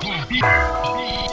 ピッピッ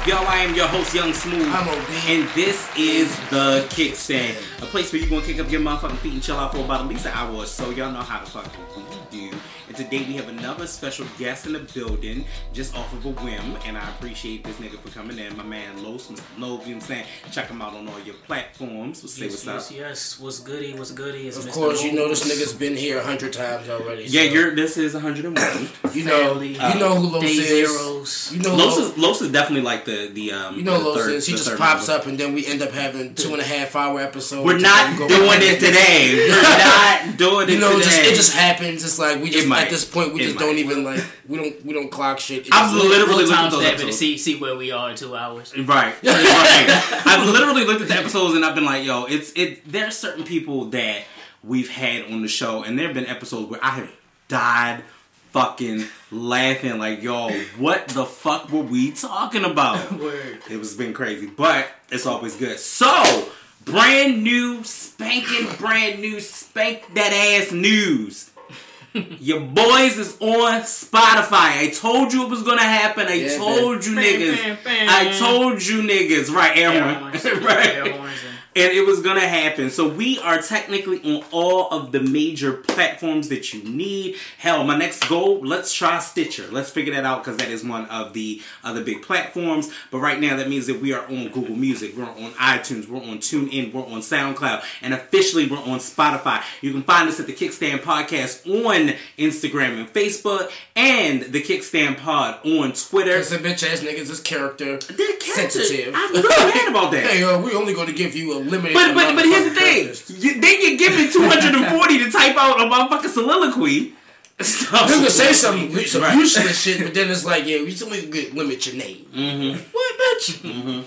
up, y'all? I am your host, Young Smooth. I'm OB. And this is the Kickstand, a place where you gonna kick up your motherfucking feet and chill out for about at least an hour or so. Y'all know how the fuck we do. And today we have another special guest in the building, just off of a whim. And I appreciate this nigga for coming in. My man Los, Mr. Loeb, you know what I'm saying? Check him out on all your platforms. Say Yes, what's yes, up. yes. What's goody? What's goody? It's Of Mr. course, you know this nigga's been here a hundred times already. Yeah, so you're. This is 101. You know, Family, you know who Los Day is. zeros. You know Los Los. is, Los is definitely like the the um. You know the Los third- is. He just pops member. up, and then we end up having two and a half hour episodes. We're not then doing it into- today. We're not doing it You know, today. just it just happens. It's like we just at this point we It just might. don't even like we don't we don't clock shit. It I've just- literally looked at those to episodes. see see where we are in two hours. Right, right. I've literally looked at the episodes and I've been like, yo, it's it. There are certain people that we've had on the show, and there have been episodes where I have died fucking laughing, like, yo, what the fuck were we talking about? Word. It was been crazy, but it's always good. So, brand new, spanking, brand new, spank that ass news. Your boys is on Spotify. I told you it was gonna happen. I Yeah, told you Bam, niggas. bam, bam. I told you niggas. Right, Aaron. right. Air and- it was gonna happen. So we are technically on all of the major platforms that you need. Hell, my next goal, let's try Stitcher. Let's figure that out because that is one of the other big platforms. But right now, that means that we are on Google Music, we're on iTunes, we're on TuneIn, we're on SoundCloud, and officially we're on Spotify. You can find us at the Kickstand Podcast on Instagram and Facebook, and the Kickstand Pod on Twitter. Cause the bitch ass niggas is character They're character- sensitive. I'm really mad about that. hey, yo, we only going to give you a limited. But but but of here's the fucking thing. then You, they get given 240 to type out a motherfucking soliloquy. So, You can say some, some Right. useless shit, but then it's like, yeah, we only could limit your name. Mm-hmm. What, bitch?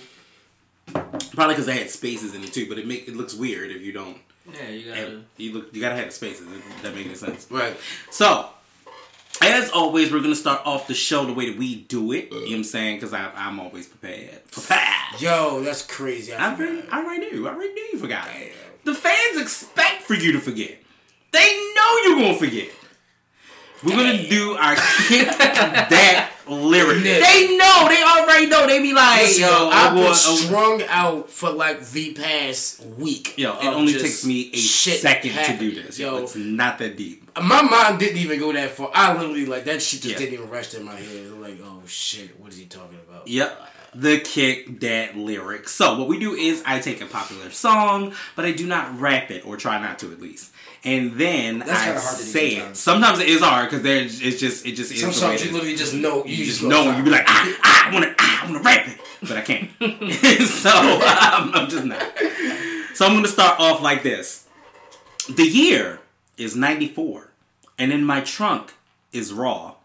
Probably because they had spaces in it too, but it make it looks weird if you don't. Yeah, you gotta. You look you gotta have the spaces. That makes sense. Right. So, as always, we're gonna start off the show the way that we do it. You know what I'm saying? Because I'm always prepared. Prepared. Yo, that's crazy. I I already. I already knew. I already knew you forgot. Damn. The fans expect for you to forget. They know you're gonna forget. We're gonna do our kick that lyric. They know. They already know. They be like, Listen, yo, I've been strung out for like the past week. Yo, it only takes me a second happening. to do this. Yo, it's not that deep. My mind didn't even go that far. I literally like that shit just Yeah. didn't even rest in my head. I'm like, oh shit, what is he talking about? Yep. The kick that lyric. So what we do is I take a popular song, but I do not rap it or try not to at least. And then I say it. sometimes. It is hard because there's it's just it just is Some songs you literally just know. you just go know you be like ah, ah, I want to ah, I want to rap it, but I can't. so I'm, I'm just not. So I'm gonna start off like this. The year is '94, and in my trunk is raw,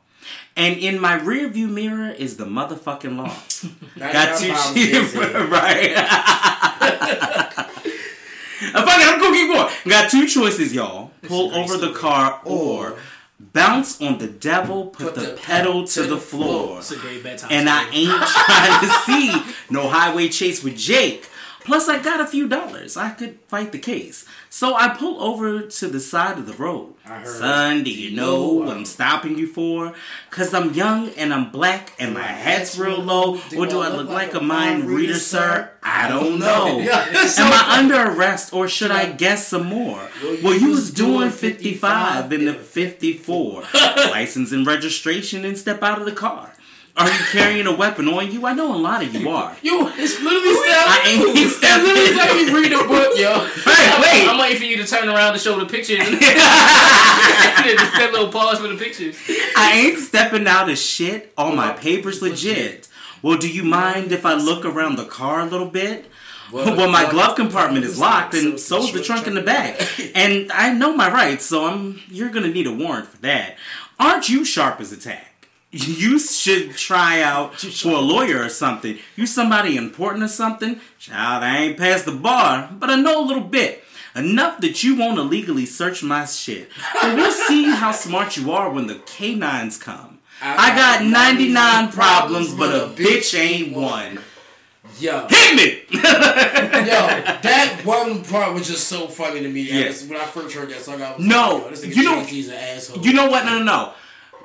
and in my rearview mirror is the motherfucking law. Got two problem, right? Uh, fuck it, I'm gonna keep going. Got two choices, y'all. Pull a great over the car or Or- bounce on the devil, put, Put the, the pedal to the floor. It's a great bedtime. And I ain't trying to see no highway chase with Jake. Plus, I got a few dollars. I could fight the case. So I pull over to the side of the road. Son, do you know what uh, I'm stopping you for? Cause I'm young and I'm black and my hat's real low. Or do I look like a mind reader, sir? I don't know. Am I under arrest or should I guess some more? Well, you was doing 55 in the 54. License and registration and step out of the car. Are you carrying a weapon on you? I know a lot of you are. You, it's literally I sound. ain't It's literally stepping. like you read a book, yo. Hey, wait. I'm waiting for you to turn around to show the pictures. Just that little pause for the pictures. I ain't stepping out of shit. All my papers legit. Well, do you mind if I look around the car a little bit? Well, my glove compartment is locked, and so is the trunk in the back. And I know my rights, so I'm. You're gonna need a warrant for that. Aren't you sharp as a tack? You should try out for a lawyer or something. You somebody important or something? Child, I ain't past the bar, but I know a little bit. Enough that you won't illegally search my shit. But we'll see how smart you are when the canines come. I got 99 problems, but a bitch ain't one. Yo, Hit me! yo, that one part was just so funny to me. Yeah. When I first heard that song, I was No, like, yo, this you know- Jay-Z's an asshole. You know what? No, no, no.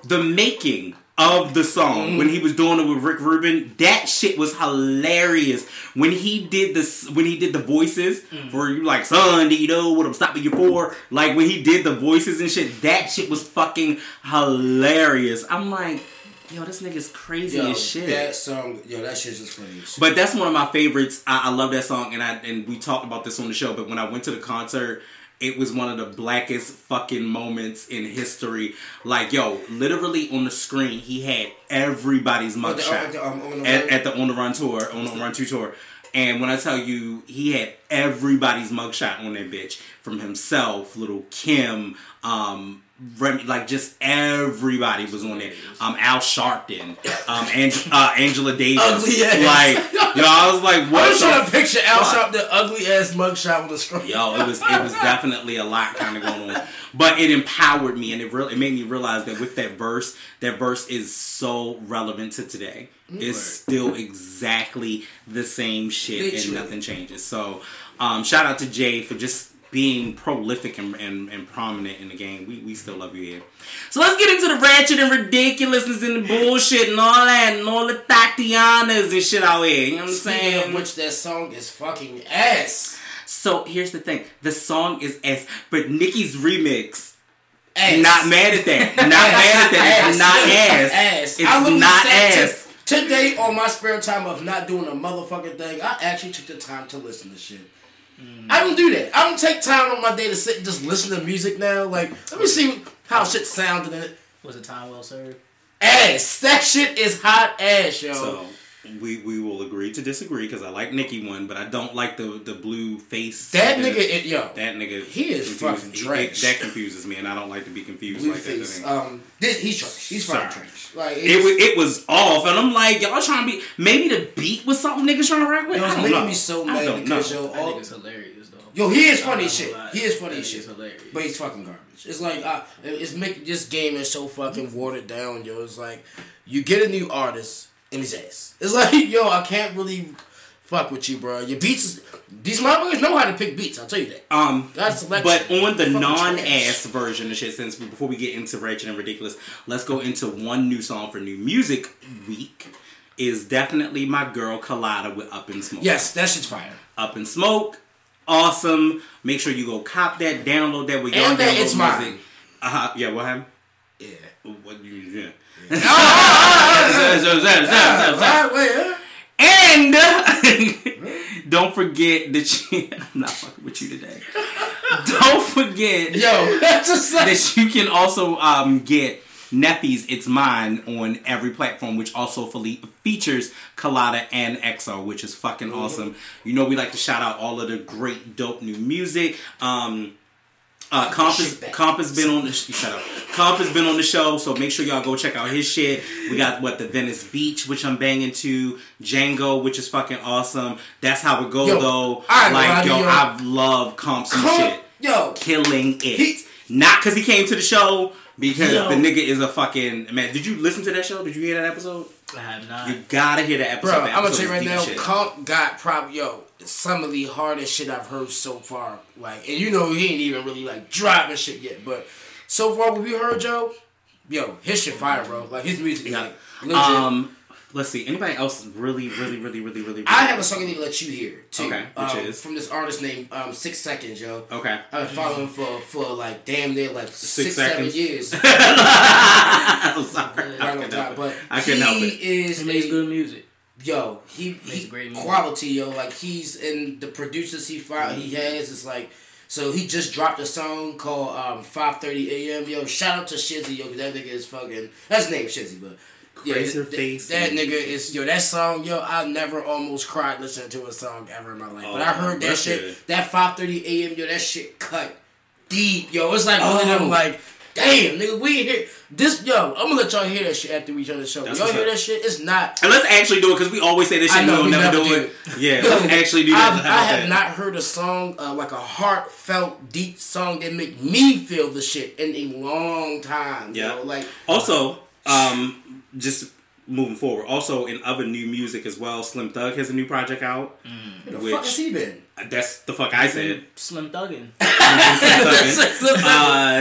The making of the song when he mm. was doing it with Rick Rubin, that shit was hilarious. When he did this, when he did the voices mm. for you, like son, do you know what I'm stopping you for? Like when he did the voices and shit, that shit was fucking hilarious. I'm like, yo, this nigga's crazy yo, as shit. that song, yo, that shit's just funny. But that's one of my favorites. I, I love that song, and I and we talked about this on the show. But when I went to the concert, it was one of the blackest fucking moments in history. Like, yo, literally on the screen, he had everybody's mugshot at the, um, on the at, at the On the Run tour, on the Run Two tour. And when I tell you, he had everybody's mugshot on that bitch, from himself, little Kim, um, Remy, like just everybody was on it. Um, Al Sharpton, um, uh, Angela Davis, Ugly ass. like yo, I was like, I what? was the trying to picture Al fuck? Sharp, the ugly ass mugshot with a screen. Yo, it was it was definitely a lot kind of going on, but it empowered me and it really it made me realize that with that verse, that verse is so relevant to today. It's still exactly the same shit and nothing changes. So, um, shout out to Jay for just being prolific and, and, and prominent in the game. We, we still love you here. So let's get into the ratchet and ridiculousness and the bullshit and all that and all the Thotianas and shit out here. You know what I'm Speaking saying? of which, that song is fucking ass. So here's the thing: the song is S, but Nicki's remix. Ass. Not mad at that. Not mad at that. It's not ass. Ass. It's I not ass. Today, on my spare time of not doing a motherfucking thing, I actually took the time to listen to shit. I don't do that. I don't take time on my day to sit and just listen to music now. Like, let me see how shit sounded in it. Was it time well served? Ass. That shit is hot ass, yo. So we we will agree to disagree because I like Nicki one, but I don't like the the Blueface. that the- nigga, it, yo. That nigga. He is confuses- fucking he- trash. That confuses me, and I don't like to be confused like that. That Um, this, he's trash. He's fucking Sorry. trash. Like, it was it was off, and I'm like, y'all trying to be maybe the beat was something niggas trying to rock with. It was making me so I mad don't because know. yo, That all, nigga's hilarious though. yo, he is funny as shit. He is funny as shit. nigga's hilarious. But he's fucking garbage. It's like uh, it's make this game is so fucking watered down, yo. It's like you get a new artist and his ass. It's like yo, I can't really fuck with you, bro. Your beats, is, these motherfuckers know how to pick beats. I'll tell you that. Um, That's but on the non-ass version of shit, since before we get into Ratchet and Ridiculous, let's go into one new song for New Music Week. Is definitely my girl Colada with Up in Smoke. Yes, that shit's fire. Up in Smoke, awesome. Make sure you go cop that, download that with y'all And that download it's mine. Uh huh. Yeah. What happened? Yeah. What you? Yeah. Right, wait, huh? And don't forget that you, I'm not fucking with you today. Don't forget Yo, that's just like that you can also um, get Neffy's It's Mine on every platform, which also fe- features Colada and EXO, which is fucking Mm-hmm. awesome. You know, we like to shout out all of the great, dope new music. Um, uh, Comp, is, Comp has been on the sh- shut up. Comp has been on the show, so make sure y'all go check out his shit. We got what the Venice Beach, which I'm banging to, Django, which is fucking awesome. That's how it goes Yo, though. I ain't gonna lie Like yo, you, yo. I've loved Comp's Comp- shit yo, killing it. He- Not because he came to the show, because Yo. the nigga is a fucking man. Did you listen to that show? Did you hear that episode? I have not. You gotta hear that episode. Bro, That I'm gonna episode tell you right now, deep shit. Conk got probably yo some of the hardest shit I've heard so far. Like, and you know he ain't even really like dropping shit yet, but so far what we heard, Joe, yo, his shit fire, bro. Like his music, is, Yeah. like legit. Um, let's see. Anybody else really, really, really, really, really? really I have a song I need to let you hear too. Okay, which um, is? from this artist named um, Six Seconds, yo. Okay. I've been following for for like damn near like six, seven seconds. years. I'm sorry. I Right on couldn't top, help but it. I couldn't help he it. is He makes a- good music. Yo, he, Makes he great music. quality, yo. Like he's in the producers he fi- he has. It's like so he just dropped a song called um, 5:30 a.m. Yo, shout out to Shizzy, yo, 'cause that nigga is fucking. That's name Shizzy, but. Yeah, Razor th- face That nigga is yo. That song, yo. I never almost cried listening to a song ever in my life. but I Oh, heard that that's shit. good. That 5:30 a.m. Yo, that shit cut deep, yo. It's like one of Oh. them like, damn, nigga, we ain't here. This, yo, I'm gonna let y'all hear that shit after we turn the show. That's y'all hear that shit? It's not. And let's actually do it because we always say this shit. I know, we'll we never, never do do it. Yeah, let's actually do I've, that. I have not heard a song uh, like a heartfelt, deep song that make me feel the shit in a long time. Yeah. yo. like Also, um, just moving forward. Also, in other new music as well, Slim Thug has a new project out. where the Which- fuck has he been? That's the fuck I said. Slim Thuggin. uh,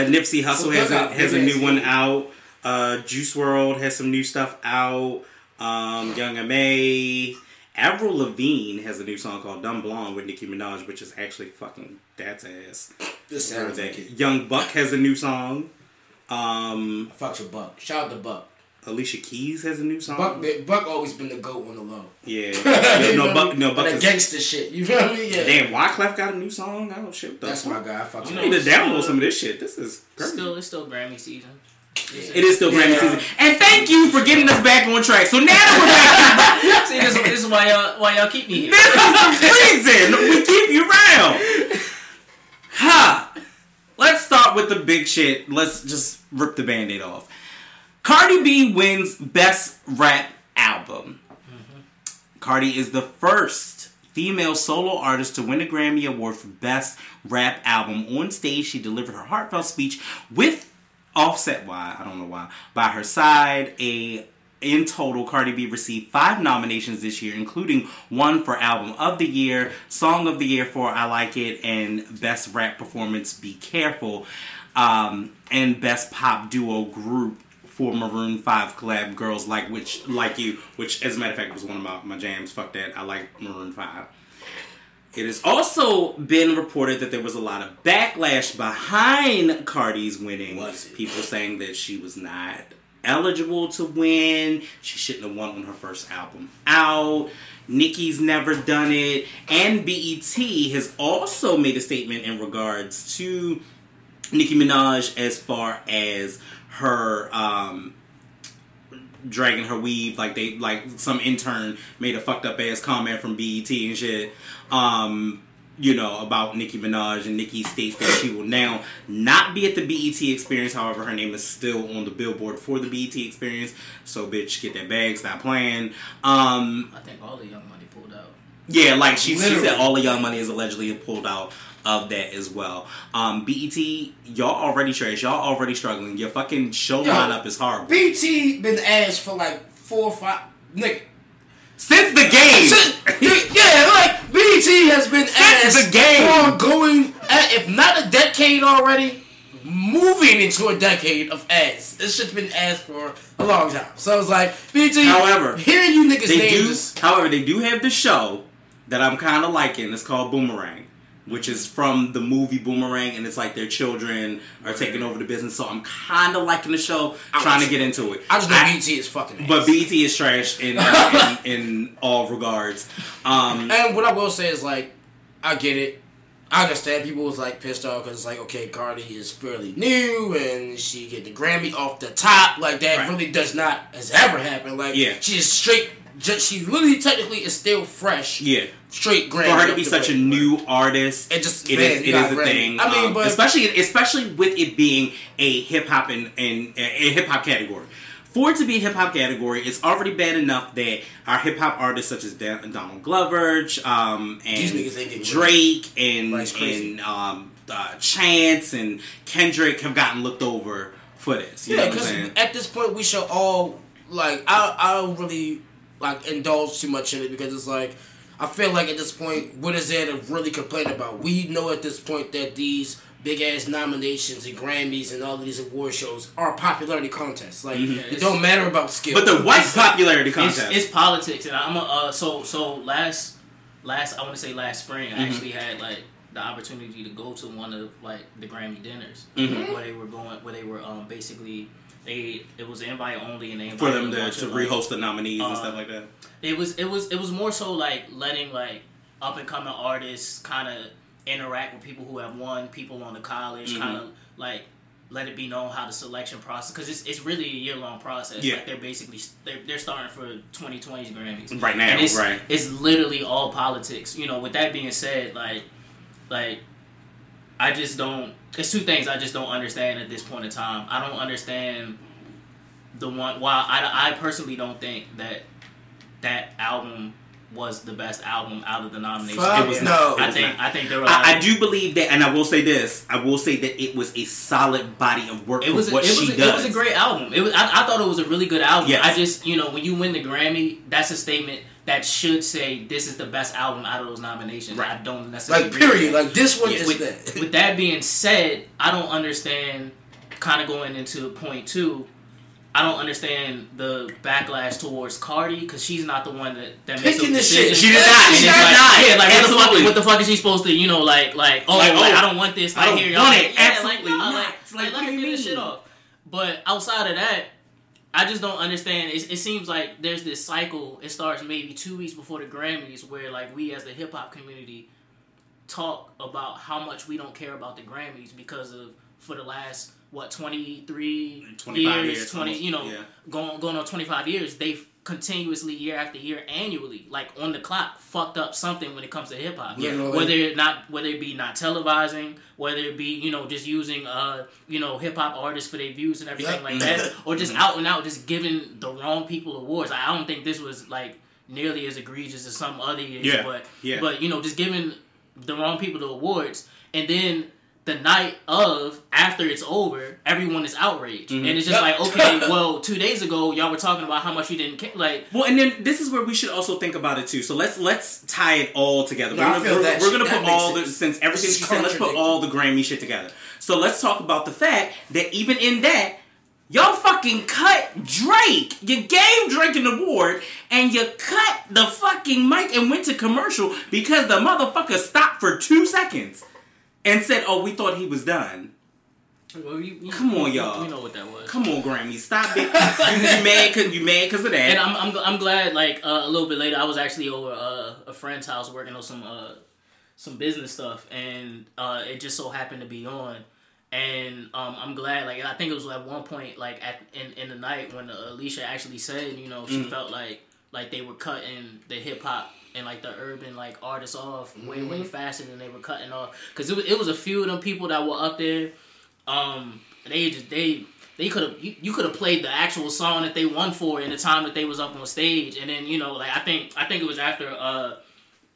Nipsey Hussle has a, has a new one out. Uh, Juice WRLD has some new stuff out. Um, Young M.A. Avril Lavigne has a new song called Dumb Blonde with Nicki Minaj, which is actually fucking that's ass. This sounds like it. Young Buck has a new song. Um, Fucks with Buck. Shout out to Buck. Alicia Keys has a new song. Buck, Buck always been the goat on the low. yeah, You no, no, Buck, no. Buck But is. the gangster shit. You feel me? Yeah. Damn, Wyclef got a new song. Oh shit, the That's fuck? my guy. I fucks You I need to download some of this shit. This is crazy. still, it's still Grammy season. It is still Grammy Yeah. season. And thank you for getting us back on track. So now that we're back, See, this, this is why y'all why y'all keep me here. this is the reason we keep you around. Ha! Let's start with the big shit. Let's just rip the band-aid off. Cardi B wins Best Rap Album. Cardi is the first female solo artist to win a Grammy Award for Best Rap Album. On stage, she delivered her heartfelt speech with Offset. Why? I don't know why. By her side, a in total, Cardi B received five nominations this year, including one for Album of the Year, Song of the Year for I Like It, and Best Rap Performance Be Careful, um, and Best Pop Duo Group for Maroon 5 collab Girls Like Which Like You, which as a matter of fact was one of my, my jams. Fuck that. I like Maroon 5. It has also been reported that there was a lot of backlash behind Cardi's winning. People saying that she was not eligible to win. She shouldn't have won on her first album out. Nicki's never done it. And BET has also made a statement in regards to Nicki Minaj as far as her um, dragging her weave like they like some intern made a fucked up ass comment from BET and shit. Um, you know about Nicki Minaj and Nicki states that she will now not be at the BET experience. However, her name is still on the billboard for the BET experience. So bitch, get that bag, stop playing. Um, I think all the Young Money pulled out. yeah, like she, she said, all the Young Money is allegedly pulled out of that as well. Um, BET, y'all already trash. Y'all already struggling. Your fucking show Yo. lineup is horrible. BT been asked for like four or five. Nigga. Since the game, Since- yeah, like BT has been Since asked the game. for going, at, if not a decade already, moving into a decade of ass. This shit's been asked for a long time. So it's like BT. However, hearing you niggas they names do. However, they do have the show that I'm kind of liking. It's called Boomerang, which is from the movie Boomerang, and it's like their children are taking over the business. So I'm kind of liking the show, I trying to get into it. I just know I- BT is fucking ass. But BET is trash in, in, in all regards. Um, And what I will say is like, I get it. I understand people was like pissed off because it's like, okay, Cardi is fairly new and she get the Grammy off the top. Like that Right. really does not has ever happened. Like Yeah. she's straight. Just, she literally technically is still fresh. yeah. Straight Grammy. for her to be the such a new artist, It just- it man, is you it got is a Grammy. thing. I mean, um, but- especially especially with it being a hip hop and and a hip hop category. For it to be a hip hop category, it's already bad enough that our hip hop artists such as Dan- Donald Glover, um, and niggas ain't getting Drake, and Like, and um, uh, Chance and Kendrick have gotten looked over for this. You Yeah, know what I'm because at this point we should all like I I don't really like indulge too much in it because it's like I feel like at this point what is there to really complain about? We know at this point that these big ass nominations and Grammys and all of these award shows are popularity contests. Like it don't matter about skill. Mm-hmm. But the white popularity contest. it's politics, and I'm a, uh, so so last last I want to say last spring Mm-hmm. I actually had like the opportunity to go to one of like the Grammy dinners Mm-hmm. where they were going where they were um basically they it was invite only and they for them to, to like, rehost the nominees and stuff like that. it was it was it was more so like letting like up and coming artists kind of interact with people who have won, people on the college, Mm-hmm. kind of like let it be known how the selection process because it's, it's really a year long process. Yeah. Like they're basically they're, they're starting for 2020's Grammys Right now, and it's, right. It's literally all politics. You know. With that being said, like like I just don't. It's two things I just don't understand at this point in time. I don't understand the one. While I, I personally don't think that that album was the best album out of the nominations. Fuck It was no. I think. I think there were. I, I do believe that, and I will say this: I will say that it was a solid body of work It for was a, what it was she a, does. it was a great album. It was I, I thought it was a really good album. Yes. I just you know when you win the Grammy, that's a statement that should say this is the best album out of those nominations. Right. I don't necessarily like period. Like this one Yeah, is with, that. with that being said, I don't understand. Kind of going into point two, I don't understand the backlash towards Cardi because she's not the one that that makes Picking those the shit. She did not. She did like, not. Yeah, like what the, fuck, what the fuck is she supposed to, you know, like, like, oh, Like, like, oh, I don't want this. I don't hear y'all. want Like, it. yeah, Absolutely like, nah, not. like, like, like, let her get this shit off. But outside of that, I just don't understand. It, it seems like there's this cycle. It starts maybe two weeks before the Grammys, where like we as the hip hop community talk about how much we don't care about the Grammys because of for the last what 23 25 years, years, 20 almost, you know yeah. going going on 25 years they've continuously year after year annually like on the clock fucked up something when it comes to hip hop Literally. whether it not whether it be not televising whether it be you know just using uh you know hip hop artists for their views and everything Yep. like that or just out and out just giving the wrong people awards I don't think this was like nearly as egregious as some other years Yeah, but yeah. but you know just giving the wrong people the awards and then the night of after it's over everyone is outraged Mm-hmm. and it's just Yep. like okay well two days ago y'all were talking about how much you didn't care like Well, and then this is where we should also think about it too. So let's let's tie it all together. No, we're gonna, we're, we're gonna put makes all the since everything This she said. Let's put all the Grammy shit together. So let's talk about the fact that even in that. Y'all fucking cut Drake. You gave Drake an award and you cut the fucking mic and went to commercial because the motherfucker stopped for two seconds and said, Oh, we thought he was done. well, you, you- Come on, y'all. you know what that was Come on, Grammy, stop it. you, you mad cause you mad cause of that. and I'm, I'm, I'm glad like uh, a little bit later I was actually over uh, a friend's house working on some uh, some business stuff and uh, it just so happened to be on and um, I'm glad like I think it was at one point like at in, in the night when uh, Alicia actually said you know she felt like like they were cutting the hip hop and like the urban like artists off way way faster than they were cutting off. Because it was, it was a few of them people that were up there. Um they just they they could have you, you could have played the actual song that they won for in the time that they was up on stage. And then you know like I think I think it was after uh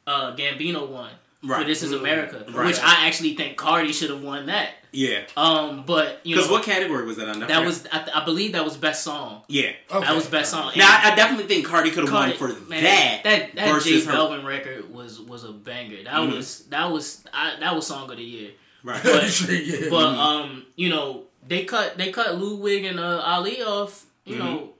uh Gambino won for Right. This Is America Right. which I actually think Cardi should have won that yeah. um but you know Because what category was that under? That was I, I believe that was best song Yeah. Okay. that was best song Now I, I definitely think Cardi could have won for man, that. that that J versus. Balvin record was was a banger that Mhm. was that was I, that was song of the year Right. But- yeah. But um, you know, they cut they cut Ludwig and uh, Ali off, you know,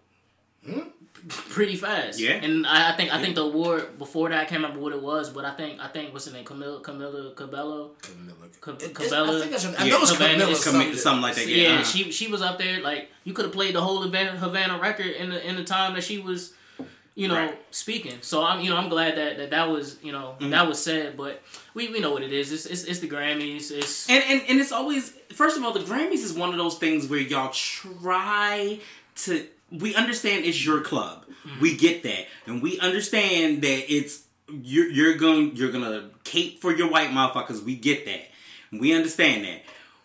pretty fast. Yeah. And I, I think I think the award before that I can't remember what it was, but I think I think what's her name Camilla Camila Cabello. Camilla. Ca- It- Cabela. I think that's I Yeah, know it's Cabana Camilla. something. something like that. Yeah, Yeah. uh-huh. she she was up there like you could have played the whole Havana, Havana record in the in the time that she was, you know, Right. speaking. So I'm you know I'm glad that that, that was you know Mm-hmm. that was said, but we, we know what it is. It's, it's it's the Grammys. It's And, and and it's always first of all the Grammys is one of those things where y'all try to we understand it's your club. We get that. And we understand that it's you're you're going you're gonna cape for your white motherfuckers. We get that. We understand that.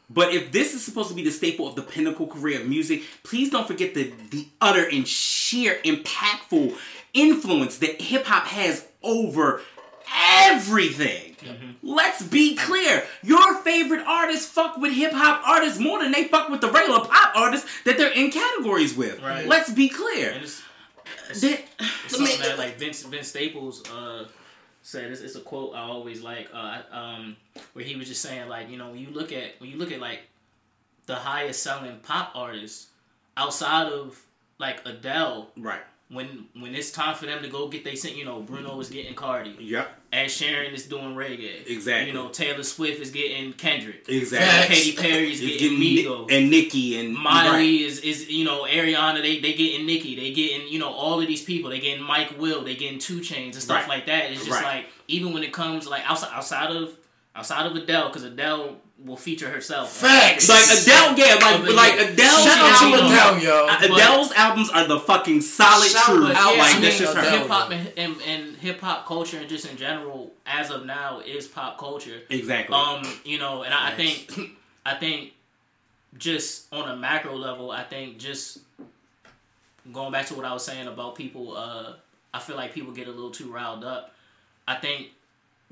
But if this is supposed to be the staple of the pinnacle career of music, please don't forget the the utter and sheer impactful influence that hip hop has over everything. Let's be clear. Your favorite artists fuck with hip hop artists more than they fuck with the regular pop artists that they're in categories with. Right. Let's be clear. And it's, They- it's something that like Vince Vince Staples uh, said. It's, it's a quote I always like. Uh, um, where he was just saying like you know when you look at when you look at like the highest selling pop artists outside of like Adele. right. When when it's time for them to go get they sent, you know, Bruno is getting Cardi. Yep. Ed Sheeran is doing reggae. Exactly. You know, Taylor Swift is getting Kendrick. Exactly. Katy Perry is getting Ni- Migos. and Nicki and Miley right. is is you know Ariana they they getting Nicki they getting you know all of these people they getting Mike Will they getting Two Chainz and stuff Right. like that. It's just Right. like even when it comes like outside outside of outside of Adele because Adele will feature herself. Facts. Like Adele, yeah, like But like yeah. Adele's Shout out to album- Adele, yo. Adele's albums are the fucking solid Shout truth. out But yeah, like I that's mean, just her. Adele. hip hop and, and, and hip hop culture and just in general as of now is pop culture. Exactly. Um, you know, and I, I think, I think, just on a macro level, I think just going back to what I was saying about people, uh, I feel like people get a little too riled up. I think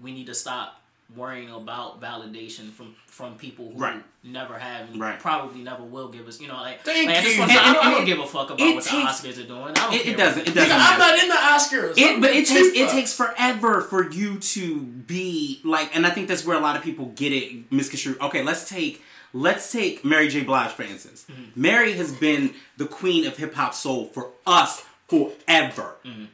we need to stop worrying about validation from from people who Right. never have and Right. probably never will give us. You know, like, Thank like, you. point And- I, don't- I don't give a fuck about it what takes- the Oscars are doing. I don't it, it doesn't. It doesn't. I'm not in the Oscars. It, but it takes it takes forever for you to be like, and I think that's where a lot of people get it misconstrued. Okay, let's take let's take Mary J. Blige for instance. Mm-hmm. Mary has been the queen of hip hop soul for us forever. Mm-hmm.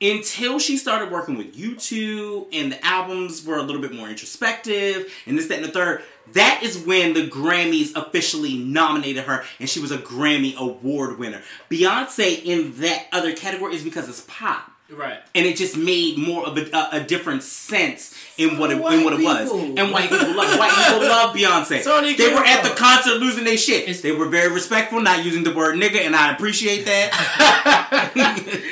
Until she started working with U2 and the albums were a little bit more introspective and this, that, and the third, that is when the Grammys officially nominated her and she was a Grammy Award winner. Beyonce in that other category is because it's pop Right. and it just made more of a, a, a different sense in what it, White in what it was. And white people love white people love Beyonce. So they they were at the concert losing their shit. It's- they were very respectful, not using the word nigga, and I appreciate that.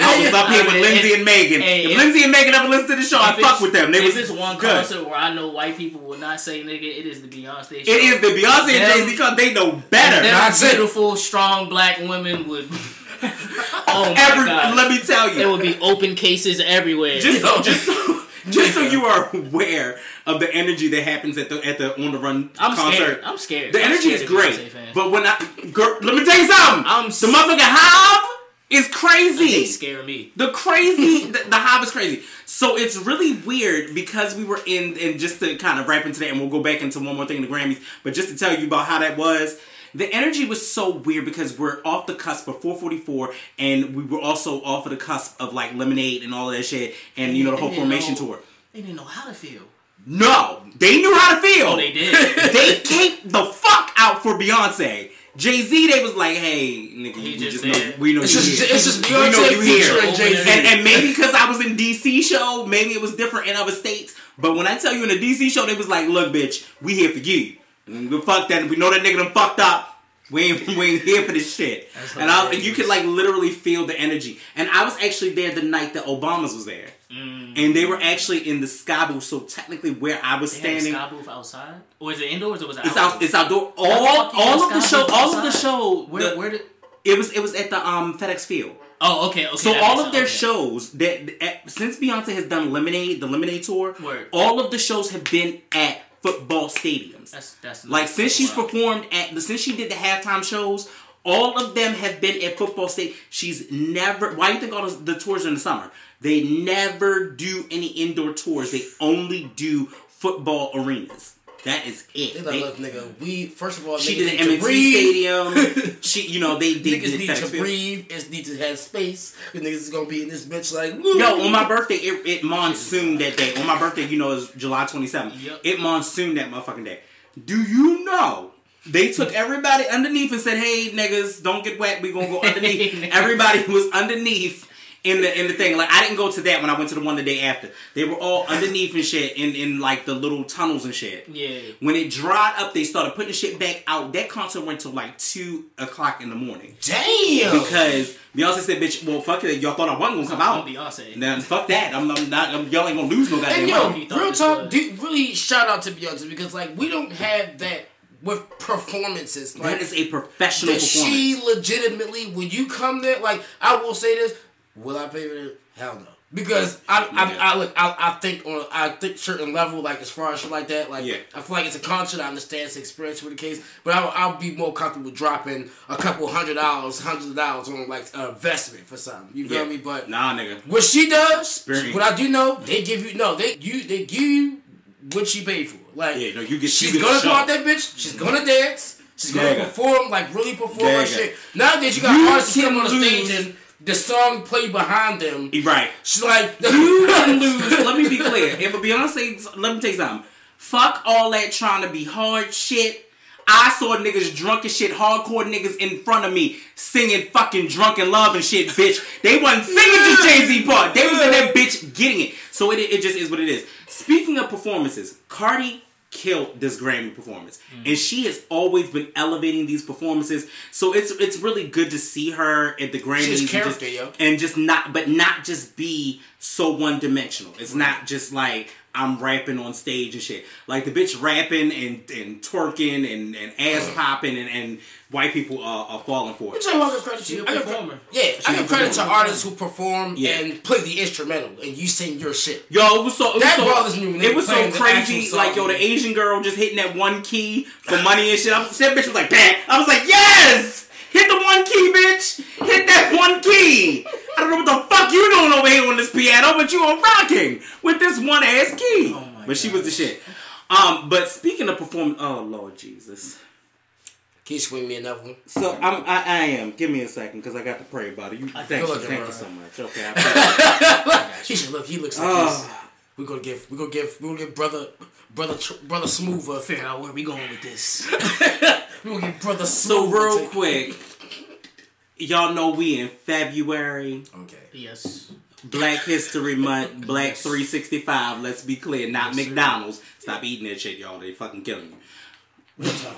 I was up here with Lindsay and Megan. if, if- Lindsay and Megan ever listen to the show, I fuck with them. They if was it's one good. concert where I know white people will not say nigga, it is the Beyonce show. It is the Beyonce and Jay Z because they know better. Them That's it. beautiful, strong black women would. oh my Every, god! let me tell you, There would be open cases everywhere. just so, just so, just so you are aware of the energy that happens at the at the on the run I'm concert. scared. I'm scared. The I'm energy scared is great, but when I girl, let me tell you something. I'm the s- motherfucking hive is they crazy. scare me. The crazy, the, the hive is crazy. So it's really weird because we were in, and just to kind of wrap into that, and we'll go back into one more thing in the Grammys, but just to tell you about how that was. The energy was so weird because we're off the cusp of 444, and we were also off of the cusp of like Lemonade and all of that shit, and you know the whole formation know- tour. They didn't know how to feel. No, they knew how to feel. Oh, they did. they came the fuck out for Beyonce. Jay Z, they was like, "Hey, nigga, He we just just know, we know It's you just, here. it's just We know Beyonce you here." featuring Jay Z. And, and maybe because I was in DC show, maybe it was different in other states. But when I tell you in the DC show, they was like, "Look, bitch, we here for you. We fuck that. We know that nigga done fucked up. We ain't, we ain't here for this shit." That's and I you could like literally feel the energy. And I was actually there the night that Obama's was there. Mm. And they were actually in the sky booth, so technically where I was They standing, sky booth outside, or is it indoors or was it it's out. It's outdoor. All, all of the show. All of the show. Where, the- where did? it was. It was at the um FedEx Field. Oh, okay, okay. So all of their sense, shows that at, since Beyonce has done Lemonade, the Lemonade tour, Word. all of the shows have been at football stadiums. That's that's like since she's performed at the since she did the halftime shows, all of them have been at football state. She's never. Why do you think all the, the tours are in the summer? They never do any indoor tours. They only do football arenas. That is it. They like, look, nigga, we first of all, she did an breathe. stadium. she, you know, they, they Niggas did need to breathe. It need to have space. The niggas is gonna be in this bitch like, Yo, on my birthday, it, it monsooned that day. On my birthday, you know, it's July 27th. Yep. It monsooned that motherfucking day. Do you know? They took everybody underneath and said, "Hey, niggas, don't get wet. We gonna go underneath." everybody was underneath in the in the thing. Like I didn't go to that when I went to the one the day after. They were all underneath and shit in in like the little tunnels and shit. Yeah. When it dried up, they started putting shit back out. That concert went till like two o'clock in the morning damn. because Beyonce said, "Bitch, well, fuck it. Y'all thought I wasn't gonna come out." I'm Beyonce. Then fuck that. I'm, I'm not. I'm, y'all ain't gonna lose no goddamn And yo, money. You real talk, was- do, really shout out to Beyonce because like we don't have that with performances. Like That is a professional that performance. she legitimately when you come there, like I will say this, Will I pay for it? Hell no. Because I, Yeah. I, I look, I, I think on, I think certain level, like as far as shit like that, like Yeah. I feel like it's a concert. I understand it's an experience with the case, but I'll, I'll be more comfortable dropping a couple hundred dollars, hundreds of dollars on like a investment for something. You feel Yeah. me? But Nah, nigga. what she does, Experience. what I do know, they give you no, they you they give you what she paid for. Like Yeah, no, you get- she's you gonna come out that bitch. She's gonna mm-hmm. dance. She's gonna perform like really perform her shit. Nowadays you got You artists come on the stage and the song play behind them. Right. She's like You can lose. Let me be clear. If a Beyonce, let me tell you something. Fuck all that trying to be hard shit. I saw niggas drunk as shit, hardcore niggas in front of me singing fucking drunken love and shit, bitch. They wasn't singing the Jay Z part. They was in that bitch getting it. So it, it just is what it is. Speaking of performances, Cardi killed this Grammy performance, mm. and she has always been elevating these performances. So it's it's really good to see her at the Grammys. And just- yo. and just not but not just be so one dimensional. It's not just like I'm rapping on stage and shit. Like the bitch rapping and, and twerking and, and ass popping and, and white people are, are falling for I'm it. saying I give credit She to a I give- performer. Yeah, I a give credit to artists who perform Yeah. and play the instrumental, and you sing your shit. Yo, it was so it was That so, bothers me when it was so crazy. Like yo, the Asian girl just hitting that one key for money and shit. I was, that bitch was like, bang. I was like, yes, hit the one key, bitch. Hit that one key. I don't know what the fuck you doing over here on this piano, but you are rocking with this one ass key. Oh my but she was the shit. Um, but speaking of performing, oh Lord Jesus. Can you swing me another one? So I'm, I, I am. Give me a second because I got to pray about it. You, thank you, looking, thank you bro. so much. Okay. I He should look. He looks like Oh. this. We gonna give. We're gonna give. We're gonna give brother, brother, brother Smooth a Figure out where we going with this. We gonna give brother so real quick, y'all know we in February. Okay. yes. Black History Month, Black 365. Let's be clear, not Yes, sir. McDonald's. Stop eating that shit, y'all. They fucking killing you.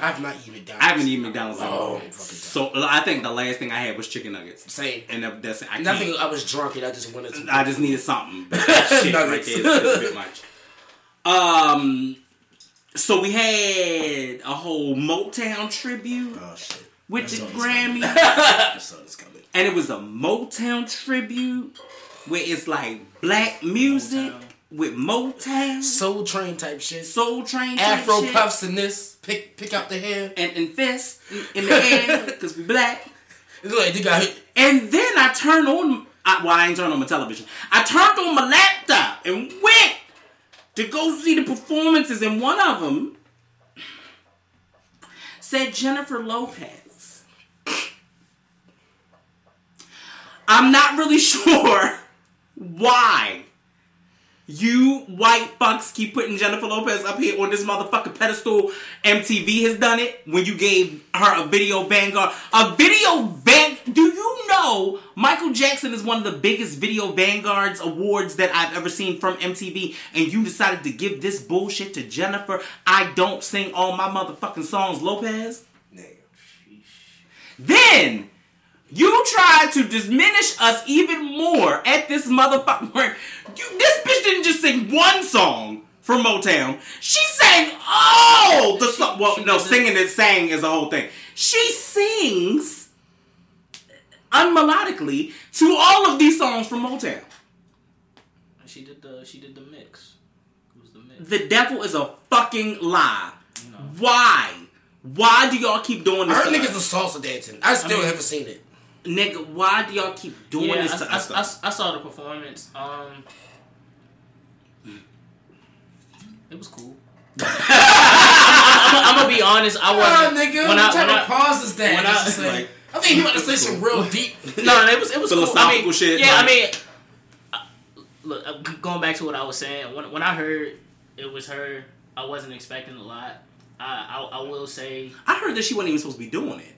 I've not eaten McDonald's. I haven't eaten McDonald's Oh, while. So I think the last thing I had was chicken nuggets, Same. and that- that's I Nothing. can't. I was drunk and I just wanted to. I just needed something. But that shit right there Nuggets. is, is a bit much. Um. So we had a whole Motown tribute Oh shit. with the saw Grammy. I saw this coming. and it was a Motown tribute where it's like black music Motown. with Motown, Soul Train type shit. Soul Train, type Afro shit, puffs in this. Pick pick out the hair. and, and fists in the air because we black. It's like you got hit. And then I turned on. I, well, I ain't turned on my television. I turned on my laptop and went to go see the performances, and one of them said Jennifer Lopez. I'm not really sure why you white fucks keep putting Jennifer Lopez up here on this motherfucking pedestal. MTV has done it when you gave her a video vanguard. A video van. Do you know Michael Jackson is one of the biggest video vanguards awards that I've ever seen from MTV, and you decided to give this bullshit to Jennifer? I don't sing all my motherfucking songs, Lopez. Then you tried to diminish us even more at this motherfucker. You, this bitch didn't just sing one song from Motown. She sang all the song. Well, no, singing and sang is the whole thing. She sings unmelodically to all of these songs from Motown. She did the she did the mix. It was the mix. The devil is a fucking lie. You know. Why? Why do y'all keep doing I this? heard niggas us? was salsa dancing. I still mean- haven't seen it. Nigga, why do y'all keep doing Yeah, this to I, us? I, I, I saw the performance. Um, it was cool. I'm, gonna be honest. I wasn't. nigga, when what I, type when of I, pause is that? when I- Just like- I think he about to say some real deep. no, no, it was it was cool. I Philosophical mean, shit, Yeah, like- I mean, look, uh, going back to what I was saying. When when I heard it was her, I wasn't expecting a lot. I I, I will say I heard that she wasn't even supposed to be doing it.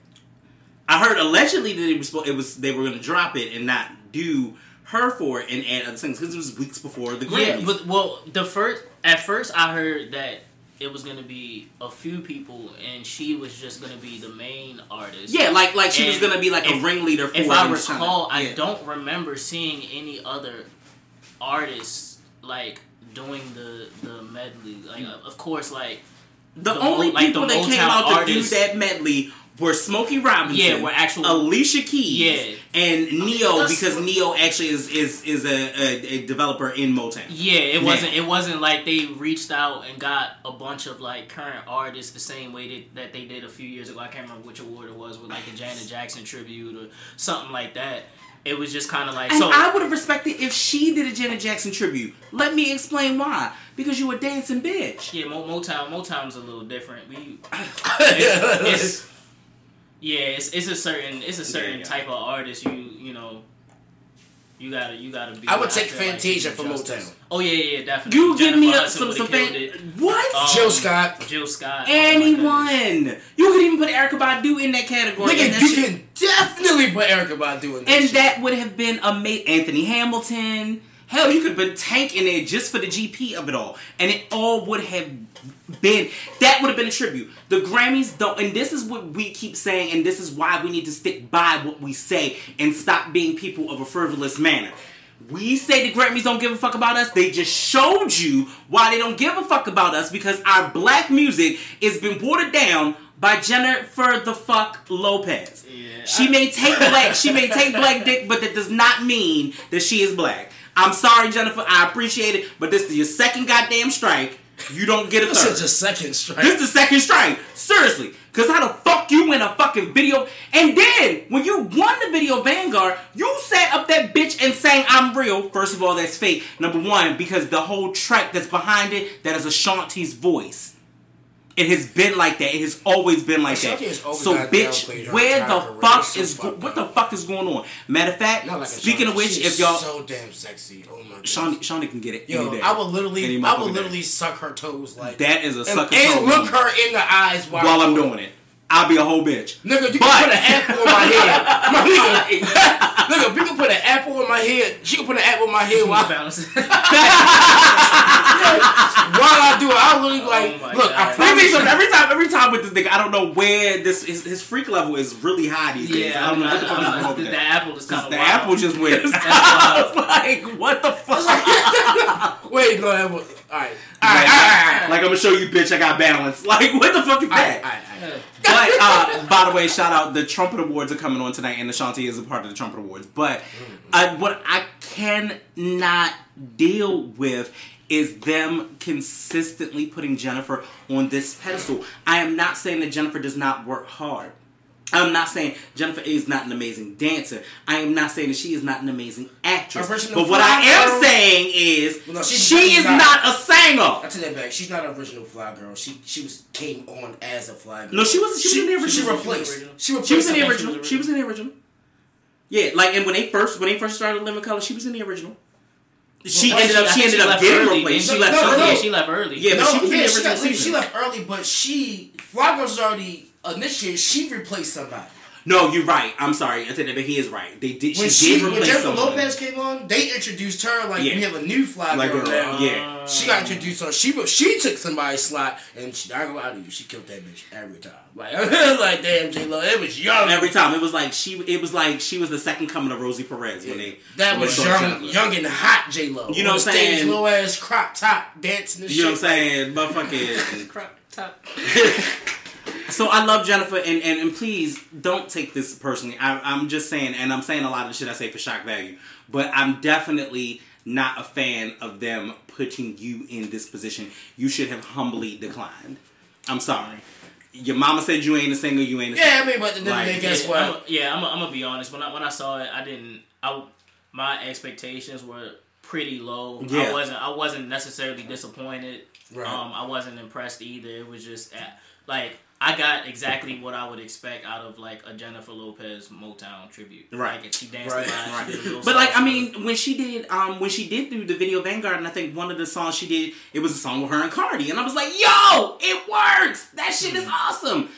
I heard allegedly that it was it was they were going to drop it and not do her for it and add other things because it was weeks before the Grammys. Yeah, but well, the first at first I heard that it was gonna be a few people, and she was just gonna be the main artist. yeah, like like she was going to be like a ringleader for If I and recall, I Yeah. don't remember seeing any other artists like doing the the medley. Like, Mm. of course, like The, the only Mo- like people the that came Motown out to do that medley were Smokey Robinson, Yeah, were actual- Alicia Keys, Yeah. and Ne-Yo that's because what- Ne-Yo actually is is is a, a, a developer in Motown. Yeah, it Now. wasn't. It wasn't like they reached out and got a bunch of like current artists the same way that, that they did a few years ago. I can't remember which award it was with like the Janet Jackson tribute or something like that. It was just kind of like And so. I would have respected if she did a Janet Jackson tribute. Let me explain why. Because you a dancing bitch. yeah, Mo- Motown. Motown's a little different. We it's, it's yeah, it's, it's a certain it's a certain Yeah. type of artist. You you know. You gotta, you gotta be. I would take feel like Fantasia do for justice. Motown. Oh yeah, yeah, yeah, definitely. You give me up some some killed fan. What? Um, Jill Scott. Jill Scott. oh. Anyone. you could even put Erykah Badu in that category. Nigga, you shit- can definitely put Erykah Badu in that And shit. that would have been a amazing. Anthony Hamilton. Hell, you could have been Tank in there just for the GP of it all. And it all would have been, that would have been a tribute. The Grammys don't, and this is what we keep saying, and this is why we need to stick by what we say and stop being people of a frivolous manner. We say the Grammys don't give a fuck about us. They just showed you why they don't give a fuck about us because our black music has been watered down by Jennifer the fuck Lopez. Yeah, She I- may take black, she may take black dick, but that does not mean that she is black. I'm sorry, Jennifer. I appreciate it, but this is your second goddamn strike. You don't get a third. This is a second strike. This is the second strike. Seriously. Cause how the fuck you win a fucking video and then when you won the video Vanguard, you sat up that bitch and sang I'm real. First of all, that's fake. Number one, because the whole track that's behind it, that is Ashanti's voice. It has been like that. It has always been like that. So, bitch, where the fuck It's so is go- what the fuck is going on? Matter of fact, like speaking of which, if y'all, so damn sexy. Oh my god. Shawnee, Shawnee can get it Yo, any day. I would literally, I would day. literally suck her toes like That is a and, sucker and toe look her in the eyes while, while I'm doing it. I'll be a whole bitch. Nigga, you But- can put an apple on my head. My nigga, nigga, you can put an apple on my head. She can put an apple on my head while, Balance. while I do it. I literally like, Oh my look, I God. Let me tell promise you you. something. Every time, every time with this nigga, I don't know where this his, his freak level is really high these days. yeah, I don't know what the fuck is I'm going not- on the, apple is kind of The apple just went. I was like, what the fuck? Wait, no, apple. All right, all right, Like, all right, like I'm gonna show you, bitch. I got balance. Like, what the fuck is that? all right, all right. But uh, by the way, shout out the Trumpet Awards are coming on tonight, and Ashanti is a part of the Trumpet Awards. But uh, what I cannot deal with is them consistently putting Jennifer on this pedestal. I am not saying that Jennifer does not work hard. I'm not saying Jennifer is not an amazing dancer. I am not saying that she is not an amazing actress. But what I am girl. saying is Well, no, she is not- not a singer. I take that back. She's not an original fly girl. She she was came on as a fly girl. No, she was- she was in the original. She She was replaced. She replaced. She was in the somebody. original. She was in the original. Yeah, like and when they first when they first started Living Color, she was in the original. She Well, ended up I she think ended up getting early, replaced. She didn't left No, no, early. no. Yeah, she left early. Yeah, but no, she was in the yeah, she, original got, she left early, but she Fly Girls already initiated. She replaced somebody. No, you're right. I'm sorry. I said that, but he is right. They did. When she, she, did when replace Jennifer someone. Lopez came on, they introduced her like Yeah. we have a new Fly Like Girl now. yeah. She got introduced on. She she took somebody's slot, and she, I ain't gonna lie to you, she killed that bitch every time. Like like damn J Lo, it was young. Every time it was like she. It was like she was the second coming of Rosie Perez when they. that when was saw young, Jennifer. young and hot J Lo. You know what I'm saying? Low ass crop top dancing and You know what I'm saying? Motherfucking. Crop top. So I love Jennifer, and, and, and please don't take this personally. I, I'm just saying, and I'm saying a lot of the shit I say for shock value, but I'm definitely not a fan of them putting you in this position. You should have humbly declined. I'm sorry. Your mama said you ain't a singer. You ain't a Yeah, I mean, but then Like, guess yeah, what? I'm a, yeah, I'm. A, I'm gonna be honest. When I when I saw it, I didn't. I my expectations were pretty low. Yeah. I wasn't. I wasn't necessarily disappointed. Right. Um, I wasn't impressed either. It was just uh, like I got exactly what I would expect out of like a Jennifer Lopez Motown tribute. Right. Like she danced Right. Right. She did a real But like I mean, when she did, um, when she did do the video Vanguard, and I think one of the songs she did, it was a song with her and Cardi, and I was like, "Yo, it works! That shit is awesome."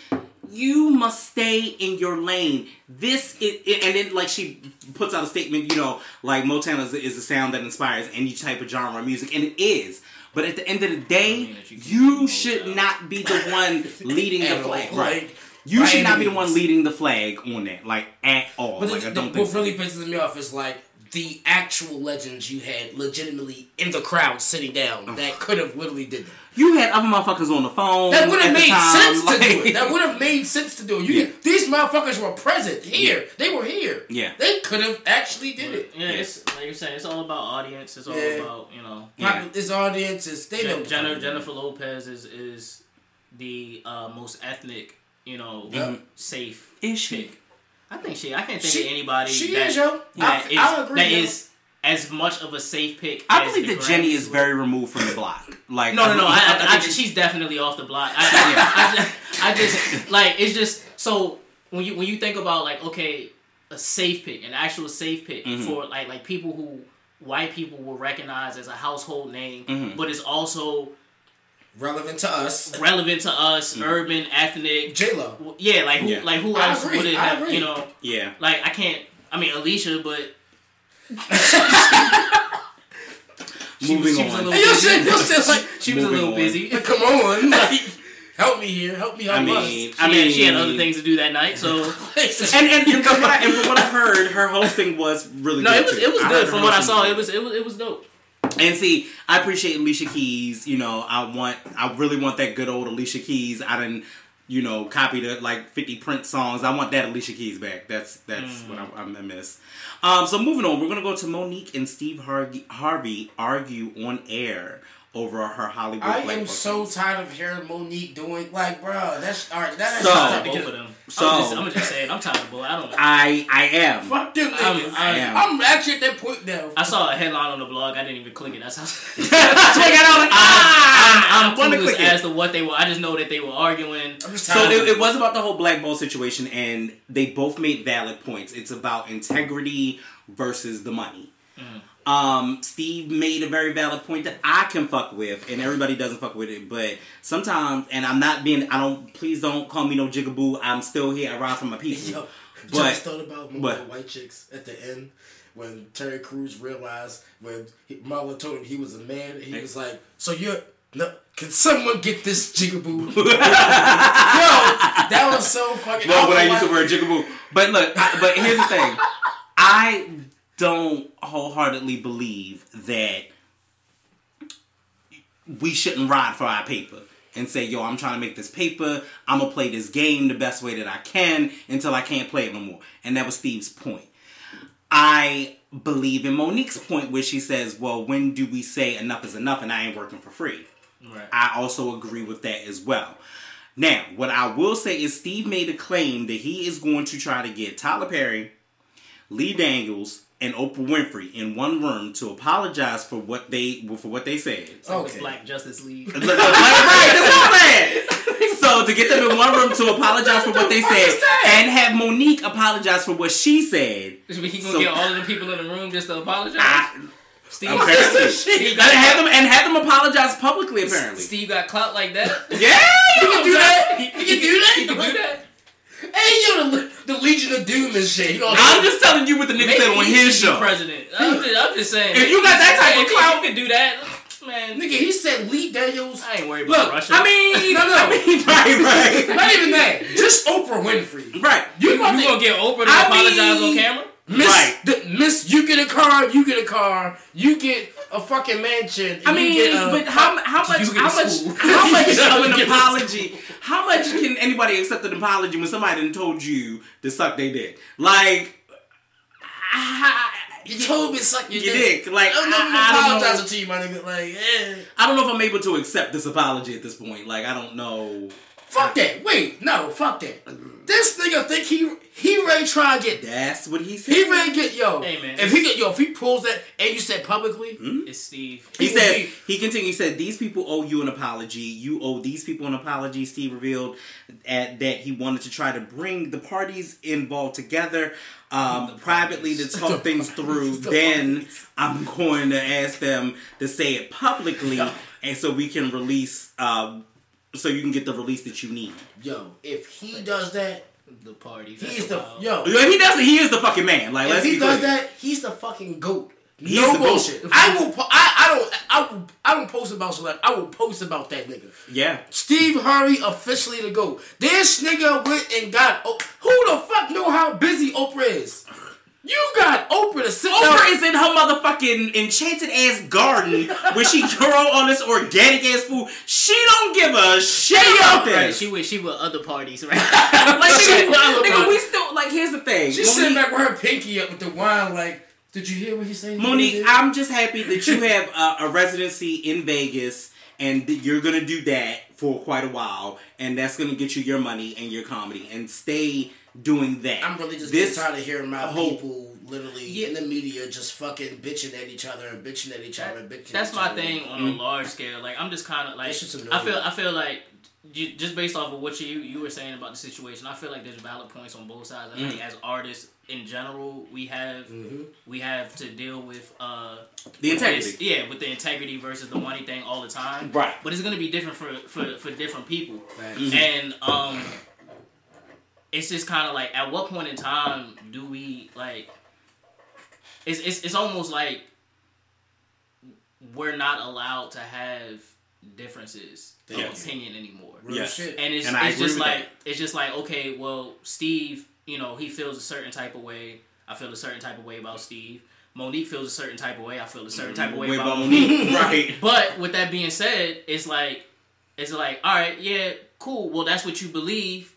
You must stay in your lane. This it, it and then like she puts out a statement, you know, like Motown is, is a sound that inspires any type of genre of music, and it is. But at the end of the day, mean you you should Motown. not be the one leading the At all. flag. Like, Right. You should not be the one leading the flag on that, like at all. But like the, I the, don't what think. so. really pisses me off is like the actual legends you had legitimately in the crowd sitting down that could have literally did that. You had other motherfuckers on the phone. That would have made time, sense like- to do it. That would have made sense to do it. You Yeah. these motherfuckers were present here. They were here. Yeah. They could have actually did it. Yeah, it's like you're saying. It's all about audience. It's all Yeah. about you know. Yeah. Popu- This audience is they know. Jen- Jennifer, Jennifer Lopez is is the uh, most ethnic, you know, Yep. safe Is she? pick. I think she. I can't think She- of anybody. she that, is, yo. that I- is- I agree, that yo. is as much of a safe pick. I as believe the that Jenny is were. very removed from the block. Like No, no, no. I, I, I, think just, she's definitely off the block. I, I, just, I just like it's just so when you when you think about like okay, a safe pick, an actual safe pick Mm-hmm. for like like people who white people will recognize as a household name, Mm-hmm. but it's also relevant to us. relevant to us, Mm-hmm. urban, ethnic. J Lo. Yeah, like who Yeah. like who else would it have? You know, yeah. like I can't. I mean Alicia, but she Moving was, she was a on. little Hey, yo, busy. shit, yo, shit, like, she was a little on. busy. Like, come on, like, help me here, help me help I mean. She, I mean, she had other things to do that night, so And and, and, from what I, and from what I heard, her hosting was really good. no, good it was too. it was good from what I saw. It was it was it was dope. And see, I appreciate Alicia Keys. You know, I want, I really want that good old Alicia Keys. I didn't, you know, copy the like fifty Prince songs. I want that Alicia Keys back. That's that's what I, I miss. Um, so moving on, we're gonna go to Monique and Steve Harvey, Harvey argue on air over her Hollywood. I am so thing. tired of hearing Monique doing like, bro. That's all right. That's So- ain't I'm both of them. so- I'm just, I'm just saying, I'm tired of both. I don't. I I am. Fuck them I'm- I am. I'm actually at that point now. I saw a headline on the blog. I didn't even click it. That's how. Check it out. Like, ah, I'm, I'm clueless click as to what they were. I just know that they were arguing. I'm just So it, of it was about the whole black ball situation, and they both made valid points. It's about integrity versus the money. Um, Steve made a very valid point that I can fuck with, and everybody doesn't fuck with it. But sometimes, and I'm not being, I don't. Please don't call me no jigaboo. I'm still here. I ride for my people. Yo, But- just thought about but- white chicks at the end when Terry Crews realized when he, Marlon told him he was a man, he was like, "So you're no." Can someone get this jigaboo? Yo, that was so fucking. Well, when I used to wear word jigaboo, but look, but here's the thing, I don't wholeheartedly believe that we shouldn't ride for our paper and say, "Yo, I'm trying to make this paper. I'm gonna play this game the best way that I can until I can't play it no more." And that was Steve's point. I believe in Monique's point where she says, "Well, when do we say enough is enough and I ain't working for free?" Right. I also agree with that as well. Now, what I will say is Steve made a claim that he is going to try to get Tyler Perry, Lee Daniels, and Oprah Winfrey in one room to apologize for what they for what they said. Okay. Black Justice League. Look, look, right, that's what I'm saying. So to get them in one room to apologize for what they said is and have Monique apologize for what she said. He gonna So- get all of the people in the room just to apologize. I, Steve, apparently. Steve and got have them and have them apologize publicly. Apparently, Steve got clout like that. yeah, you can do that. You He can do that. He can do that. Hey, yo, the, the Legion of Doom and shit. You know, I'm just telling you what the nigga said on his show. president. I'm just, I'm just saying. If you got that type of clout- you can do that. Man, nigga, he said Lee Daniels. I ain't worried about Look, Russia. I mean, No, no. I mean, right, right, Not even that. Just Oprah Winfrey. right. You, you, you gonna get Oprah to I apologize mean- on camera? Miss, Right. the, miss, you get a car, you get a car, you get a fucking mansion. I mean, you get, uh, but how how much how much how much of an apology? How much can anybody accept an apology when somebody done told you to suck their dick? Like, I, you told me to suck your you dick. dick. Like, I'm not I, I don't apologizing to you, my nigga. Like, eh. I don't know if I'm able to accept this apology at this point. Like, I don't know. Fuck that. Wait, no, fuck that. This nigga think he he ready try to get that. That's what he said. He ready get yo. Hey, man. If he get yo, if he pulls that and you said publicly, It's Steve. He He will says be- he continued. He said these people owe you an apology. You owe these people an apology. Steve revealed at, that he wanted to try to bring the parties involved together um, privately to talk things through. The then parties. I'm going to ask them to say it publicly, and so we can release. Um, so you can get the release that you need. yo, if he does that, The parties. he's That's the wild. yo. If he does it, he is the fucking man. Like If let's he does clear. that, he's the fucking goat. He's no the goat. bullshit. I will. Po- I, I don't. I will. I don't post about select. I will post about that nigga. Yeah. Steve Harvey officially the goat. This nigga went and got. Oh, who the fuck know how busy Oprah is? You got Oprah to sit Oprah down. is in her motherfucking enchanted ass garden where she grow all this organic ass food. She don't give a shit about Right, this. she with she with other parties, right? like, Shit, nigga, well, nigga, we still like. Here's the thing. She's sitting Monique- back with her pinky up with the wine, like, did you hear what he said? Monique, I'm just happy that you have a, a residency in Vegas and that you're gonna do that for quite a while, and that's gonna get you your money and your comedy, and stay doing that. I'm really just this. getting tired of hearing my whole- people literally Yeah. in the media just fucking bitching at each other and bitching at each other and bitching. That's at my each other. thing on a large scale. Like I'm just kind of like That. I feel I feel like you, just based off of what you you were saying about the situation, I feel like there's valid points on both sides. I think as artists in general, we have we have to deal with uh The with integrity. this- yeah, with the integrity versus the money thing all the time. Right. But it's gonna be different for for, for different people. Facts. And um it's just kind of like at what point in time do we like it's, it's it's almost like we're not allowed to have differences Yes. of opinion anymore Real Yes. and it's, And it's just like that. it's just like okay well steve you know he feels a certain type of way i feel a certain type of way about steve monique feels a certain type of way i feel a certain type of way Way about about monique Monique, right? but with that being said, it's like it's like, all right, yeah, cool. Well, that's what you believe.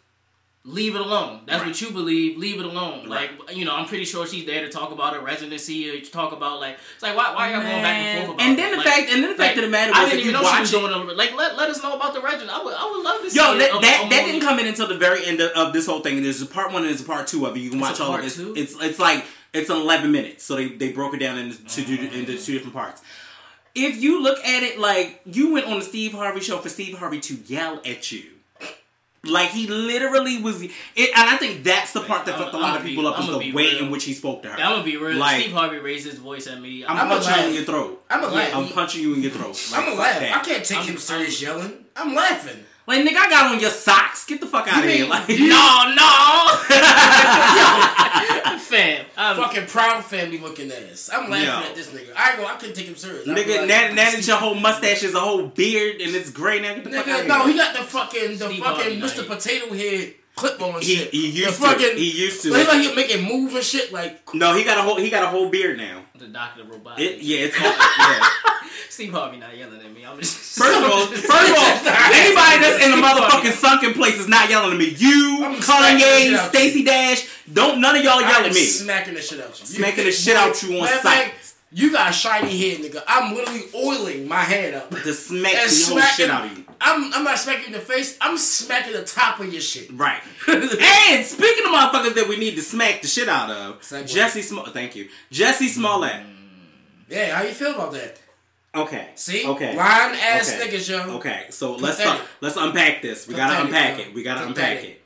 Leave it alone. That's Right. what you believe. Leave it alone. Right. Like you know, I'm pretty sure she's there to talk about her residency or to talk about like it's like why why are y'all going back and forth about And it? then the Like- fact, and then the fact like, of the matter I didn't if even you know she watch was it, doing it. Like let, let us know about the residency. I would I would love to see. Yo, it. that, A- that, a that didn't come in until the very end of, of this whole thing. And there's a part one and there's a part two of it. You can It's watch a all of part it. It's, two? it's it's like it's 11 minutes, so they, they broke it down into two, oh, into two different parts. If you look at it like you went on the Steve Harvey show for Steve Harvey to yell at you. Like he literally was, it, and I think that's the part that fucked a lot of people up is the way in which he spoke to her. I'm gonna be real. Like- Steve Harvey raised his voice at me. I'm, I'm, punching you in your throat. I'm a laugh. I'm punching you in your throat. Like, I'm a laugh. I can't take I'm- him serious yelling. I'm laughing. Like nigga, I got on your socks. Get the fuck out of mean- here. Like you- no, no, fam. I'm, Fucking proud family looking ass. I'm laughing Yo. at this nigga. I go. I couldn't take him serious. I'd Nigga, like, now, now that Steve- your whole mustache is a whole beard and it's gray now, get the fuck out Nigga, of no, here. he got the fucking the Steve fucking Mr. like- Potato Head clip on He- shit. he The used to. fucking, He used to. Like, like he make it move and shit. Like no, he got a whole he got a whole beard now. the Doctor Robot. It, yeah, it's all, yeah. Steve Harvey not yelling at me. I'm just First of all, first of all, anybody that's in the motherfucking sunken place is not yelling at me. You, I'm Kanye, out Stacey Dash, don't none of y'all yell at me. smacking the shit out you. Smacking the shit out you on sight. You got a shiny head, nigga. I'm literally oiling my hand up. To smack And the smacking- shit out of you. I'm, I'm not smacking you in the face. I'm smacking the top of your shit. Right. and speaking of motherfuckers that we need to smack the shit out of. Jussie Smollett. Thank you, Jussie Smollett. Mm. Yeah, how you feel about that? Okay. See, Okay. lying ass Okay. niggas, yo. Okay, so let's Pathetic. talk, let's unpack this. We gotta unpack bro. it. We gotta Pathetic. unpack it.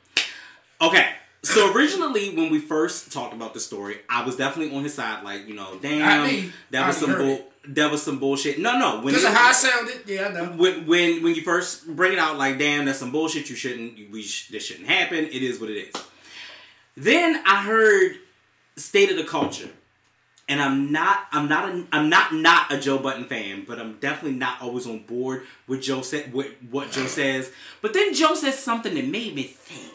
Okay, so originally when we first talked about the story, I was definitely on his side. Like you know, damn, me. that I was some bull. That was some bullshit. No, no. When Because of how I sounded, yeah, I know. when when when you first bring it out, like damn, that's some bullshit. You shouldn't. We sh- this shouldn't happen. It is what it is. Then I heard state of the culture, and I'm not. I'm not. A, I'm not not a Joe Budden fan, but I'm definitely not always on board with Joe said with what Joe says. But then Joe says something that made me think.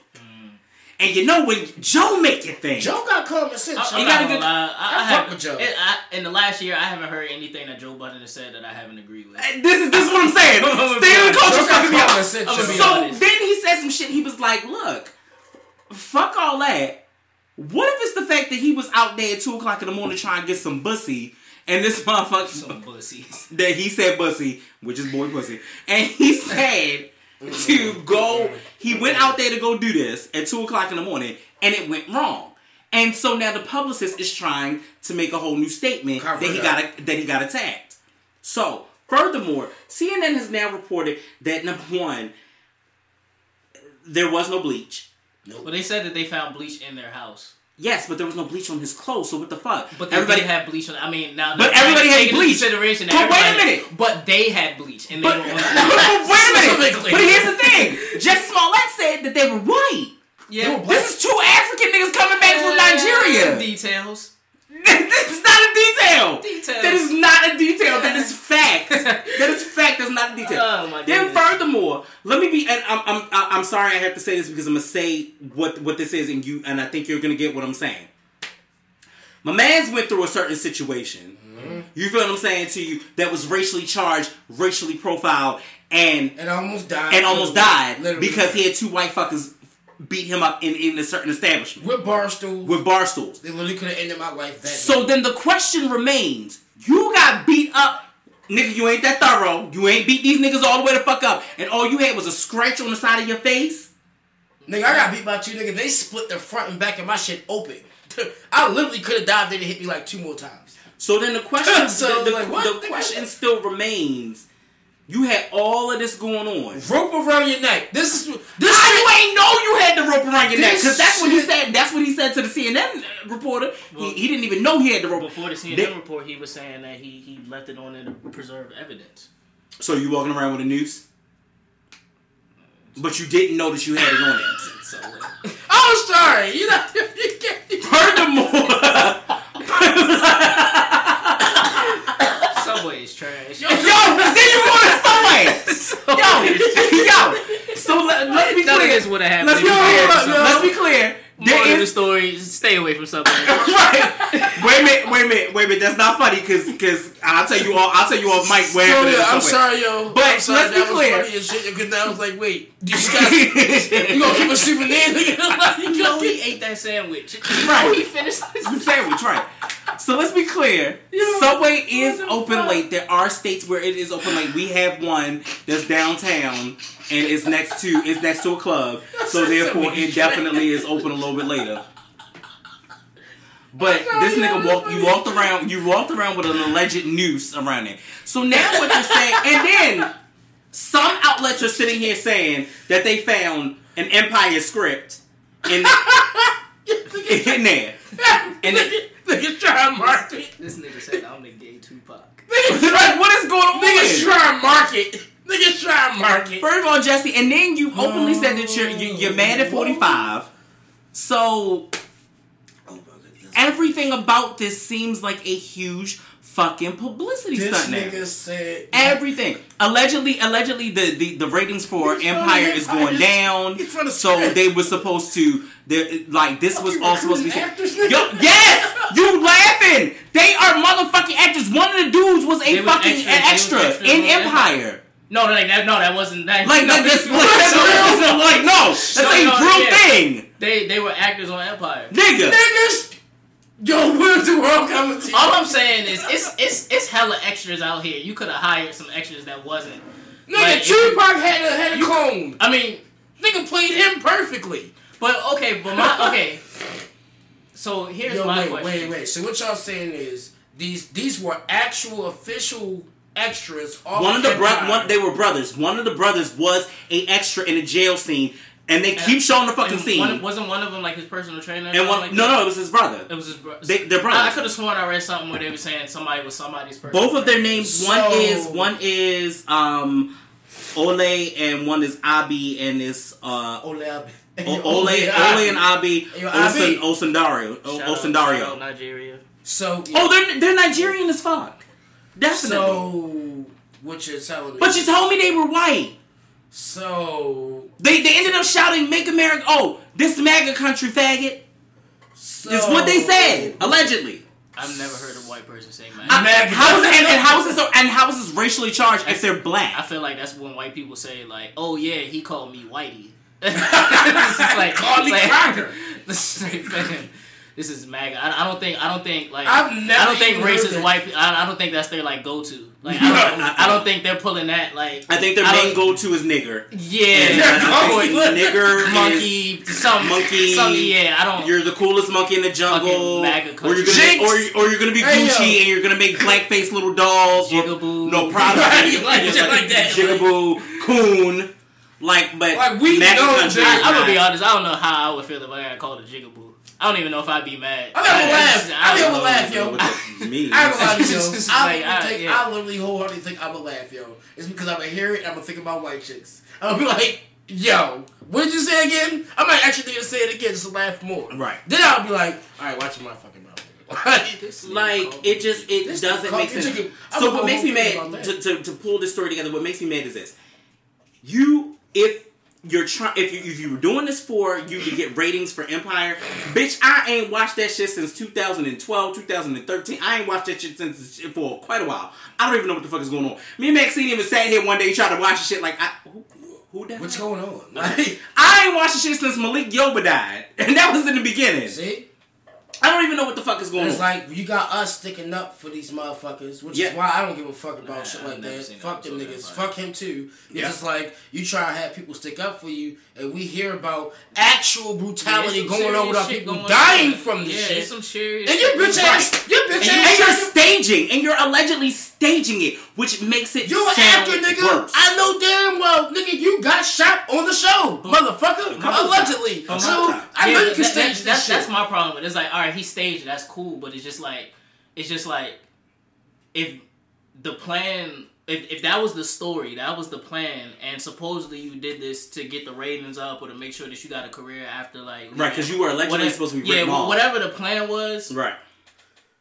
And you know when Joe make you think. Joe got common sense. I, yo. I'm got not a gonna good- lie. I, I, I fuck have- with Joe. it- I, in the last year, I haven't heard anything that Joe Budden has said that I haven't agreed with. This is this is what I'm saying. I'm gonna be State of the culture Joe fucking me common up. sense, I'm yo. gonna be So then he said some shit. He was like, "Look, fuck all that. What if it's the fact that he was out there at two o'clock in the morning trying to get some bussy, and this motherfucker Some pussies. that he said bussy, which is boy pussy, and he said to go. He went out there to go do this at two o'clock in the morning, and it went wrong." And so now the publicist is trying to make a whole new statement Cover that he got that he got attacked. So, furthermore, CNN has now reported that number one, there was no bleach. But they said that they found bleach in their house. Yes, but there was no bleach on his clothes. So what the fuck? But everybody had bleach on. I mean, now. But everybody had bleach. Consideration But wait a minute. But they had bleach, and they But, were on. wait a minute. But here's the thing: Jess Smollett said that they were white. yeah, This is two African niggas coming back from Nigeria. Details. this is not a detail. Details. That is not a detail. That is fact. that is fact. That's not a detail. Oh, my then goodness. furthermore, let me be. And I'm, I'm I'm sorry I have to say this because I'm gonna say what what this is, and you and I think you're gonna get what I'm saying. My man's went through a certain situation. Mm-hmm. You feel what I'm saying to you? That was racially charged, racially profiled, and And almost died. and almost died Literally. because he had two white fuckers beat him up in, in a certain establishment with bar stools. with bar stools. they literally could have ended my life that So then the question remains: You got beat up, nigga. You ain't that thorough. You ain't beat these niggas all the way the fuck up, and all you had was a scratch on the side of your face. Nigga, I got beat by two niggas. They split the front and back of my shit open. I literally could have died. They hit me like two more times. So then the question, So, the, the- like, the question still remains: You had all of this going on. Rope around your neck. This is this. How shit- you ain't know you had the rope around your neck? Because that's what he said. That's what he said to the CNN reporter. Well- he, he didn't even know he had the rope. Before the CNN They- report, he was saying that he, he left it on there to preserve evidence. So you walking around with a noose, but you didn't know that you had it on there. So, uh, I'm sorry. You know you can't. Furthermore, Subway is trash. yo, then you go to Subway. Yo, yo. So let, let's be None of clear. this would have happened. Let's be clear. Let's be clear. Moral There of the is story: Stay away from Subway. right. Wait a minute. Wait a minute. Wait a minute. That's not funny because because I'll tell you all. I'll tell you all. Mike, where Yo, happened yeah, I'm sorry, yo. But I'm sorry, let's be that was clear. funny as shit. Because I was like, wait, you just got, you gonna keep a souvenir? Nigga? You You know he ate that sandwich. Right. He finished The sandwich, right? So let's be clear. Subway is open fuck? late. There are states where it is open late. We have one that's downtown and it's next to it's next to a club. So therefore, it definitely is open a little bit later. But this nigga walked. You walked around. You walked around with an alleged noose around it. So now what you're saying, and then some outlets are sitting here saying that they found an Empire script in in there. And nigga, nigga trying to market. This nigga said I'm the gay Tupac. Nigga like, what is going on? Niggas trying to market. Niggas trying to market. First of all, Jussie, and then you openly said that you're you- you're mad at 45. So oh, everything about this seems like a huge fucking publicity This stunt now. said. Everything. Allegedly, allegedly, the, the, the ratings for He's Empire is going down. he's trying to So they were supposed to. they're- Like this was all supposed to be. recruiting actors, Yo, yes, you laughing? They are motherfucking actors. One of the dudes was a They was fucking extras. They was extra in on Empire. No, no, like, that, no, that wasn't that. Like, no, like this, like, that's a real, like, no, that's No, a no, real yeah. thing, They they were actors on Empire. nigga. Niggas. Yo, where's the world coming to? All I'm saying is it's it's it's hella extras out here. You could have hired some extras that wasn't. Nigga, Like, Tupac had a had a clone. I mean, Nigga played him perfectly. but okay, but my okay. So here's Yo, my wait, question. wait, wait. So what y'all saying is these these were actual official extras. Off One of the bro- one they were brothers. One of the brothers was a extra in a jail scene, and they keep showing the fucking scene. One, wasn't one of them like his personal trainer? and one, like no, that? no, it was his brother. It was his brother. They- they're brothers. I, I could have sworn I read something where they were saying somebody was somebody's personal Both of their trainer. names. One is one is um, Ole, and one is Abi, and is uh, Ole Abi. O- Ole, Ole, and Abi Yo, Osen, Abi. Osundairo, O- Shout out- shout out Osundairo. Nigeria. So Oh, they're they're Nigerian as fuck. Definitely. so what you're telling me? but you told me they were white. so They they ended up shouting "Make America." Oh, this MAGA country faggot. so Is what they said allegedly. I've never heard a white person say man. I- MAGA. how is it, and, and how is it so? And how is this racially charged if they're black? I feel like that's when white people say like, "Oh yeah, he called me whitey." this is like Call me like, cracker. Like, fucking- this is MAGA. I, I don't think. I don't think like. I've never I don't think even heard racist white. I, I don't think that's their like go to. Like I don't, No. I don't think they're pulling that like. I think their I main don't- go-to is nigger. Yeah, And I think going- nigger is- monkey, some monkey, some yeah. I don't. You're the coolest monkey in the jungle, Fucking MAGA or you're gonna country. be, or, or you're gonna be Hey, yo. Gucci and you're gonna make blackface little dolls. or- Jigaboo. No problem. Right, like shit like that, Jigaboo, coon, like but Like, we know country that- is I'm gonna be honest. I don't know how I would feel if I got called a jigaboo. I don't even know if I'd be mad. I never laugh. I don't never know. laugh, yo. What that means. I don't It's yo. I, literally I- think, yeah. Wholeheartedly think I'm gonna laugh, yo. It's because I'm gonna hear it and I'm gonna think about white chicks. I'm gonna be like, yo, what did you say again? I might actually need to say it again just to laugh more. Right. Then I'll be like, all right, watch your motherfucking mouth. Like, Like it just it This doesn't make sense. you took it- I So what makes me mad to, to, to pull this story together? What makes me mad is this: you if you're trying if you if you were doing this for you to get ratings for Empire, bitch, I ain't watched that shit since 2012, 2013. I ain't watched that shit since for quite a while. I don't even know what the fuck is going on. Me and Maxine even sat here one day trying to watch the shit like I who, who that? What's going on? Like, I ain't watched the shit since Malik Yoba died, and that was in the beginning. see? I don't even know what the fuck is going It's on. It's like you got us sticking up for these motherfuckers, which Yeah. is why I don't give a fuck about Nah, shit like never that. Fuck that them niggas. Fuck him too. It's Yeah. just like you try to have people stick up for you, and we hear about actual brutality Yeah, going on with our people dying on. from this yeah, shit. it's some serious. And your shit bitch ass, your bitch and, you, ass, and you're staging, and you're allegedly staging it, which makes it you an sound actor, nigga. worse. I know damn well, nigga. You got shot on the show, motherfucker. Allegedly. So. I know you can stage that's, this shit. that's my problem with it. It's like, all right, he staged. That's cool, but it's just like, it's just like, if the plan, if, if that was the story, that was the plan, and supposedly you did this to get the ratings up or to make sure that you got a career after like right, because you were allegedly whatever- supposed to be yeah, Rick Moss. whatever the plan was. right.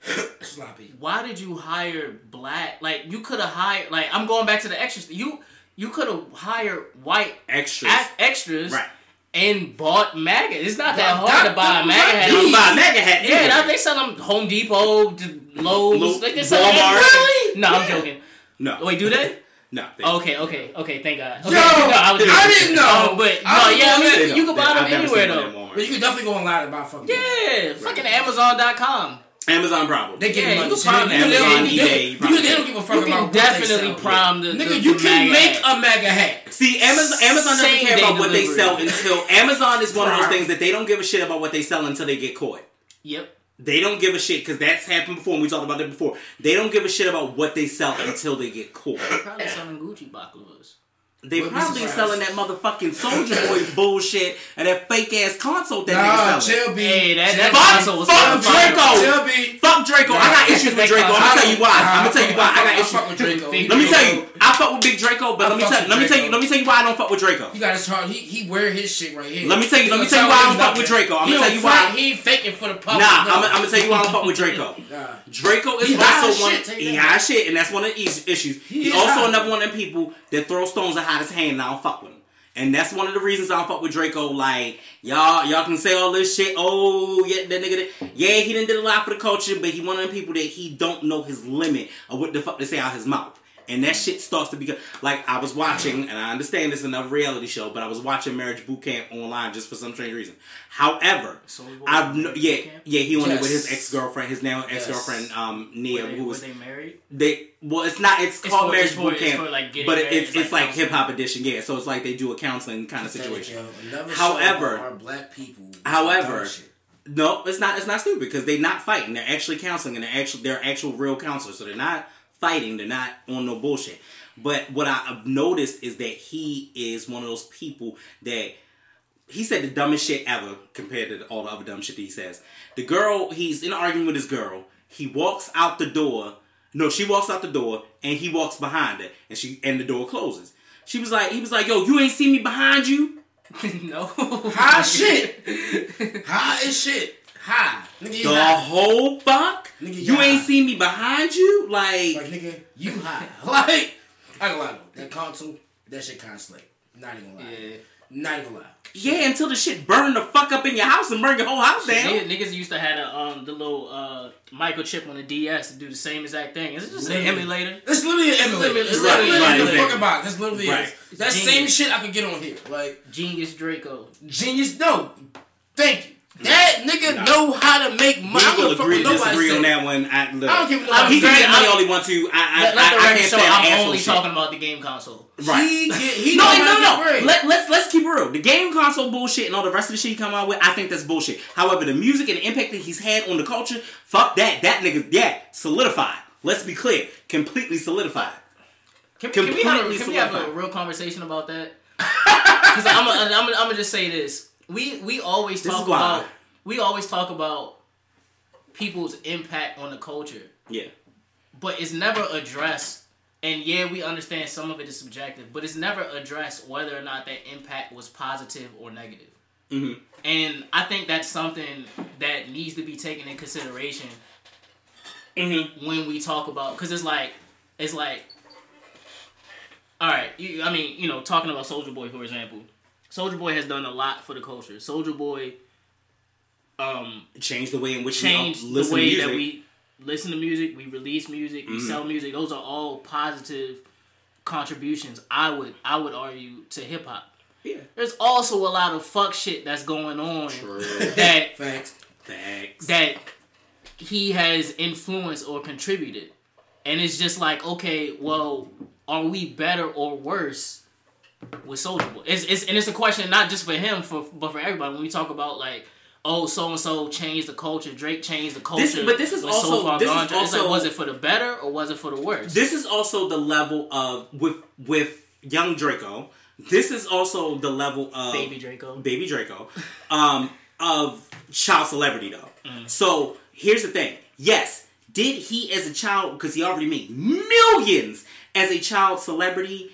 sloppy. Why did you hire black? Like you could have hired. Like I'm going back to the extras. You you could have hired white Extras. act- extras Right. And bought MAGA. It's not that That- hard that- to buy a that- MAGA hat. You you can buy a MAGA hat. Yeah, anyway. they sell them Home Depot, to Lowe's. Lo- like they sell Walmart. them- Really? No, I'm joking. No. Wait, do they? No. they- Okay, okay, okay. Thank God. Okay, Yo, I, was I didn't know. Oh, but I no, was yeah, I mean, They you can buy I've them anywhere seen one at though. But you can definitely go online and buy fucking. Yeah, fucking Amazon.com. Amazon problem. They give Yeah, you you money. can prime they- they- Amazon, they- eBay, they- you you they don't give a fuck You about can what they definitely sell. prime the. Nigga, the, you the can make hat. a MAGA hat. See, Amazon, Amazon doesn't care day about what they sell until Amazon is one of those things that they don't give a shit about what they sell until they get caught. Yep. They don't give a shit because that's happened before. and We talked about that before. They don't give a shit about what they sell until they get caught. Probably selling Gucci baklavas. They Wouldn't probably selling that motherfucking Soulja Boy bullshit and that fake ass console that Nah, nigga selling. chill, B. Hey, that that Fuck- console was fuck fire. Draco. Chill, B. Fuck Draco. I got issues with Draco. I'm gonna tell you why. I'm gonna tell you why. I got I issues. fuck with Draco. Let Let me tell you, I fuck with Big Draco, but I let me tell with let me tell you let me tell you why I don't fuck with Draco. He got his heart. He he wear his shit right here. Let me tell you- let me tell you why I don't fuck with. Draco. I'm gonna tell you why. He ain't faking for the public. Nah. I'm, I'm gonna tell you why I don't fuck with Draco. Draco is also one. shit, tell you he that. high shit, and that's one of the issues. He He's also another one of them people that throw stones at hottest hand, and I don't fuck with him. And that's one of the reasons I don't fuck with Draco. Like y'all, y'all can say all this shit. Oh, yeah, that nigga. Yeah, he didn't did a lot for the culture, but he one of them people that he don't know his limit of what the fuck to say out his mouth. And that shit starts to become like I was watching, and I understand this is another reality show, but I was watching Marriage Boot Camp online just for some strange reason. However, Soulja Boy I've no, yeah Camp? yeah he went it with his ex girlfriend, his now ex girlfriend um Nia, Were they, who were was they married? they well it's not it's, It's called for- Marriage it's for- Boot it's Camp, for, like, but married. it's It's it's like like hip hop edition, yeah. So it's like they do a counseling kind of situation. Another However- our black people. however, No, it's not. It's not stupid because they're not fighting. They're actually counseling, and they're actually they're actual real counselors. So they're not fighting. They're not on no bullshit. But what I've noticed is that he is one of those people that he said the dumbest shit ever compared to all the other dumb shit that he says. The girl, he's in an argument with his girl. He walks out the door. No, she walks out the door, and he walks behind her, and she and the door closes. She was like, he was like, "Yo, you ain't see me behind you." no. High shit. High as shit. High. Nigga, you The high. whole fuck? Nigga, you yeah. ain't seen me behind you? Like, Like, nigga, you high. Like, I ain't gonna lie though. That console, that shit kinda slick. Not even gonna lie. Yeah. Not even gonna lie. yeah, until the shit burn the fuck up in your house and burn your whole house down. Niggas, niggas used to have a, um the little uh microchip on the DS to do the same exact thing. Is it just an emulator? It's literally an emulator. It's Right, literally right, the right. fucking box. That's literally Right. it. That Genius. same shit I could get on here. Like, Genius Draco. genius. No. Thank you. That nigga Nah. know how to make money. We will give a fuck agree what to nobody disagree on that one. I, look, I don't give a I'm he can very- get money I'm- all he want to. I, I, Let, let the I, I can't show, stand I'm only shit. talking about the game console. Right. He get, he No, know no, no. Let, let's let's keep it real. The game console bullshit and all the rest of the shit he come out with, I think that's bullshit. However, the music and the impact that he's had on the culture, fuck that. That nigga, yeah, solidified. Let's be clear, completely solidified. Can, can we have, a, Completely can we have a real conversation about that? Because I'm gonna I'm, I'm just say this. We we always This talk about we always talk about people's impact on the culture, Yeah. but it's never addressed. And yeah, we understand some of it is subjective, but it's never addressed whether or not that impact was positive or negative. hmm And I think that's something that needs to be taken in consideration hmm when we talk about because it's like it's like all right you, i mean you know talking about Soulja Boy for example Soulja Boy has done a lot for the culture. Soulja Boy um Change the way in which changed we the listen way to music. that we listen to music, we release music, we Mm-hmm. sell music. Those are all positive contributions. I would I would argue to hip hop. yeah. There's also a lot of fuck shit that's going on that Facts. Thanks. that he has influenced or contributed. And it's just like, okay, well, are we better or worse with Soulja Boy? It's, it's and it's a question not just for him, for but for everybody. When we talk about like, oh, so and so changed the culture, Drake changed the culture. This- but this is also- So Far this is Gone. It's like, also- was it for the better or was it for the worse? this is also the level of with with young Draco. This is also the level of Baby Draco. Baby Draco, um, of child celebrity though. Mm. So here's the thing. Yes, did he as a child because he already made millions as a child celebrity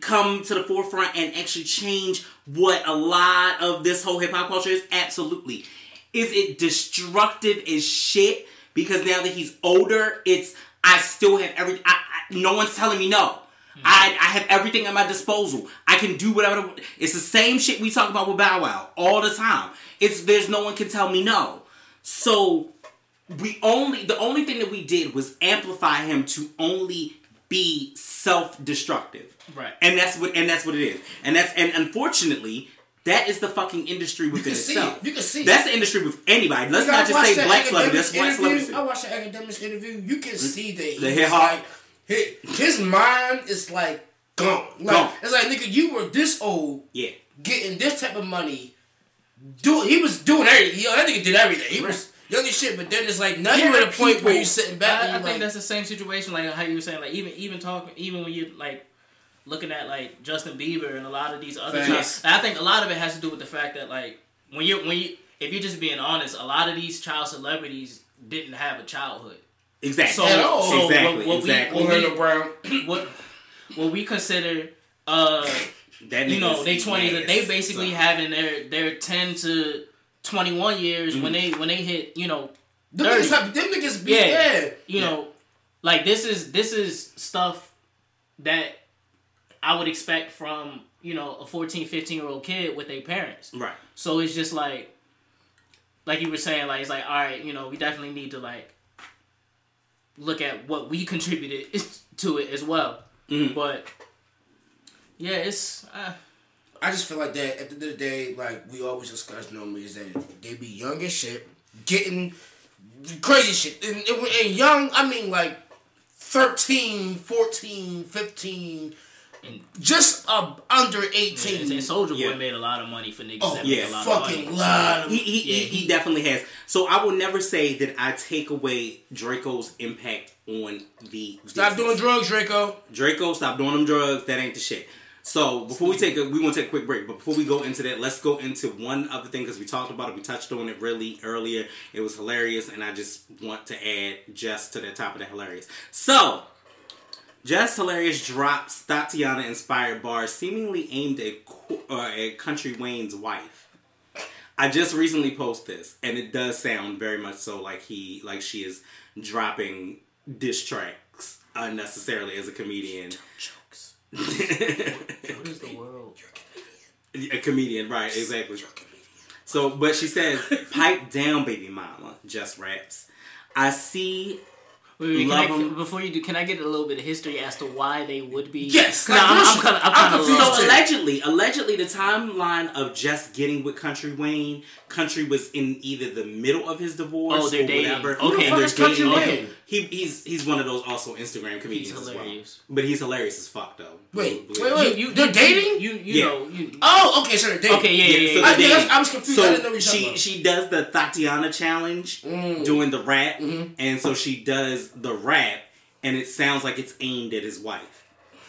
come to the forefront and actually change what a lot of this whole hip hop culture is? Absolutely. Is it destructive as shit? Because now that he's older, it's I still have every. I, I, no one's telling me no. Hmm. I, I have everything at my disposal. I can do whatever. It's the same shit we talk about with Bow Wow all the time. It's there's no one can tell me no. So we only the only thing that we did was amplify him to only be self-destructive. Right. And that's what and that's what it is. And that's and unfortunately that is the fucking industry within see itself. it. You can see it. That's the industry with anybody. Let's not just say black celebrity. That's white celebrity. I watched the academics interview. You can mm-hmm. see that The hip hop. like his, his mind is like gone. Like Gone. it's like nigga, you were this old, Yeah. getting this type of money. Do he was doing everything. Yo, that nigga did everything. He was young as shit. But then it's like now you're at a point where you're sitting back. I, and I you're think like, that's the same situation, like how you were saying, like even even talking, even when you like looking at like Justin Bieber and a lot of these other Facts. child, I think a lot of it has to do with the fact that like when you when you if you're just being honest, a lot of these child celebrities didn't have a childhood. Exactly. So, At all. so exactly. what, what exactly. we what we, Brown. what what we consider uh that you know they twenties they basically son. having their their ten to twenty one years when Mm-hmm. they when they hit you know Them 30. niggas, have, them niggas be Yeah. yeah. you know, like this is this is stuff that I would expect from you know a 14, 15 year old kid with their parents. Right. So it's just like, like you were saying, like it's like all right, you know, we definitely need to like look at what we contributed to it as well. Mhm. But yeah, it's uh, I just feel like that at the end of the day, like we always discuss normally, is that they be young as shit, getting crazy shit. And, and, and young, I mean like 13, 14, 15, and, just uh, under 18. and Soulja Boy Yeah. made a lot of money for niggas oh, that yeah, make a lot fucking of money. lot of He, he, he, Yeah, he he- definitely has. So I will never say that I take away Draco's impact on the Stop business. doing drugs, Draco. Draco, stop doing them drugs. That ain't the shit. So before we take a, we want to take a quick break. But before we go into that, let's go into one other thing because we talked about it. We touched on it really earlier. It was hilarious, and I just want to add just to the top of the hilarious. So. Just Hilarious drops Thotiana inspired bars seemingly aimed at, uh, at Country Wayne's wife. I just recently posted this, and it does sound very much so like he, like she is dropping diss tracks unnecessarily as a comedian. What is the world? a comedian, right? Exactly. So, but she says, "Pipe down, baby mama." Just raps. I see. Wait, wait, Love can I, 'em. before you do, can I get a little bit of history as to why they would be? Yes, 'Cause like, I'm, I'm kind of, I'm I'm confused. lost. So allegedly, allegedly, the timeline of just getting with Country Wayne, Country was in either the middle of his divorce Oh, they're or dating. whatever. Okay. Who the fuck they're is Country dating. Wayne? He, he's he's one of those also Instagram He's comedians as well. But he's hilarious as fuck though. Wait, Believe wait, wait. You, you, They're dating? You, you Yeah. know, you. Oh, okay, so they're dating. Okay, yeah, yeah, yeah. so yeah. I, yeah. I was confused. I So didn't know what you were she about. she does the Thotiana challenge, Mm. doing the rap, Mm-hmm. and so she does the rap, and it sounds like it's aimed at his wife.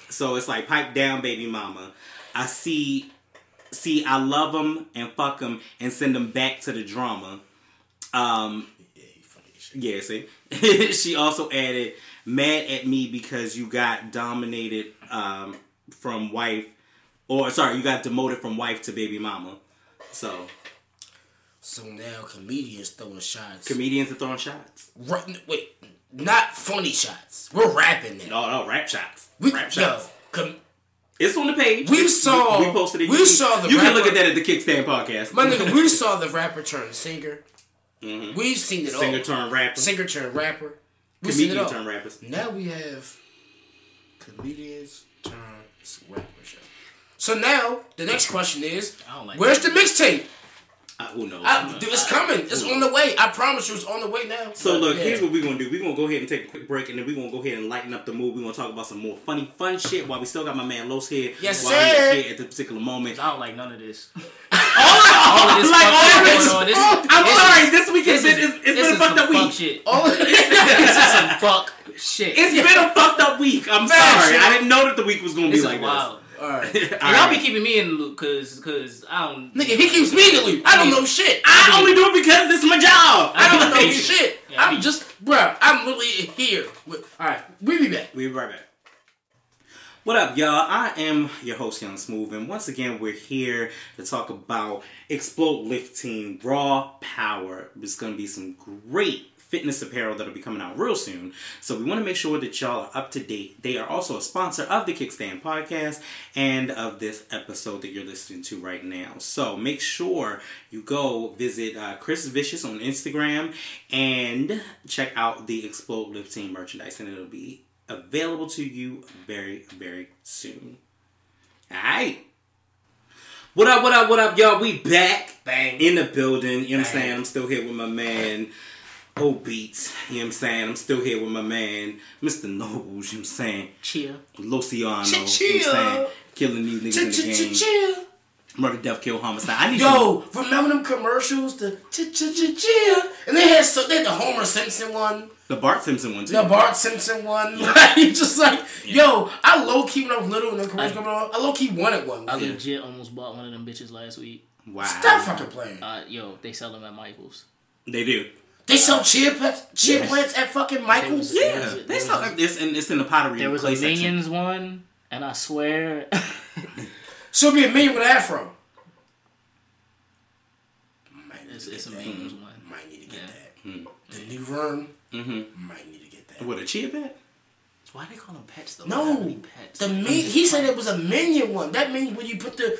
So it's like pipe down, baby mama. I see, see, I love him and fuck him and send him back to the drama. Um, Yeah, you funny as shit. yeah, see. she also added, mad at me because you got dominated um, from wife, or sorry, you got demoted from wife to baby mama. So So now comedians throwing shots. comedians are throwing shots. Ra- wait, not funny shots. We're rapping now. No, no, rap shots. We, rap yo, shots. com- It's on the page. We saw- We, posted it. we you, saw the You can look at that at the Kickstand podcast. My nigga, we saw the rapper turn singer. Mhm. We've seen it Singer all. turn rapper. Singer turn rapper. We've Comedian turn rappers. Now we have comedians turn rapper show. So now the next question is, like where's the mixtape? Uh, who knows? I- dude, It's coming. It's on the way. I promise you, it's on the way now. So look, Yeah. here's what we're gonna do. We're gonna go ahead and take a quick break, and then we're gonna go ahead and lighten up the mood. We're gonna talk about some more funny, fun shit while we still got my man Los here. Yes, while sir. He's here at the particular moment. I don't like none of this. all of this like all of this. going on. This- I'm this sorry. is- this week has been is, it's, it's this been a is fucked up week. shit. All of this is some fuck shit. It's been a fucked up week. I'm Man, sorry. shit. I didn't know that the week was gonna This be is like wild. All right. this. And All y'all right. be keeping me in the loop, cause, cause I don't. Nigga, he keeps me in the loop. I don't know shit. I only do it because this is my job. I don't know shit. Yeah, I I'm just, bruh, I'm really here. All right, we be back. We'll be right back. What up, y'all? I am your host, Young Smooth, and once again, we're here to talk about Explode Lifting Raw Power. There's going to be some great fitness apparel that'll be coming out real soon. So we want to make sure that y'all are up to date. They are also a sponsor of the Kickstand podcast and of this episode that you're listening to right now. So make sure you go visit uh, Chris Vicious on Instagram and check out the Explode Lifting merchandise, and it'll be available to you very, very soon. Alright. What up, what up, what up, y'all? We back. Bang. In the building. You know what I'm saying? I'm still here with my man, O Beats. You know what I'm saying? I'm still here with my man, Mr. Nobles. You know what I'm saying? Chill. Luciano. You know what I'm Chill. saying? Killing these niggas in the game. Chill. Murder, death, kill, homicide. I need some- Yo, remember them commercials? The ch ch ch chill. And they had so they had the Homer Simpson one, the Bart Simpson one, too. the Bart Simpson one. Like just like, yo, I low key when I was little and the commercials coming on, I low key wanted one. I Yeah. legit almost bought one of them bitches last week. wow. Stop fucking playing. Uh, yo, they sell them at Michaels. They do. They sell chia plants, chia Yes. plants at fucking Michaels. There Yeah. was- they there sell like this, and it's in the pottery There was clay a section. Minions one, and I swear, She'll be a million with an afro. Might need it's, to it's a get that. Minions one. Might need to get Yeah. that. The new Vern. Mm-hmm. Might need to get that. What, a chia pet? Why they call them pets though? No. They don't have any pets. The min- he said it was a minion one. That means when you put the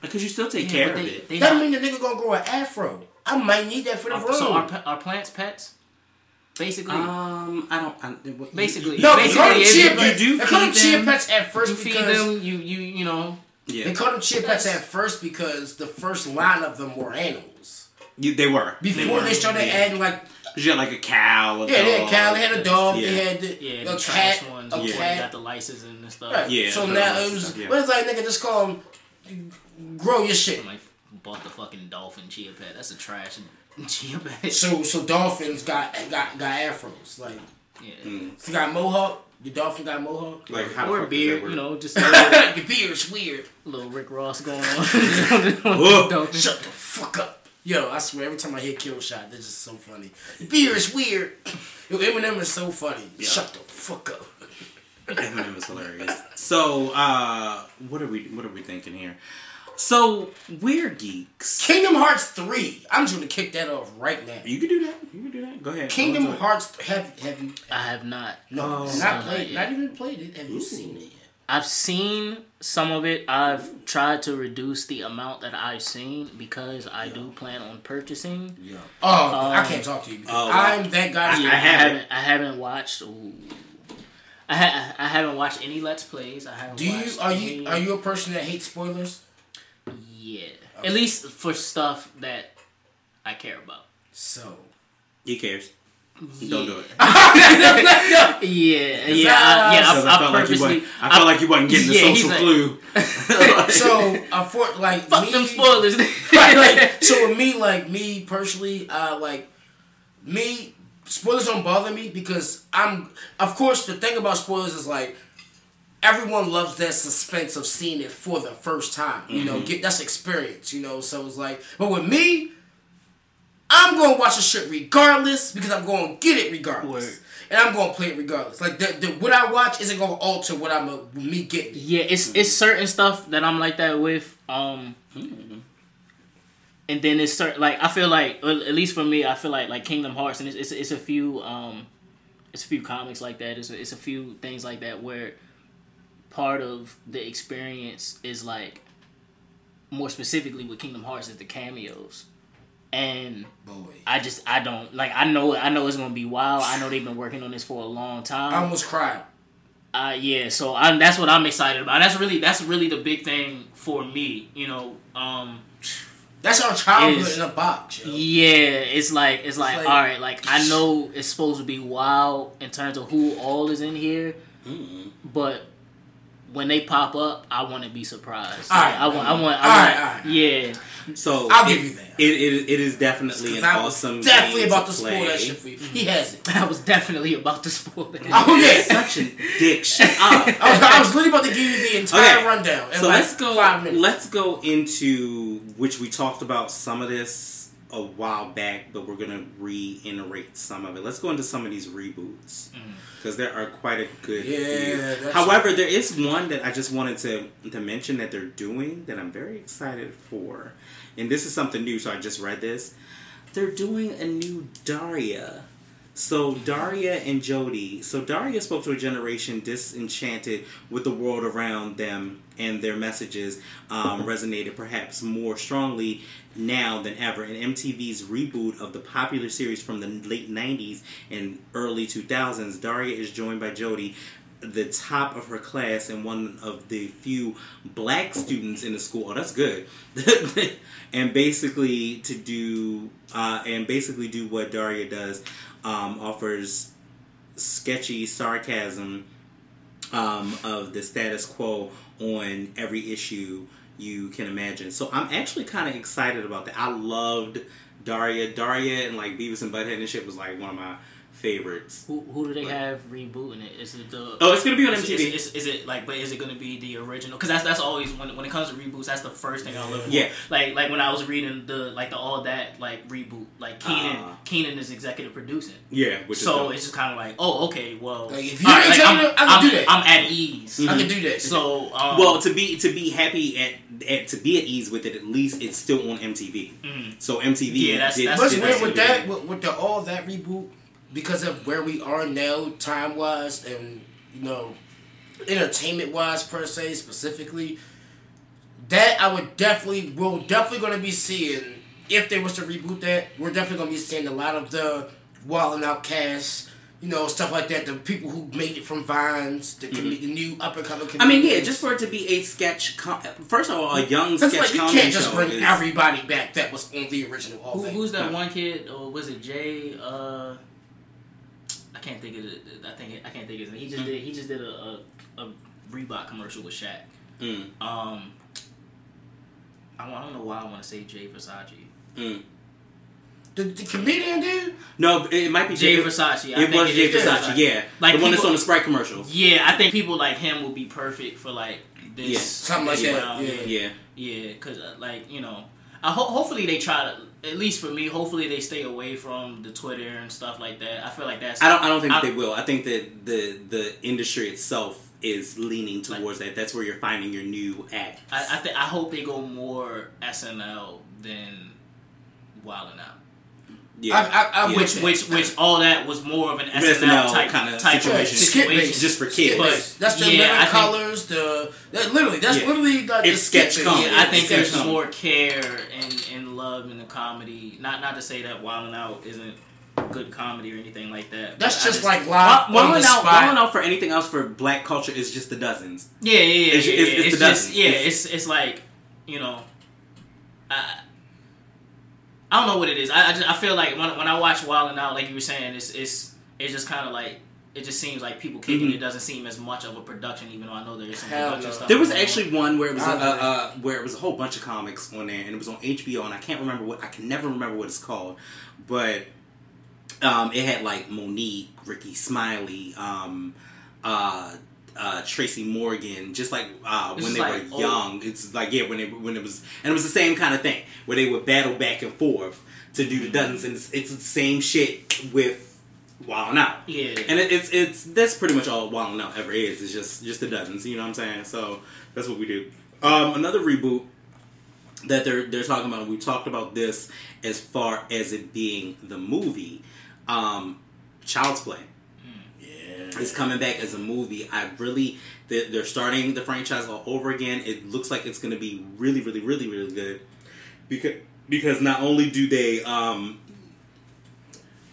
Because you still take Yeah, care of they- it. they that not- mean the nigga gonna grow an afro. I might need that for the are, room. so are, pe- are plants pets? Basically, Um, I don't. I, what- basically, no, they basically, call them if chia pets. you do they call them chia pets at first you feed because them. You you you know. yeah, they called them chia pets at first because the first line of them were animals. You- they were Before were. they, started yeah. adding like 'Cause you had like a cow. A yeah, they had dog. cow, they had a dog, Yeah. they had the, Yeah, a the cat, trash ones. a before Yeah. you got the license and stuff. Right. Yeah, So now it that was, stuff, yeah. but it's like nigga, just call them grow your shit. I'm like bought the fucking dolphin chia pet. That's a trash chia pet. So so dolphins got got got afros. Like yeah. Mm. if you got mohawk, your dolphin got mohawk. Like how the Or fuck does beard, you know, just a little, your beard's weird. little Rick Ross going on. Whoa. Dolphin. Shut the fuck up. Yo, I swear, every time I hear Kill Shot, they're just so funny. Your beard's weird. Yo, Eminem is so funny. Yeah. Shut the fuck up. Eminem is hilarious. So, uh, what are we? What are we thinking here? So we're geeks. Kingdom Hearts 3. I'm just gonna kick that off right now. You can do that. You can do that. Go ahead. Kingdom Go into it. Hearts have have you I have not. no Oh. not Saw played that not even played it. Have you seen it yet? I've seen some of it. I've tried to reduce the amount that I've seen because I do plan on purchasing. Yeah. Oh, I Um, can't talk to you because oh, I'm that guy. Yeah, I I, have- haven't. I haven't watched. Ooh. I ha- I haven't watched any Let's Plays. I haven't. Do you watched are you any- are you a person that hates spoilers? Yeah. At least for stuff that I care about. So He cares. Yeah. Don't do it. Yeah, yeah, I, yeah. I, I, I, felt like you purposely. wasn't. I felt like you wasn't getting the Yeah, he's social like- clue. so I for like fuck me, them spoilers. right, like, so with me, like me personally, uh, like me, spoilers don't bother me because I'm. Of course, the thing about spoilers is like everyone loves that suspense of seeing it for the first time. You know, get that's experience. You know, so it's like, but with me, I'm going to watch the shit regardless because I'm going to get it regardless. Word. And I'm gonna play it regardless. Like the, the what I watch isn't gonna alter what I'm uh, me getting. Yeah, it's it's certain stuff that I'm like that with. Um, and then it's certain like I feel like at least for me, I feel like like Kingdom Hearts, and it's it's, it's a few um, it's a few comics like that. It's a, it's a few things like that where part of the experience is like more specifically with Kingdom Hearts is the cameos. And Boy. I just I don't like I know I know it's gonna be wild. I know they've been working on this for a long time. I almost cried. Uh, yeah, so I, that's what I'm excited about. That's really that's really the big thing for me. You know, um, That's our childhood Is- in a box. Yo. yeah, it's like it's like, like- all right, like I know it's supposed to be wild in terms of who all is in here, Mm. but when they pop up, I want to be surprised. All right, I want, I want, I want, right, all right. yeah. So I'll it- give you that. It, it, it is definitely an I was awesome. definitely game about to to spoil that shit for you. He has it. I was definitely about to spoil that. Oh yeah. Such a dick. Shut up. I was, I was literally about to give you the entire Okay. rundown. So like let's go. Five minutes. Let's go into which we talked about some of this a while back, but we're gonna reiterate some of it. Let's go into some of these reboots mm. Because there are quite a good. Yeah, few. that's- However, there is one that I just wanted to to mention that they're doing that I'm very excited for, and this is something new. So I just read this. They're doing a new Daria. So Daria and Jody. So Daria spoke to a generation disenchanted with the world around them, and their messages um, resonated perhaps more strongly now than ever. In MTV's reboot of the popular series from the late '90s and early 2000s, Daria is joined by Jody. The top of her class and one of the few black students in the school. Oh, that's good. and basically to do uh, and basically do what Daria does um, offers sketchy sarcasm um, of the status quo on every issue you can imagine. So I'm actually kind of excited about that. I loved Daria. Daria and like Beavis and Butthead and shit was like one of my favorites. Who, who do they have rebooting it? Is it the? Oh, it's gonna be on is, MTV. Is, is, is it like? But is it going to be the original? Because that's that's always when when it comes to reboots, that's the first thing I look for. Yeah. Like like when I was reading the like the all that like reboot, like Kenan Ah. Kenan is executive producing. yeah, which So is it's just kind of like, oh, okay, well, Like, if you all right, ain't like, I'm, executive, I can I'm, do that. I'm at ease. I can do that. So, um, well, to be to be happy at, at to be at ease with it, at least it's still on MTV. Mhm. So MTV, Yeah, that's- did, that's- What's did weird with that, with, with the all that reboot, because of where we are now, time wise, and you know, entertainment wise per se, specifically, that I would definitely, we're definitely going to be seeing if they was to reboot that. We're definitely going to be seeing a lot of the Wildin' Out cast, you know, stuff like that. The people who made it from Vines, the, com- the new up and coming. Mm-hmm. I mean, yeah, just for it to be a sketch. Com- First of all, a young That's sketch like you comedy can't just show bring is- everybody back that was on the original. All who, who's that No. one kid? Or was it Jay? Uh, I can't think of it. I think I can't think of his name. He just did. He just did a, a, a Reebok commercial with Shaq. Mm, Um, I, I don't know why I want to say Jay Versace. mm. The, the comedian dude. No, it might be Jay Jay Versace. I It think was Jay is Versace, yeah, Like the one that's on the Sprite commercials. Yeah, I think people like him will be perfect for like this. Yeah. Something like that, round. yeah. Yeah, Yeah, because uh, like you know, I ho- hopefully they try to at least for me. Hopefully they stay away from the Twitter and stuff like that. I feel like that's. I don't. I don't think I- they will. I think that the the industry itself is leaning towards that. That's where you're finding your new act. I I, th- I hope they go more SNL than Wild 'N Out. Yeah, I- I- I yeah. Which which which all that was more of an SNL, type type situation. of Skit situation. based. Just for kids. based. That's the Yeah, living I think- colors. The that, literally that's Yeah. literally like It's sketch comedy. Yeah, I think sketch there's comedy. more care and, and love in the comedy. Not not to say that Wild 'N Out isn't good comedy or anything like that. That's but I just like live on Wilding out. Wilding out for anything else for black culture is just the dozens. Yeah, yeah, yeah. It's- yeah, it's- it's It's, the just dozens. yeah. It's- It's it's like you know, I I don't know what it is. I I, just, I feel like when when I watch Wild 'N Out, like you were saying, it's it's it's just kind of like. It just seems like people kicking. Mhm. It doesn't seem as much of a production, even though I know there is some Hell production no. stuff. There was going actually one where it was a, I uh, uh, where it was a whole bunch of comics on there, and it was on HBO, and I can't remember what I can never remember what it's called, but um, it had like Mo'Nique, Rickey Smiley, um, uh, uh, Tracy Morgan, just like uh, when they like were young. It's like yeah, when it when it was, and it was the same kind of thing where they would battle back and forth to do the dozens, and it's, it's the same shit with Wild 'N Out. yeah. And it, it's it's that's pretty much all Wild 'N Out ever is. It's just just the dozens. You know what I'm saying? So that's what we do. Um, another reboot that they're they're talking about. We talked about this as far as it being the movie, um, Child's Play. Is coming back as a movie. I really they're, starting the franchise all over again. It looks like it's going to be really, really, really, really good because because not only do they um,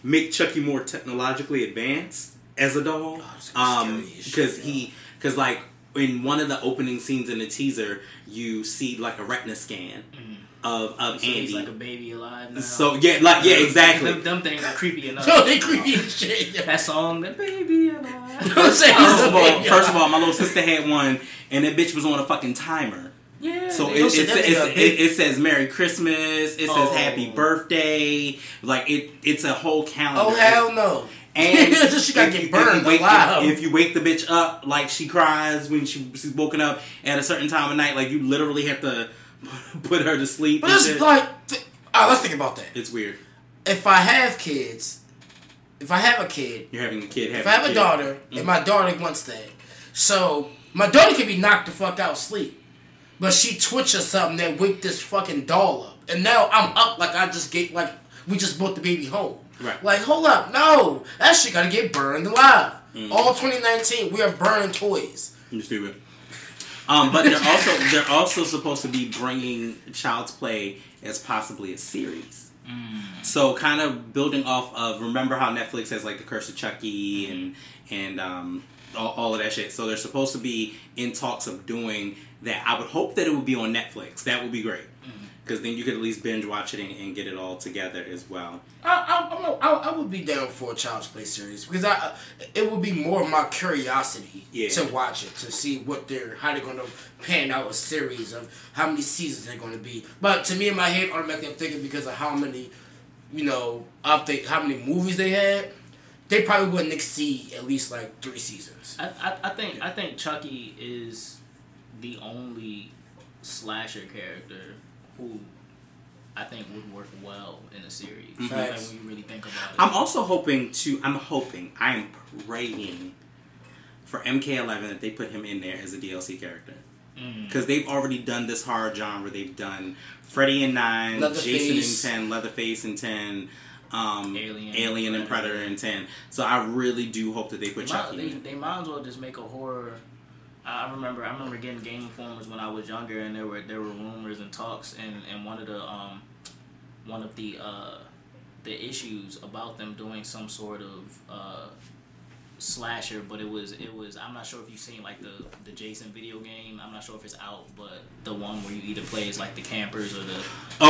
make Chucky more technologically advanced as a doll, Oh, it's gonna be um, scary as shit, because he because like in one of the opening scenes in the teaser, you see like a retina scan of of. So Andy. he's like a baby alive now. so yeah, like yeah, exactly. Them, them things are creepy enough. Yo, they creepy as shit. yo. that song, the baby alive. I'm saying First of all, first of all, my little sister had one, and that bitch was on a fucking timer. yeah. So it, it, it, it, says Merry Christmas. It says Oh. Happy Birthday. Like it, it's a whole calendar. Oh hell no! And she if get you- burned If you, wake, alive. if you wake the bitch up, like she cries when she, she's woken up at a certain time of night, like you literally have to put her to sleep. but it's like, th- let's think about that. it's weird. If I have kids, if I have a kid, You're having a kid. Having if I have a kid. daughter, and my daughter wants that, so my daughter can be knocked the fuck out sleep, but she twitch or something that wake this fucking doll up, and now I'm up like I just get like we just brought the baby home. Right. Like, hold up, no, that shit gotta get burned alive. Mm-hmm. All 2019, we are burning toys. You're stupid. Um, but they're also they're also supposed to be bringing Child's Play as possibly a series. So kind of building off of remember how Netflix has like the Curse of Chucky and and um, all, all of that shit. So they're supposed to be in talks of doing that. I would hope that it would be on Netflix. That would be great because then you could at least binge watch it and, and get it all together as well. I, I, I'm a- I, I would be down for a Child's Play series because I it would be more of my curiosity Yeah. to watch it to see what they're how they're gonna pan out a series of how many seasons they're gonna be. But to me in my head, automatically I'm thinking because of how many, you know, up they how many movies they had, they probably wouldn't exceed at least like three seasons. I, I, I think I think Chucky is the only slasher character who I think would work well in a series. Like when you really think about it. I'm also hoping to. I'm hoping. I am praying for MK11 that they put him in there as a DLC character Mm. because they've already done this horror genre. They've done Freddy and nine, Leatherface. Jason and ten, Leatherface and ten, um, Alien, Alien, and Predator. and ten. So I really do hope that they put They might, Chucky. they, they might as well just make a horror. I I remember I remember getting Game Informers when I was younger, and there were there were rumors and talks, and, and one of the um one of the uh the issues about them doing some sort of uh slasher, but it was it was I'm not sure if you've seen like the the Jason video game. I'm not sure if it's out, but the one where you either play as like the campers or the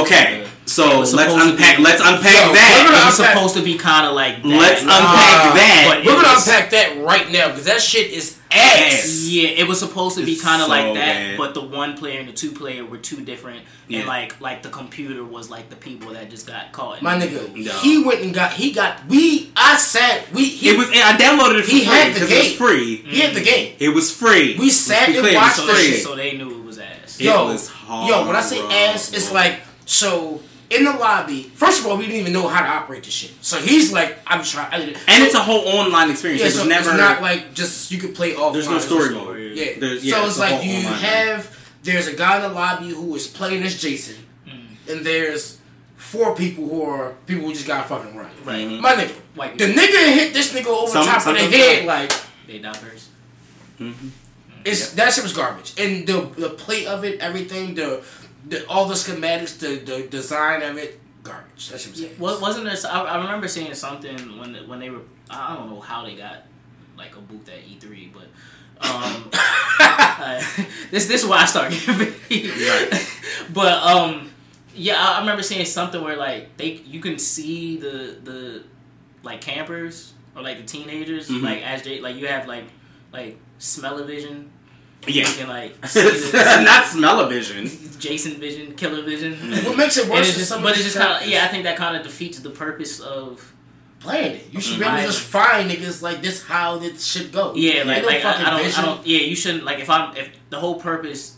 Okay, uh, so let's unpack. be- Let's unpack Yo, that. we're it gonna was unpack- supposed to be kind of like that. Let's Nah, unpack that. but it We're gonna was- unpack that right now because that shit is ass. Ass. Yeah, it was supposed to be kind of so like that, bad. but the one player and the two player were two different, Yeah. and like like the computer was like the people that just got caught. My nigga. No. he went and got he got we. I said we. He, It was. I downloaded it for He free had the because it was game. free. he had the mm-hmm. game. It was free. We sat Let's and clear, it was watched the free. shit. so they knew it was ass. It Yo, was yo, when I say horrible. ass, it's like so in the lobby. First of all, we didn't even know how to operate the shit. So he's like, I'm trying. And it's a whole online experience. yeah, it was so never. it's not like just you could play offline. there's no story mode. Yeah. There's- yeah, so it's it's like you online thing. have there's a guy in the lobby who is playing as Jason, Mm. and there's four people who are people who just got fucking right. Right. Mhm. My nigga, White the nigga hit this nigga over Some- top of the some- head like They die first. Mhm. it's that shit was garbage. And the the plate of it, everything, the, the all the schematics, the the design of it, garbage. That shit was. ass. What wasn't there? I, I remember seeing something when when they were. I don't know how they got like a booth at E3, but um, uh, this this is why I started getting Right. But um, yeah, I, I remember seeing something where like they you can see the the like campers or like the teenagers Mhm. like as they like you have like like smell-o-vision. Yeah. You can like see not smell-o-vision. Jason vision, killer vision. Mm. What makes it And worse it's just, but it's just kind of yeah. I think that kind of defeats the purpose of playing it. You should be able to just find niggas like this. How this should go. yeah. Like, no like I, I don't. I don't. Yeah, you shouldn't like if I'm if the whole purpose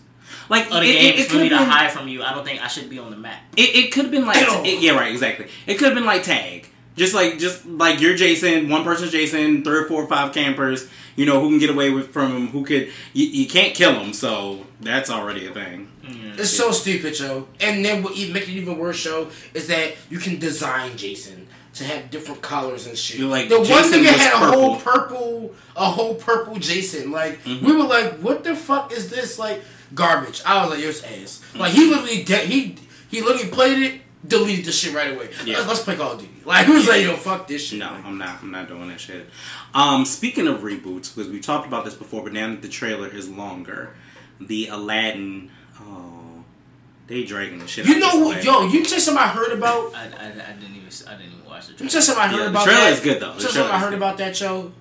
Like of the it, game it, is it for me to hide from you. I don't think I should be on the map. It, it could have been like Ew. it- yeah right exactly. It could have been like tag. Just like just like you're Jason, one person's Jason, three or four or five campers. You know who can get away with from him. Who could you, you can't kill him. So that's already a thing. It's so stupid, yo. And then what e- make it even worse, yo, is that you can design Jason to have different colors and shit. You're like, the one Jason nigga was had a purple. whole purple, a whole purple Jason. Like Mm-hmm. we were like, what the fuck is this? Like garbage. I was like, yours ass. Like he literally, de- he he literally played it, deleted the shit right away. Yeah. Let's, let's play Call of Duty. Like he was like, yo, fuck this shit. No, Like, I'm not. I'm not doing that shit. Um, speaking of reboots, because we talked about this before, but now that the trailer is longer, the Aladdin. Oh, they dragging the shit. You out know what, yo? You say something I heard about? I, I, I didn't even I didn't even watch the You trailer. say something I heard Yeah, the about trailer that? is good, though. The You say trailer something I heard good. about that show?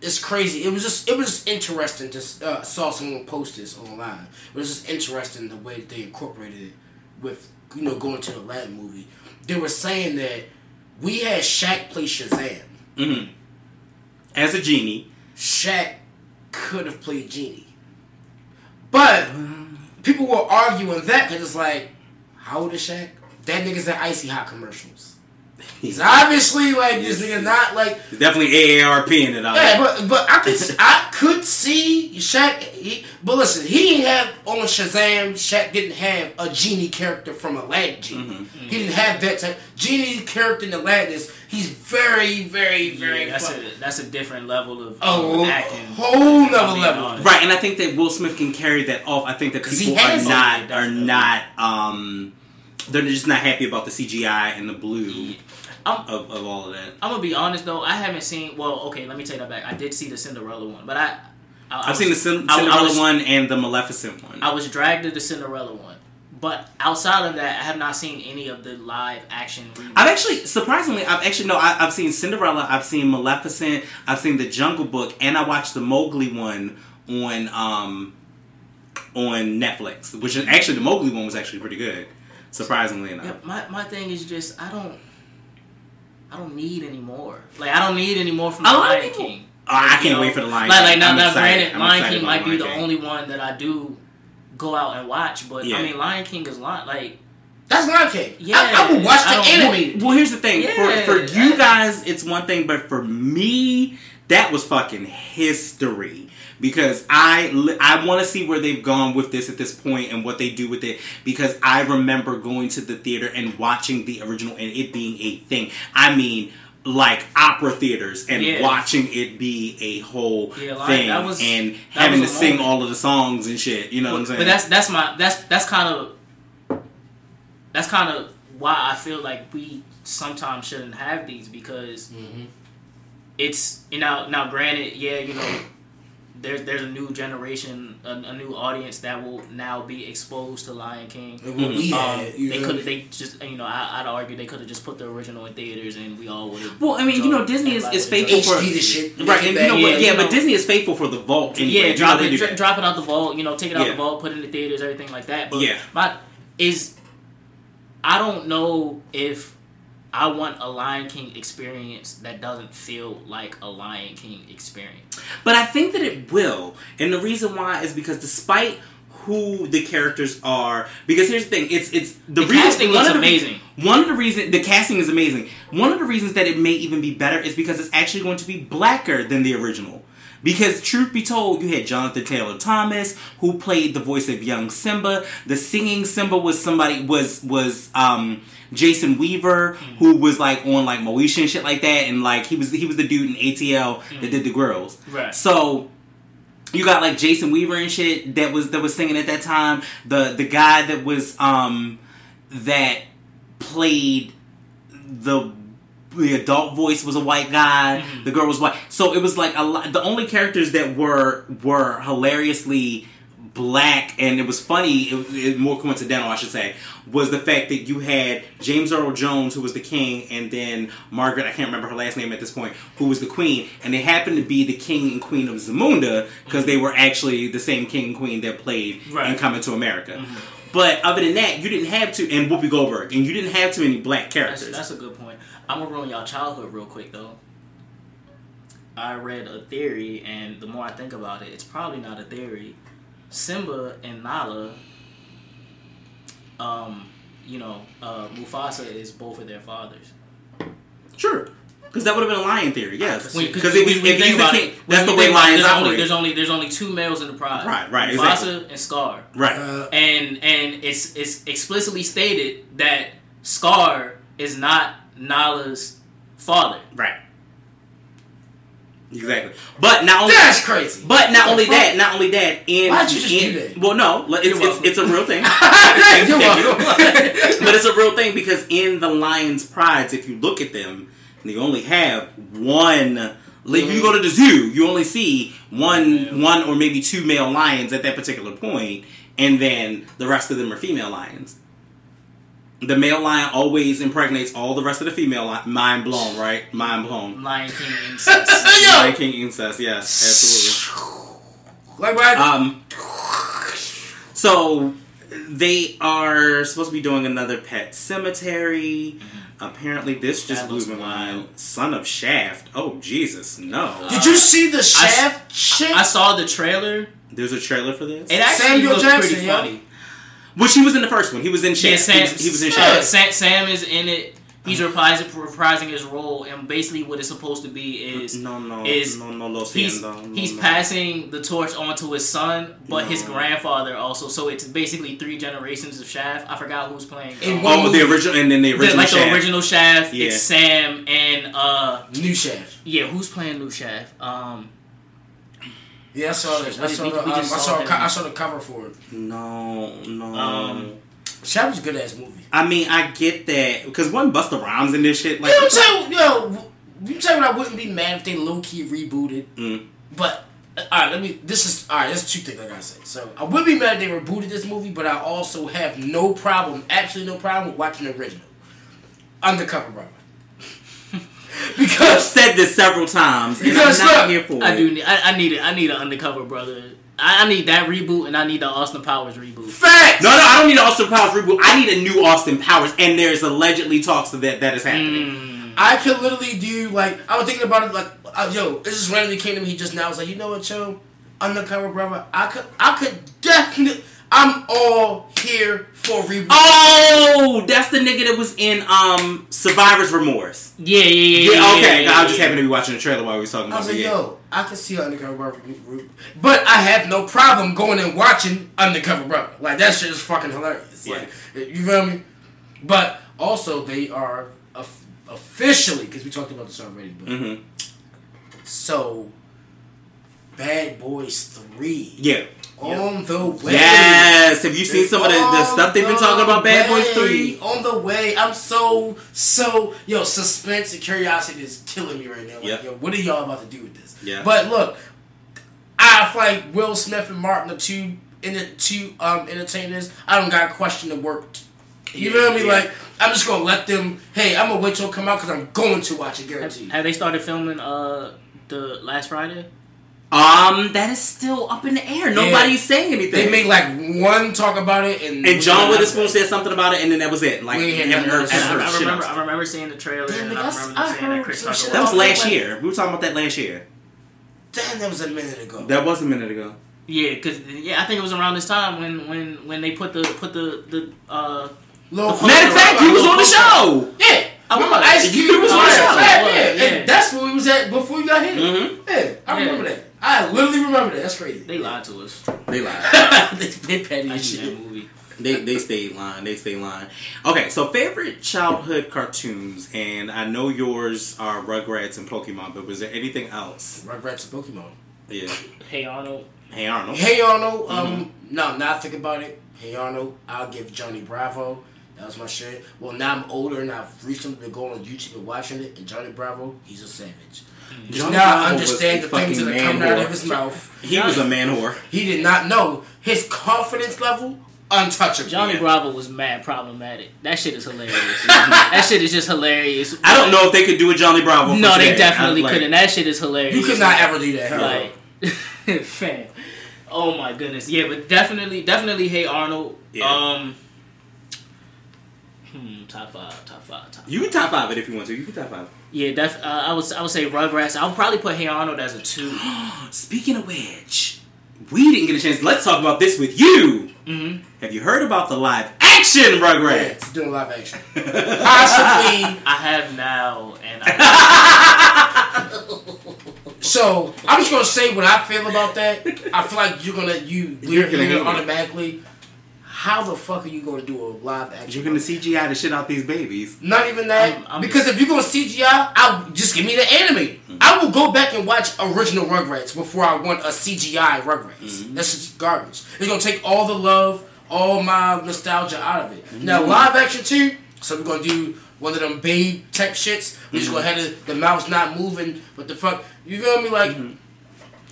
It's crazy. It was just it was just interesting to uh, saw someone post this online. It was just interesting the way that they incorporated it with you know going to the Aladdin movie. They were saying that we had Shaq play Shazam. Mhm. As a genie, Shaq could have played Genie, but people were arguing that because it's like, how old is Shaq? That nigga's in icy hot commercials. He's obviously like this nigga not like There's definitely AARP in it. Out Yeah, there. but but I could I could see Shaq. He, but listen, he didn't have on Shazam. Shaq didn't have a genie character from Aladdin. Genie. Mm-hmm. He didn't have that type. Genie character in Aladdin is he's very very very Yeah, that's fuck- a that's a different level of a um, acting. whole nother I mean, level. honest. Right, and I think that Will Smith can carry that off. I think that 'Cause he people are not are not um they're just not happy about the CGI and the blue I'm- of, of all of that. I'm gonna be honest though, I haven't seen. Well, okay, let me take that back. I did see the Cinderella one, but I, I I've seen the Cin- I- I Cinderella was- one and the Maleficent one. I was dragged to the Cinderella one, but outside of that, I have not seen any of the live action. remakes. I've actually, surprisingly, I've actually no. I, I've seen Cinderella, I've seen Maleficent, I've seen the Jungle Book, and I watched the Mowgli one on um on Netflix, which is actually the Mowgli one was actually pretty good. Surprisingly enough. Yeah, my my thing is just I don't. I don't need any more. Like I don't need any more from the Lion people- King. Oh, I can't You know? wait for the Lion Like, King. like like now, I'm now granted, I'm Lion King about might be Lion the King. only one that I do go out and watch, but Yeah. I mean, Lion King is Lion. Like That's Lion King. Yeah, I, I would watch I the don't- animated. Well, here's the thing. Yeah. For for you guys, it's one thing, but for me, that was fucking history. Because I li- I want to see where they've gone with this at this point and what they do with it. Because I remember going to the theater and watching the original and it being a thing. I mean, like opera theaters and Yeah. watching it be a whole Yeah, like, thing that was- and that having to was a sing moment. all of the songs and shit. You know what I'm saying? but that's that's my that's that's kind of that's kind of why I feel like we sometimes shouldn't have these because Mm-hmm. it's you know now granted yeah you know there's there's a new generation a, a new audience that will now be exposed to Lion King. And what we Um, had, they could they just you know I, I'd argue they could have just put the original in theaters and we all would have. Well, I mean, you know, Disney is, is faithful for the shit. right, and you know Yeah, what? Yeah, you but Disney is faithful for the vault. Anyway. Yeah, You know drop it, do dro- drop it out the vault. You know, take it out Yeah. the vault, put it in the theaters, everything like that. But Yeah. my is, I don't know if I want a Lion King experience that doesn't feel like a Lion King experience. But I think that it will, and the reason why is because despite who the characters are, because here's the thing, it's it's the, The reason, casting looks the- amazing. One of the reasons the casting is amazing. One of the reasons that it may even be better is because it's actually going to be blacker than the original. Because truth be told, you had Jonathan Taylor Thomas who played the voice of young Simba. The singing Simba was somebody was was um Jason Weaver who was like on like Moesha and shit like that, and like he was he was the dude in ATL that did the girls. Right. So you got like Jason Weaver and shit that was that was singing at that time. The the guy that was um that played the the adult voice was a white guy. Mm-hmm. The girl was white. So it was like a lot. The only characters that were were hilariously black and it was funny. It, it more coincidental, I should say, was the fact that you had James Earl Jones, who was the king, and then Margaret. I can't remember her last name at this point, who was the queen, and they happened to be the king and queen of Zamunda because they were actually the same king and queen that played right. in. Coming to America. Mm-hmm. But other than that, you didn't have to, and Whoopi Goldberg, and you didn't have too many black That's, characters. that's a good point. I'm gonna ruin y'all childhood real quick though. I read a theory, and the more I think about it, it's probably not a theory. Simba and Nala, um, you know, uh, Mufasa is both of their fathers. Sure. Because that would have been a lion theory, yes. Because if, when you if think he's the about king, it, that's the way think lions there's only, operate. there's only there's only two males in the pride. Right, right, Mufasa exactly. and Scar. Right. Uh, and and it's it's explicitly stated that Scar is not Nala's father. Right. Exactly. But not only That's crazy. But not only that, not only that, in, Why'd you just in- do that? well, no, it's, it's, it's a real thing. You're Thank you. but it's a real thing because in the Lions Prides, if you look at them, they only have one. Like Mm-hmm. you go to the zoo, you only see one, one or maybe two male lions at that particular point, and then the rest of them are female lions. The male lion always impregnates all the rest of the female li- mind blown, right? Mind blown. Lion King incest. Yo. Lion King incest, yes, absolutely. Like right. Um, so they are supposed to be doing another Pet Sematary. Apparently, this just That blew my mind. Son of Shaft. Oh Jesus, no! Did you see the I s- Shaft shit? I saw the trailer. There's a trailer for this. It actually Samuel looked Jackson, pretty yo. funny. Which he was in the first one. He was in Shaft. Yeah, Sam, he, was, he was in uh, Shaft. Sam, Sam is in it. He's reprising, reprising his role, and basically what it's supposed to be is No, no, is no, no, lo he's siento, no, he's passing the torch on to his son, but his grandfather also. So it's basically three generations of Shaft. I forgot who's playing. In um, one Oh, the original, and then the the- original like Shaft. the original Shaft. Yeah. It's Sam and uh New Shaft. yeah, who's playing new Shaft? Um, Yeah, I saw Shit, that. I saw we- the. we Um, I saw saw. co- I saw the cover for it. No, no. Um, Shaft was a good ass movie. I mean, I get that because one Busta Rhymes in this shit. Like, You know what I'm saying? Yo, you tell me I wouldn't be mad if they low key rebooted. Mm. But all right, let me. This is all right. There's two things I gotta say. So I would be mad if they rebooted this movie, but I also have no problem, absolutely no problem with watching the original, Undercover Brother. I've because said this several times, and Because I'm not look, here for I do. Need, I, I need it. I need an undercover brother. I, I need that reboot, and I need the Austin Powers reboot. facts. No, no, I don't need an Austin Powers reboot. I need a new Austin Powers, and there's allegedly talks of that that is happening. Mm. I could literally do like I was thinking about it like uh, yo, this just randomly came to me just now. I was like, you know what, yo, undercover brother, I could I could definitely I'm all here for reboot. Oh, that's the nigga that was in um Survivor's Remorse. Yeah, yeah, yeah. Yeah, yeah, okay. yeah, I just happened to be watching the trailer while we were talking I was it. like, Yeah. yo, I can see undercover brother, reboot. but I have no problem going and watching undercover brother. Like that shit is fucking hilarious. Yeah. Like you feel me? But also they are officially because we talked about this already. But Mhm. so Bad Boys Three. Yeah. On the way. Yes. Have you seen some of the, the stuff they've been the talking about Bad Boys. Three? On the way. I'm so so yo, suspense and curiosity is killing me right now. Like, Yeah. yo, what are y'all about to do with this? Yeah. But look, I feel like Will Smith and Martin are two in the two um entertainers. I don't got a question to work. You Yeah, feel me? yeah. Like I'm just gonna let them. Hey, I'm gonna wait till it come out because I'm going to watch it, Have, guaranteed. have they started filming uh the last Friday? Um, that is still up in the air. Nobody's saying anything. They made like one talk about it, and and John Witherspoon said something about it, and then that was it. Like, We ain't haven't heard heard, I, I remember. I remember seeing the trailer, Damn, and I I- remember I them saying that heard Chris some Tucker. That was last like- year. We were talking about that last year. Damn, that was a minute ago. That was a minute ago. Yeah, cause yeah, I think it was around this time when when when they put the put the the uh Little Matter of fact, he was on the show. Yeah, I remember Ice Cube was on the show. Yeah, yeah. yeah. And that's where we was at before we got here. Mhm. Yeah, I Yeah. remember that. I literally remember that. That's crazy. they lied to us. They lied. they, they petty I as shit. that movie. They they stayed lying. They stayed lying. Okay, so favorite childhood cartoons, and I know yours are Rugrats and Pokemon, but was there anything else? Rugrats and Pokemon. Yeah. Hey Arnold. Hey Arnold. Hey Arnold. Um, Mm-hmm. no, now I think about it. Hey Arnold. I'll give Johnny Bravo. That was my shit. Well, now I'm older and I've recently been going on YouTube and watching it. And Johnny Bravo, he's a savage. Johnny now I Bravo understand the things that are coming man out whore. of his mouth. He was a man whore. He did not know his confidence level untouchable. Johnny Yeah. Bravo was mad problematic. That shit is hilarious. that shit is just hilarious. I don't know if they could do a Johnny Bravo. for No, they definitely like, couldn't. That shit is hilarious. You could not ever do that. Hell. like fam. Oh my goodness. Yeah, but definitely definitely Hey Arnold. Yeah. Um Hmm, top five, top five, top. You can top five it if you want to. You can top five. Yeah, def, uh, I would I would say Rugrats. I would probably put Hey Arnold as a two. Speaking of which, we didn't get a chance. Let's talk about this with you. hmm Have you heard about the live action Rugrats? it's doing live action. Possibly. I have now, and I, So I'm just gonna say what I feel about that. I feel like you're gonna you You're you're gonna hate gonna automatically. How the fuck are you going to do a live action? You're gonna CGI the shit out these babies. Not even that. I'm- I'm because if you're gonna CGI, I'll just give me the animated. Mm-hmm. I will go back and watch original Rugrats before I want a CGI Rugrats. Mm-hmm. That's just garbage. It's gonna take all the love, all my nostalgia out of it. Mm-hmm. Now live action too. So we're gonna do one of them babe type shits. We just Mm-hmm. gonna have the, the mouth's not moving, but the fuck, you feel me? Like, Mm-hmm.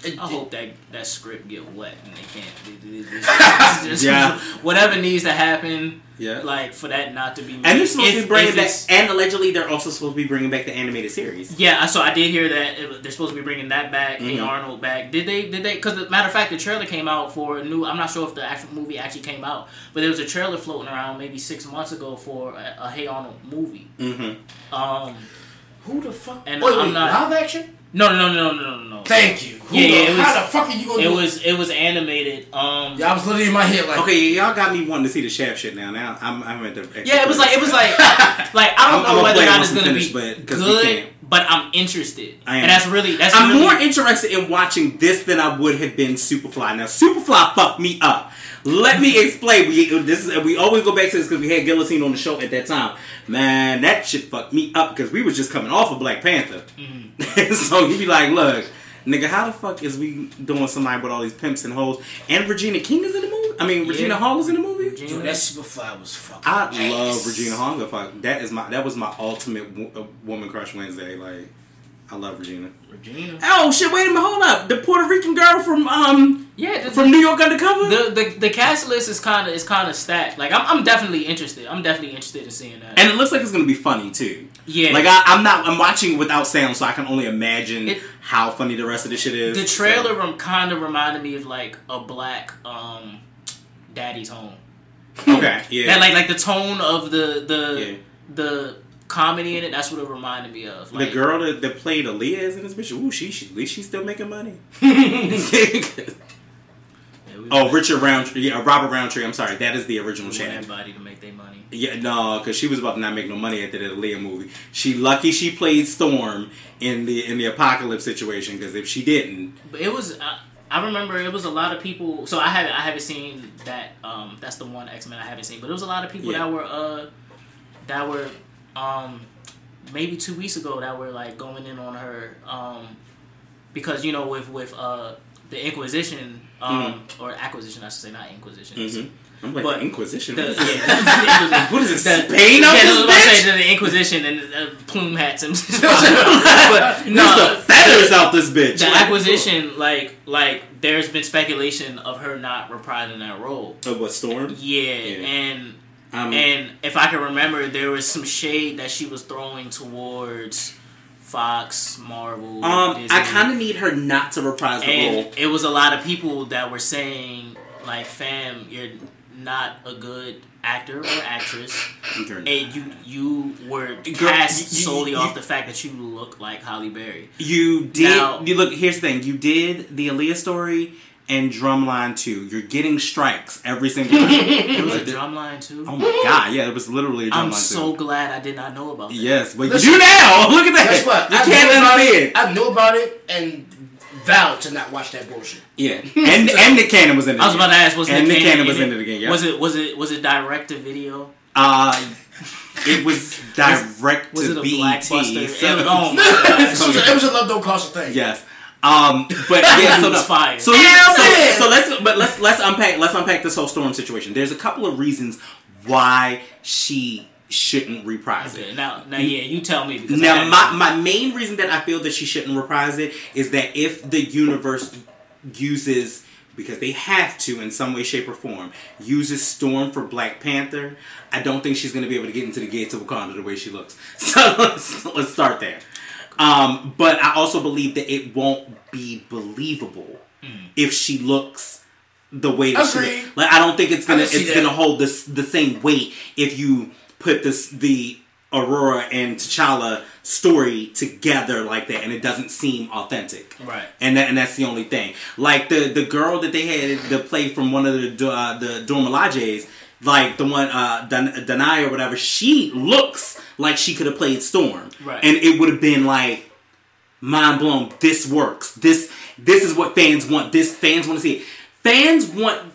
It- I it- hope that that script get wet and they can't. It- it- it's just- Yeah. Whatever needs to happen. Yeah. Like for that not to be. And they're supposed to be bringing back, and allegedly they're also supposed to be bringing back the animated series. Yeah, so I did hear that it- they're supposed to be bringing that back. Hey Mhm. Arnold back. Did they? Did they? Because matter of fact, the trailer came out for a new. I'm not sure if the actual movie actually came out, but there was a trailer floating around maybe six months ago for a, a Hey Arnold movie. Mm-hmm. Um, who the fuck? And wait, I'm wait, not- live action? No, no, no, no, no, no, no. Thank you. Who Yeah, yeah, it how was- the fuck are you gonna It do? was it was animated. Um, Yeah, I was literally in my head like, Okay, y'all got me wanting to see the Shaft shit now. Now I'm I'm at the. Yeah, it was like it was like like I don't I'm know gonna whether play or it not it's gonna finish, be but- good, but I'm interested, I am. and that's really that's I'm really, more interested in watching this than I would have been Superfly. Now, Superfly fucked me up. Let me explain. We this is we always go back to this because we had Guillotine on the show at that time. Man, that shit fucked me up because we was just coming off of Black Panther. Mm-hmm. so you be like, look, nigga, how the fuck is we doing somebody with all these pimps and hoes? And Regina King is in the movie. I mean, Regina Hall is in the movie. Regina- Dude, that Superfly was fucking. I love. Regina Hall. Fuck, that is my that was my ultimate wo- uh, woman crush Wednesday. Like, I love Regina. Regina. Oh shit! Wait a minute, hold up. The Puerto Rican girl from um Yeah, the, from New York Undercover. the, the the cast list is kind of is kind of stacked. Like I'm, I'm definitely interested. I'm definitely interested in seeing that. and it looks like it's gonna be funny too. yeah, Like I, I'm not. I'm watching without sound, so I can only imagine It- how funny the rest of the shit is. the trailer rem- kind of reminded me of like a black um, Daddy's Home. okay. Yeah. That like like the tone of the the Yeah. the comedy in it. That's what it reminded me of. the girl that, that played Aaliyah in this bitch. Ooh, she, she at least she's still making money. Oh, Richard Roundtree. Yeah, Robert Roundtree. I'm sorry. That is the original we Chad. everybody to make their money. Yeah, no, because she was about to not make no money after the Aaliyah movie. She lucky she played Storm in the in the apocalypse situation because if she didn't, But it was. Uh, I remember it was a lot of people. So I haven't I haven't seen that. Um, that's the one X Men I haven't seen. But it was a lot of people Yeah. that were uh, that were um, maybe two weeks ago that were like going in on her um, because you know with with uh the Inquisition um or Acquisition I should say not Inquisition. Mhm. I'm like But the Inquisition. The, What yeah, is the this? Inquisition. What is this, The- Spain yeah, I this was about to bitch? say the Inquisition and uh, plume hats and but no, the feathers out this bitch. the Like, acquisition, like, like, there's been speculation of her not reprising that role. Of what Storm? Yeah, Yeah. and Um, and if I can remember, there was some shade that she was throwing towards Fox, Marvel. um, Disney. I kind of need her not to reprise the and role. it was a lot of people that were saying, like, "Fam, you're not a good actor or actress, and you you were Girl, cast you- you- solely you- off the fact that you look like Halle Berry." You did. Now- you look. Here's the thing. You did the Aaliyah story and Drumline 2. You're getting strikes every single time. It was a drumline 2? Oh my god! Yeah, it was literally a Drumline I'm so too. glad I did not know about that. Yes, but Listen, you do now. Look at that. Guess what? You I can't knew about unsee it. it. I knew about it and vowed to not watch that bullshit. Yeah, and and Nick Cannon was in it. I was about to ask, was and Nick Nick Cannon Cannon was in in it again. Yeah. Was it was it was it direct to video? Uh, it was direct Was to it a BET. blockbuster? so- It- oh my it, it was a love don't cost a thing. Yes. Um, but yeah, so It's no, fire. So, Hell so, yeah. so let's but let's let's unpack let's unpack this whole storm situation. There's a couple of reasons why she shouldn't reprise Okay, it. now now yeah, you tell me because Now, my, seen my main reason that I feel that she shouldn't reprise it is that if the universe uses, because they have to in some way, shape, or form, uses Storm for Black Panther, I don't think she's going to be able to get into the gates of Wakanda the way she looks. So let's, let's start there. Um, but I also believe that it won't be believable if she looks the way that she Agreed. looks. Like I don't think it's gonna it's gonna hold this the same weight if you put this the Ororo and T'Challa story together like that, and it doesn't seem authentic. Right. And that, and that's the only thing. Like the the girl that they had to play from one of the uh, the Dora Milajes, like the one uh Dan- Danai or whatever, she looks like she could have played Storm, Right. And it would have been like mind blown. This works. This this is what fans want. This fans want to see. It. Fans want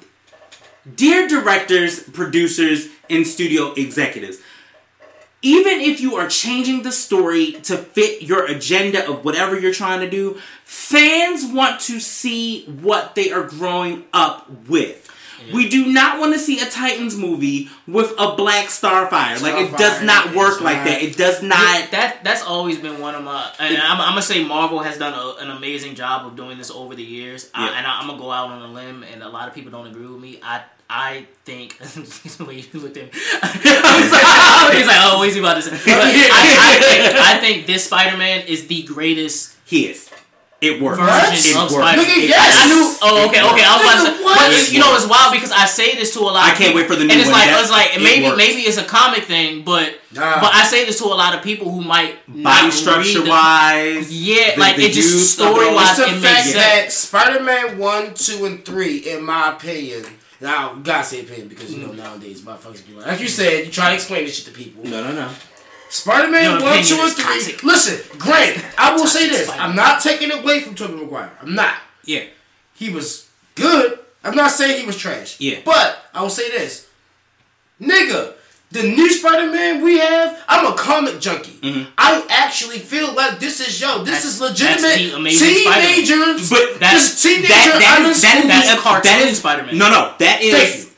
dear directors, producers, and studio executives, even if you are changing the story to fit your agenda of whatever you're trying to do, fans want to see what they are growing up with. We do not want to see a Titans movie with a black Starfire. like it does not work is like not- that. It does not. that that's always been one of my and I'm, I'm gonna say Marvel has done a, an amazing job of doing this over the years I, Yeah. and I, I'm gonna go out on a limb and a lot of people don't agree with me I I think the way you looked at me he's like, he's like oh what's he about to say but I, I, think, I think this Spider-Man is the greatest He is. It works. version It of works. Spider-Man Nigga, yes! I, I knew oh okay okay I was about to say Nigga, what? but you know it's wild because I say this to a lot I can't people, wait for the new and it's one. like it's like it maybe works. maybe it's a comic thing but Nah. but I say this to a lot of people who might Body not structure read wise, Yeah, the- like the it just use of story wise, It's the it fact makes sense. that Spider-Man one, two, and three, in my opinion. Now, you gotta say opinion because you know mm. nowadays motherfuckers be like, like you said, you try to explain this shit to people. No, no, no. Spider-Man Your one, two, and three. Listen, granted, I will say this: Spider-Man. I'm not taking it away from Tobey Maguire. I'm not. Yeah. He was good. I'm not saying he was trash. Yeah. But I will say this, nigga. The new Spider-Man we have, I'm a comic junkie. Mm-hmm. I actually feel like this is yo, this That's- is legitimate the Amazing Spider-Man. teenagers. But That's- teenager that, that I'm in is, that that- cartoon that is- Spider-Man. No, no, that is Thank is.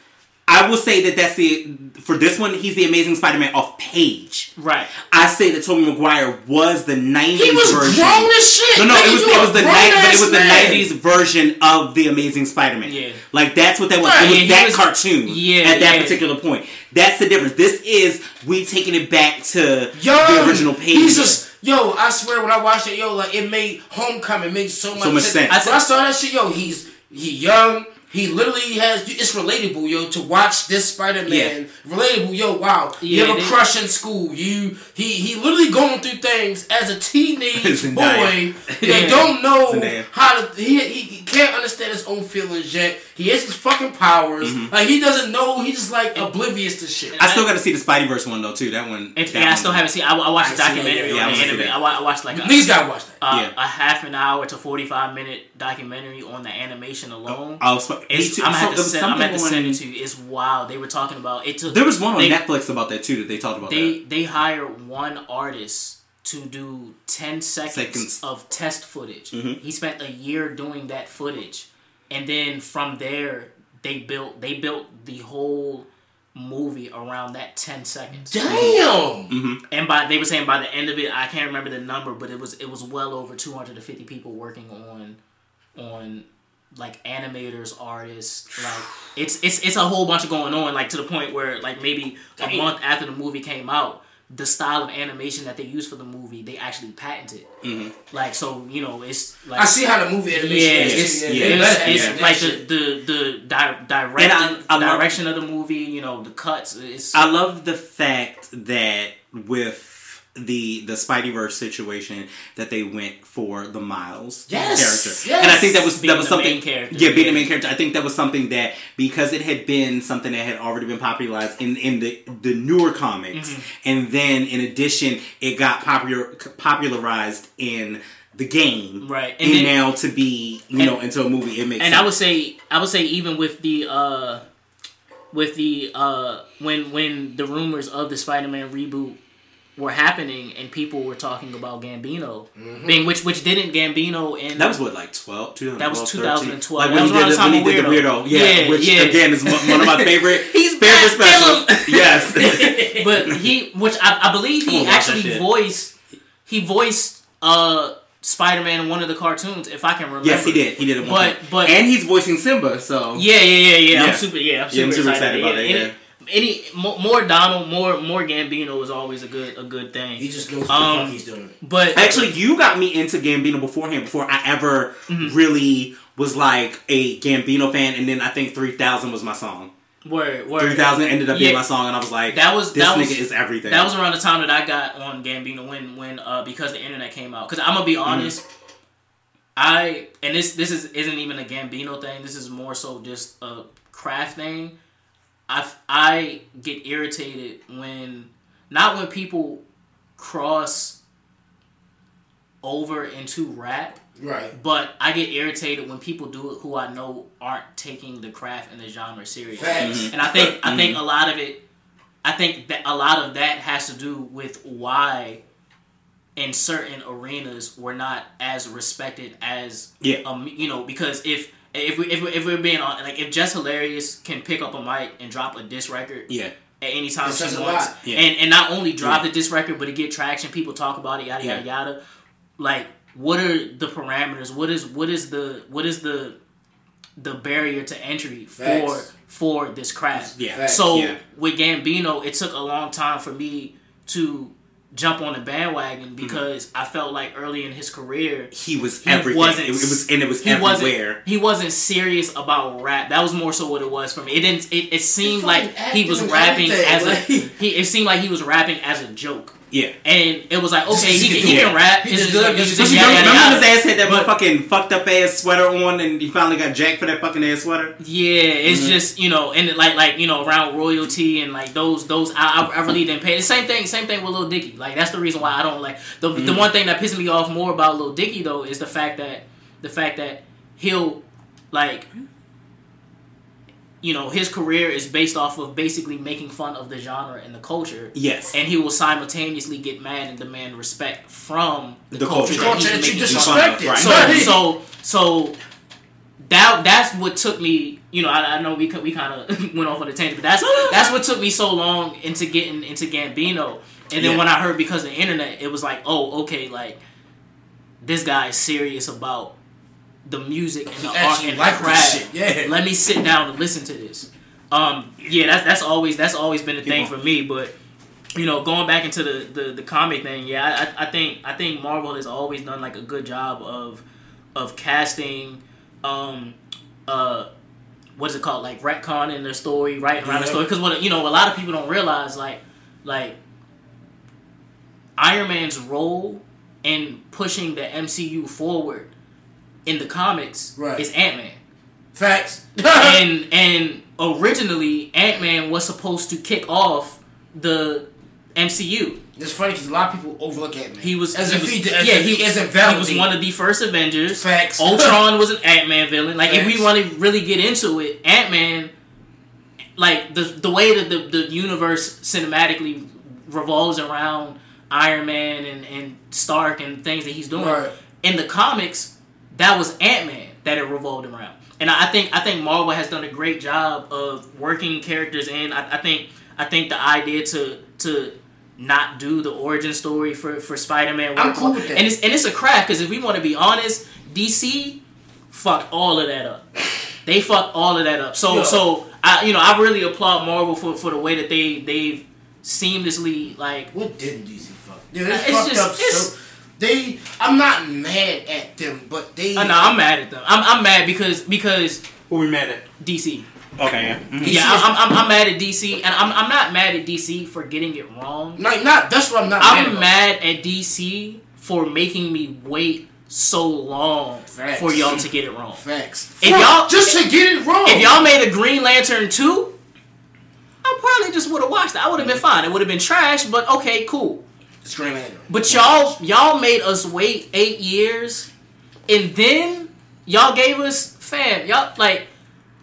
I will say that that's the for this one. He's the Amazing Spider-Man off page. Right. I say that Tobey Maguire was the '90s He was version. grown as shit. No, no, it was it was the ni- grown but it was the '90s version of the Amazing Spider-Man. Yeah. like that's what that was. Right, it was yeah, that was- cartoon. yeah, at that yeah. particular point. That's the difference. This is we taking it back to Yo, the original page. He's just yo. I swear when I watched it, yo, like it made Homecoming made so much, much sense. I, when I saw that shit, yo, he's he young. He literally has. It's relatable, yo, to watch this Spider Man. Relatable, yo. Wow, you have a they- crush in school. You he he literally going through things as a teenage boy that Yeah. don't know how to. He, he he can't understand his own feelings yet. He has his fucking powers. Mm-hmm. Like he doesn't know. He's just like oblivious to shit. I still got to see the Spideyverse one though too. That one. And, that yeah, I one- still haven't seen. I, I watched the I seen documentary yeah, I on wanna the see anime. I, I watched like a, Niggas gotta watch that. uh, Yeah. a half an hour to forty five minute documentary on the animation alone. I'll sp- It's, me. I'm gonna have So- to send, I'm gonna have to something send it to you. It's wild. They were talking about it. Took There was one on they, Netflix about that too that they talked about They that. they hired one artist to do ten seconds, Seconds. of test footage. Mhm. He spent a year doing that footage, and then from there they built they built the whole movie around that ten seconds. Damn. And by they were saying by the end of it, I can't remember the number, but it was it was well over two hundred and fifty people working on on like animators, artists, like it's it's it's a whole bunch of going on, like to the point where like maybe a month after the movie came out, the style of animation that they used for the movie they actually patented. Mm-hmm. Like so, you know, it's like I see how the movie animation yeah, is. it's, Yeah, yeah, it's, better it's have like the the the di- direct And I- I love- direction of the movie. You know, the cuts. It's I love the fact that with the the Spideyverse situation that they went for the Miles Yes, character, yes. and I think that was Being that was the something. main character, yeah, being yeah. the main character. I think that was something that because it had been something that had already been popularized in in the the newer comics, Mm-hmm. and then in addition, it got popular popularized in the game, Right, And, and then- now to be you and- know into a movie, it makes and sense. I would say I would say even with the uh with the uh when when the rumors of the Spider-Man reboot were happening and people were talking about Gambino being which which didn't Gambino in That was what, like 12, 2012, That was 2012. Like That when was he did, the the, time when he did the Weirdo. Yeah, Yeah, which yeah. again is one of my favorite He's favorite back, specials. yes. but he which I, I believe he actually voiced he voiced uh Spider-Man in one of the cartoons if I can remember. yes, he did. He did it But- time. but- and he's voicing Simba, so Yeah, yeah, yeah, yeah. Yeah. I'm super. Yeah, I'm super, Yeah, I'm super excited, excited about yeah. That, Any, any more Donald, more more Gambino is always a good a good thing. He just knows what Um, the he's doing. But Actually, you got me into Gambino beforehand, before I ever Mm-hmm. really was like a Gambino fan. And then I think Three Thousand was my song. word, word. Three Thousand ended up being Yeah. my song, and I was like, That was- this that nigga was- is everything." That was around the time that I got on Gambino when when uh because the internet came out. Because I'm gonna be Mm-hmm. honest, I and this this is isn't even a Gambino thing. This is more so just a craft thing. I I get irritated when not when people cross over into rap Right. But I get irritated when people do it who I know aren't taking the craft and the genre serious. Facts. And I think I think a lot of it, I think that a lot of that has to do with why, in certain arenas, we're not as respected as Yeah. um you know because if if we if, we, if we're being on like if Jess Hilarious can pick up a mic and drop a diss record Yeah. at any time she wants. Yeah. and and not only drop Yeah. the diss record but it get traction, people talk about it, yada yada Yeah. yada. Like, what are the parameters? What is what is the what is the the barrier to entry for Facts. for this craft? Yeah. Facts. So with Gambino, it took a long time for me to jump on the bandwagon mm-hmm. because I felt like early in his career He was He everything. wasn't- it, was- it was and it was he everywhere. wasn't he wasn't serious about rap. That was more so what it was for me. It didn't. It, it seemed He like he was rapping and as a. He it seemed like he was rapping as a joke, Yeah. and it was like okay, He can he can rap. It's good music. just- yada, Remember, yada, remember his ass had that But- fucking fucked up ass sweater on, and he finally got jacked for that fucking ass sweater. Yeah, it's Mm-hmm. just you know, and like like you know around royalty and like those those I, I I really didn't pay. The same thing, same thing with Lil Dicky. Like that's the reason why I don't like the Mm-hmm. the one thing that pisses me off more about Lil Dicky though is the fact that the fact that he'll like you know his career is based off of basically making fun of the genre and the culture. Yes. And he will simultaneously get mad and demand respect from the, The culture, culture. that Culture he's that you making fun disrespected. Right. So Right. so so that that's what took me. You know, I, I know we we kind of went off on a tangent, but that's that's what took me so long into getting into Gambino. And then Yeah. when I heard because of the internet, it was like, oh, okay, like this guy is serious about the music and the art and like the craft. shit, yeah. Let me sit down and listen to this. Um, yeah, that's that's always that's always been a thing for me, but you know, going back into the, the, the comic thing, yeah, I, I think I think Marvel has always done like a good job of of casting, um, uh, what is it called, like retcon in their story, right around the story. Because what you know, a lot of people don't realize, like, like Iron Man's role in pushing the MCU forward in the comics Right. is Ant Man Facts. and and originally Ant Man was supposed to kick off the MCU. it's funny because a lot of people overlook Ant Man. He was as he if was, he, as yeah if he, he isn't he was one of the first Avengers. Facts. Ultron was an Ant Man villain. Like if we want to really get into it, Ant Man, like the the way that the the universe cinematically revolves around Iron Man and and Stark and things that he's doing. Right. In the comics, that was Ant Man that it revolved around. And I think I think Marvel has done a great job of working characters in. I, I think I think the idea to to not do the origin story for for Spider Man. I'm cool with that. And it's and it's a craft because if we want to be honest, DC fucked all of that up. They fucked all of that up. So Yeah. so I you know I really applaud Marvel for for the way that they they've seamlessly like What didn't DC fuck? Yeah, they uh, It's fucked just- up it's- so. They, I'm not mad at them, but they. I know I'm mad at them. I'm, I'm mad because because Who we mad at? DC. Okay, yeah. Mhm. Yeah, I'm, I'm, I'm mad at DC, and I'm, I'm not mad at DC for getting it wrong. Like, not. That's what I'm not. Mad. I'm mad. mad at DC for making me wait so long Facts. for y'all to get it wrong. Facts. If Fuck, y'all- just to get it wrong. If y'all made a Green Lantern 2, I probably just would have watched it. I would have been fine. It would have been trash, but okay, cool. Scream. But y'all y'all made us wait eight years, and then y'all gave us fam. Y'all like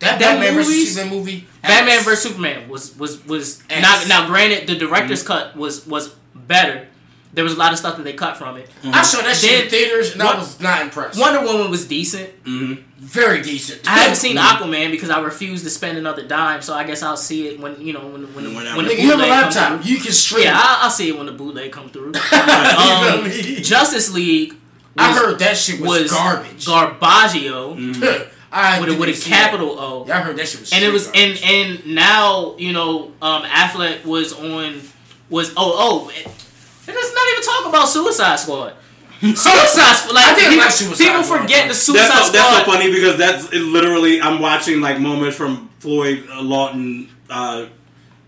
That them Batman versus Superman movie. Batman vs Superman was was was Ass. now now granted the director's mm-hmm. cut was was better. There was a lot of stuff that they cut from it. I saw that shit in theaters and I was not impressed. Wonder Woman was decent. Very decent. I haven't seen Aquaman because I refuse to spend another dime. So I guess I'll see it when you know when when Whenever. when the you have a laptop. You can stream. Yeah, I'll, I'll see it when the bootleg come through. Um? Justice League. I heard that shit was, was garbage. Garbaggio I with a, with a capital O. that. Yeah, I heard that shit was. and it was and and now you know um Affleck was on was oh oh let's not even talk about Suicide Squad. Suicide Squad like I didn't people, like Suicide people forget the Suicide That's so, Squad. that's so funny because that's it literally I'm watching like moments from Floyd uh, Lawton uh,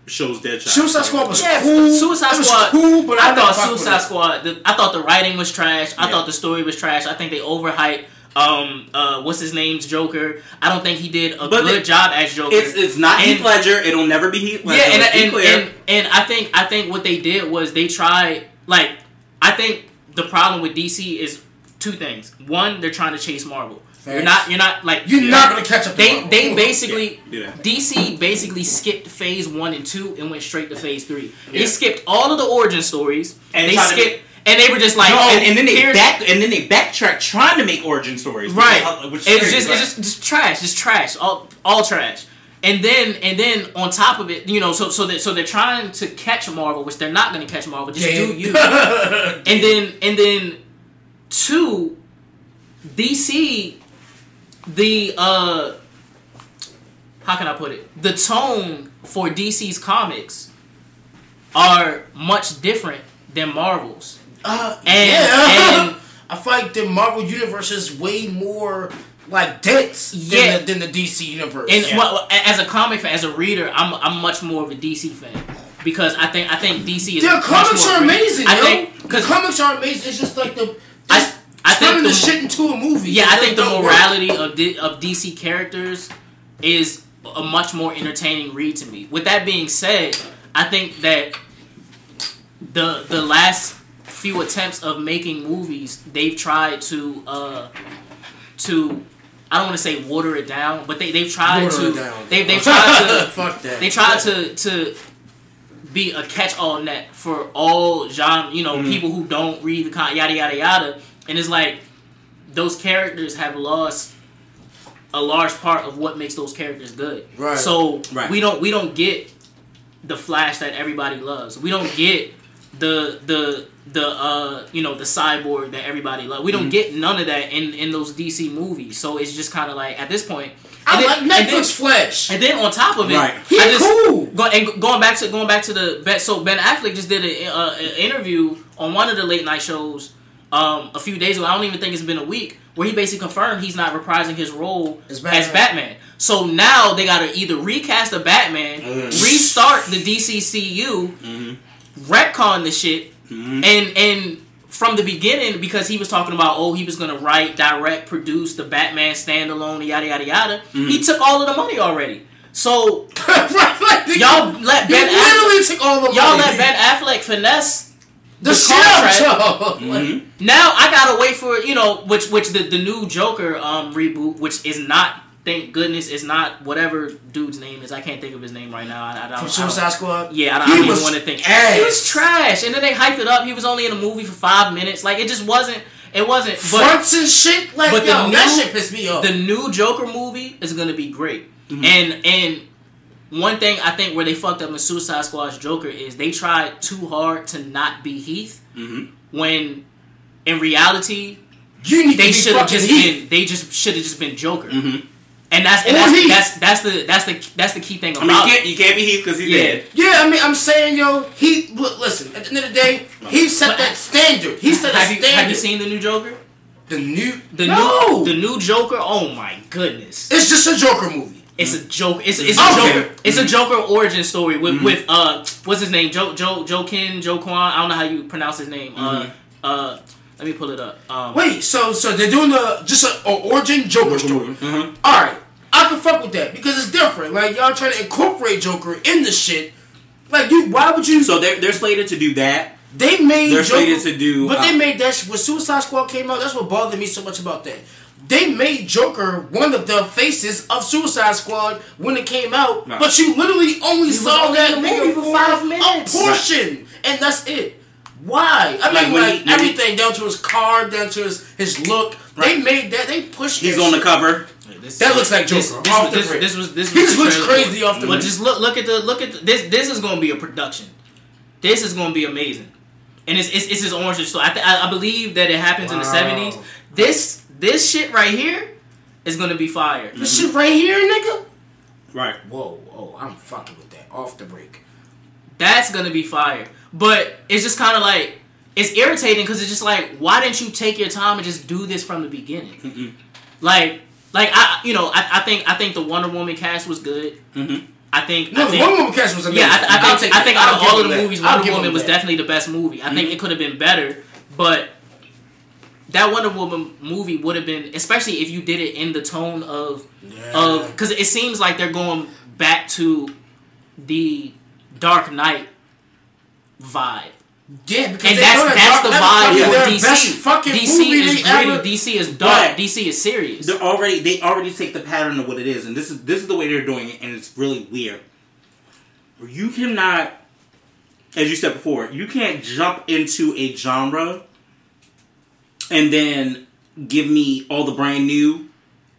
shows Deadshot. Suicide Squad was Yeah, cool. Suicide it was Squad. cool, but I, I thought Suicide. Squad. The, I thought the writing was trash. I Yeah. thought the story was trash. I think they overhyped. Um, uh, what's his name's Joker? I don't think he did a But good it- job as Joker. It's it's not And- Heath Ledger. It'll never be Heath Ledger. yeah, and let's and, and and I think I think what they did was they tried like I think the problem with DC is two things. One, they're trying to chase Marvel. You're not. You're not like. You're not gonna catch up. to They Marvel. they basically Yeah, yeah. DC basically skipped phase one and two and went straight to phase three. They skipped all of the origin stories And they tried to skipped and they were just like, No, and, and then they back and then they backtrack trying to make origin stories. right. how- which it's crazy, just right? it's just just trash, just trash, all all trash. And then and then on top of it, you know, so so that so they're trying to catch Marvel, which they're not going to catch Marvel. Just do you. and then and then two, DC, the uh, how can I put it? The tone for DC's comics are much different than Marvel's. Uh, And- yeah. and- I feel like the Marvel universe is way more like dense than, Yeah. the, than the DC universe. And Yeah. well, as a comic fan, as a reader, I'm I'm much more of a DC fan because I think I think DC is Their much comics more are amazing, I yo. think the because comics are amazing. It's just like the I just I think turning the, the shit into a movie. yeah I think the don't work. morality of D, of DC characters is a much more entertaining read to me. With that being said, I think that the the last few attempts of making movies, they've tried to uh to I don't want to say water it down, but they they've tried Water to it down. they they've tried to fuck that. they tried to to be a catch-all net for all genre, you know, mm-hmm. people who don't read the con yada yada yada, and it's like those characters have lost a large part of what makes those characters good. Right. So Right. we don't we don't get the Flash that everybody loves. We don't get the the the uh you know the cyborg that everybody loves. We don't get none of that in in those DC movies. So it's just kind of like at this point. I and like and then- Netflix Flash. and then on top of it, Right. He I just, cool. Go, and going back to going back to the bet. So Ben Affleck just did a, uh, an interview on one of the late night shows um, a few days ago. I don't even think it's been a week where he basically confirmed he's not reprising his role As as Batman. Batman. So now they got to either recast the Batman, Mm. restart the DCCU, retcon the shit, mm-hmm. and and from the beginning because he was talking about oh he was gonna write, direct, produce the Batman standalone, yada yada yada. Mm-hmm. He took all of the money already. So right, like, y'all let Ben Affleck, took all the y'all let Ben Affleck finesse the, the contract-. Like, mm-hmm. now I gotta wait for you know which which the the new Joker um reboot which is not thank goodness it's not whatever dude's name is I can't think of his name right now I, I don't, From I don't- Suicide Squad. yeah I don't, I don't even want to think ass. he was trash and then they hyped it up he was only in a movie for five minutes like it just wasn't it wasn't but Fronts and shit. Like, but the yo, that new- shit pissed me off. the new Joker movie is gonna be great. Mm-hmm. And and one thing I think where they fucked up in Suicide Squad's Joker is they tried too hard to not be Heath Mm-hmm. when in reality you need they to be should have fucking just Heath. been they just should have just been Joker. Mm-hmm. And that's and that's, that's that's the that's the that's the key thing I mean, about you can't, you can't be Heath because he's Yeah. dead. Yeah, I mean, I'm saying, yo, he look, listen. At the end of the day, he set But- that standard. He set a Have you, standard. have you seen the new Joker? the new? The no, new the new Joker? Oh my goodness. it's just a Joker movie. It's a joke. It's, it's a Okay. Joker. It's a Joker origin story with with uh what's his name? Joe Joe Joe Kin Joe Kwan. I don't know how you pronounce his name. Uh uh. Let me pull it up. Um, Wait, so so they're doing the just a, a origin Joker story. Mhm. All right, I can fuck with that because it's different. Like y'all trying to incorporate Joker in the shit. Like you, why would you? So they're they're slated to do that. they made They're Joker, slated to do. but uh, they made that when Suicide Squad came out. That's what bothered me so much about that. They made Joker one of the faces of Suicide Squad when it came out, Right. but you literally only was saw only that nigga movie for five minutes, a minutes. portion, and that's it. Why? I Like mean, when like he- when he- everything down to his car, down to his his look. They made that. They pushed. he's that on the shit. cover. This, That looks like this, Joker, This, off the this, rip. this was this He was just looks crazy off the But just look look at the look at the, this. This is going to be a production. This is going to be amazing, and it's it's, it's his orange. So I, th- I I believe that it happens in the seventies. This this shit right here is going to be fire. This shit right here, nigga. Right. Whoa, oh, I'm fucking with that off the break. That's gonna be fire. But it's just kind of like it's irritating because it's just like, why didn't you take your time and just do this from the beginning? Like, like I, you know, I, I think I think the Wonder Woman cast was good. Mhm. I think, No, I the think Wonder Woman cast was amazing. yeah, I, th- I think take I think out of all of the that. movies, I'll Wonder Woman was that. Mm-hmm. definitely the best movie. I think it could have been better, but that Wonder Woman movie would have been, especially if you did it in the tone of Yeah. of because it seems like they're going back to the Dark Knight vibe. Yeah, because And they that's that's the vibe for DC. Best fucking DC is they gritty. ever- DC is dark. But- DC is serious. They're already they already take the pattern of what it is, and this is this is the way they're doing it, and it's really weird. You cannot, as you said before, you can't jump into a genre and then give me all the brand new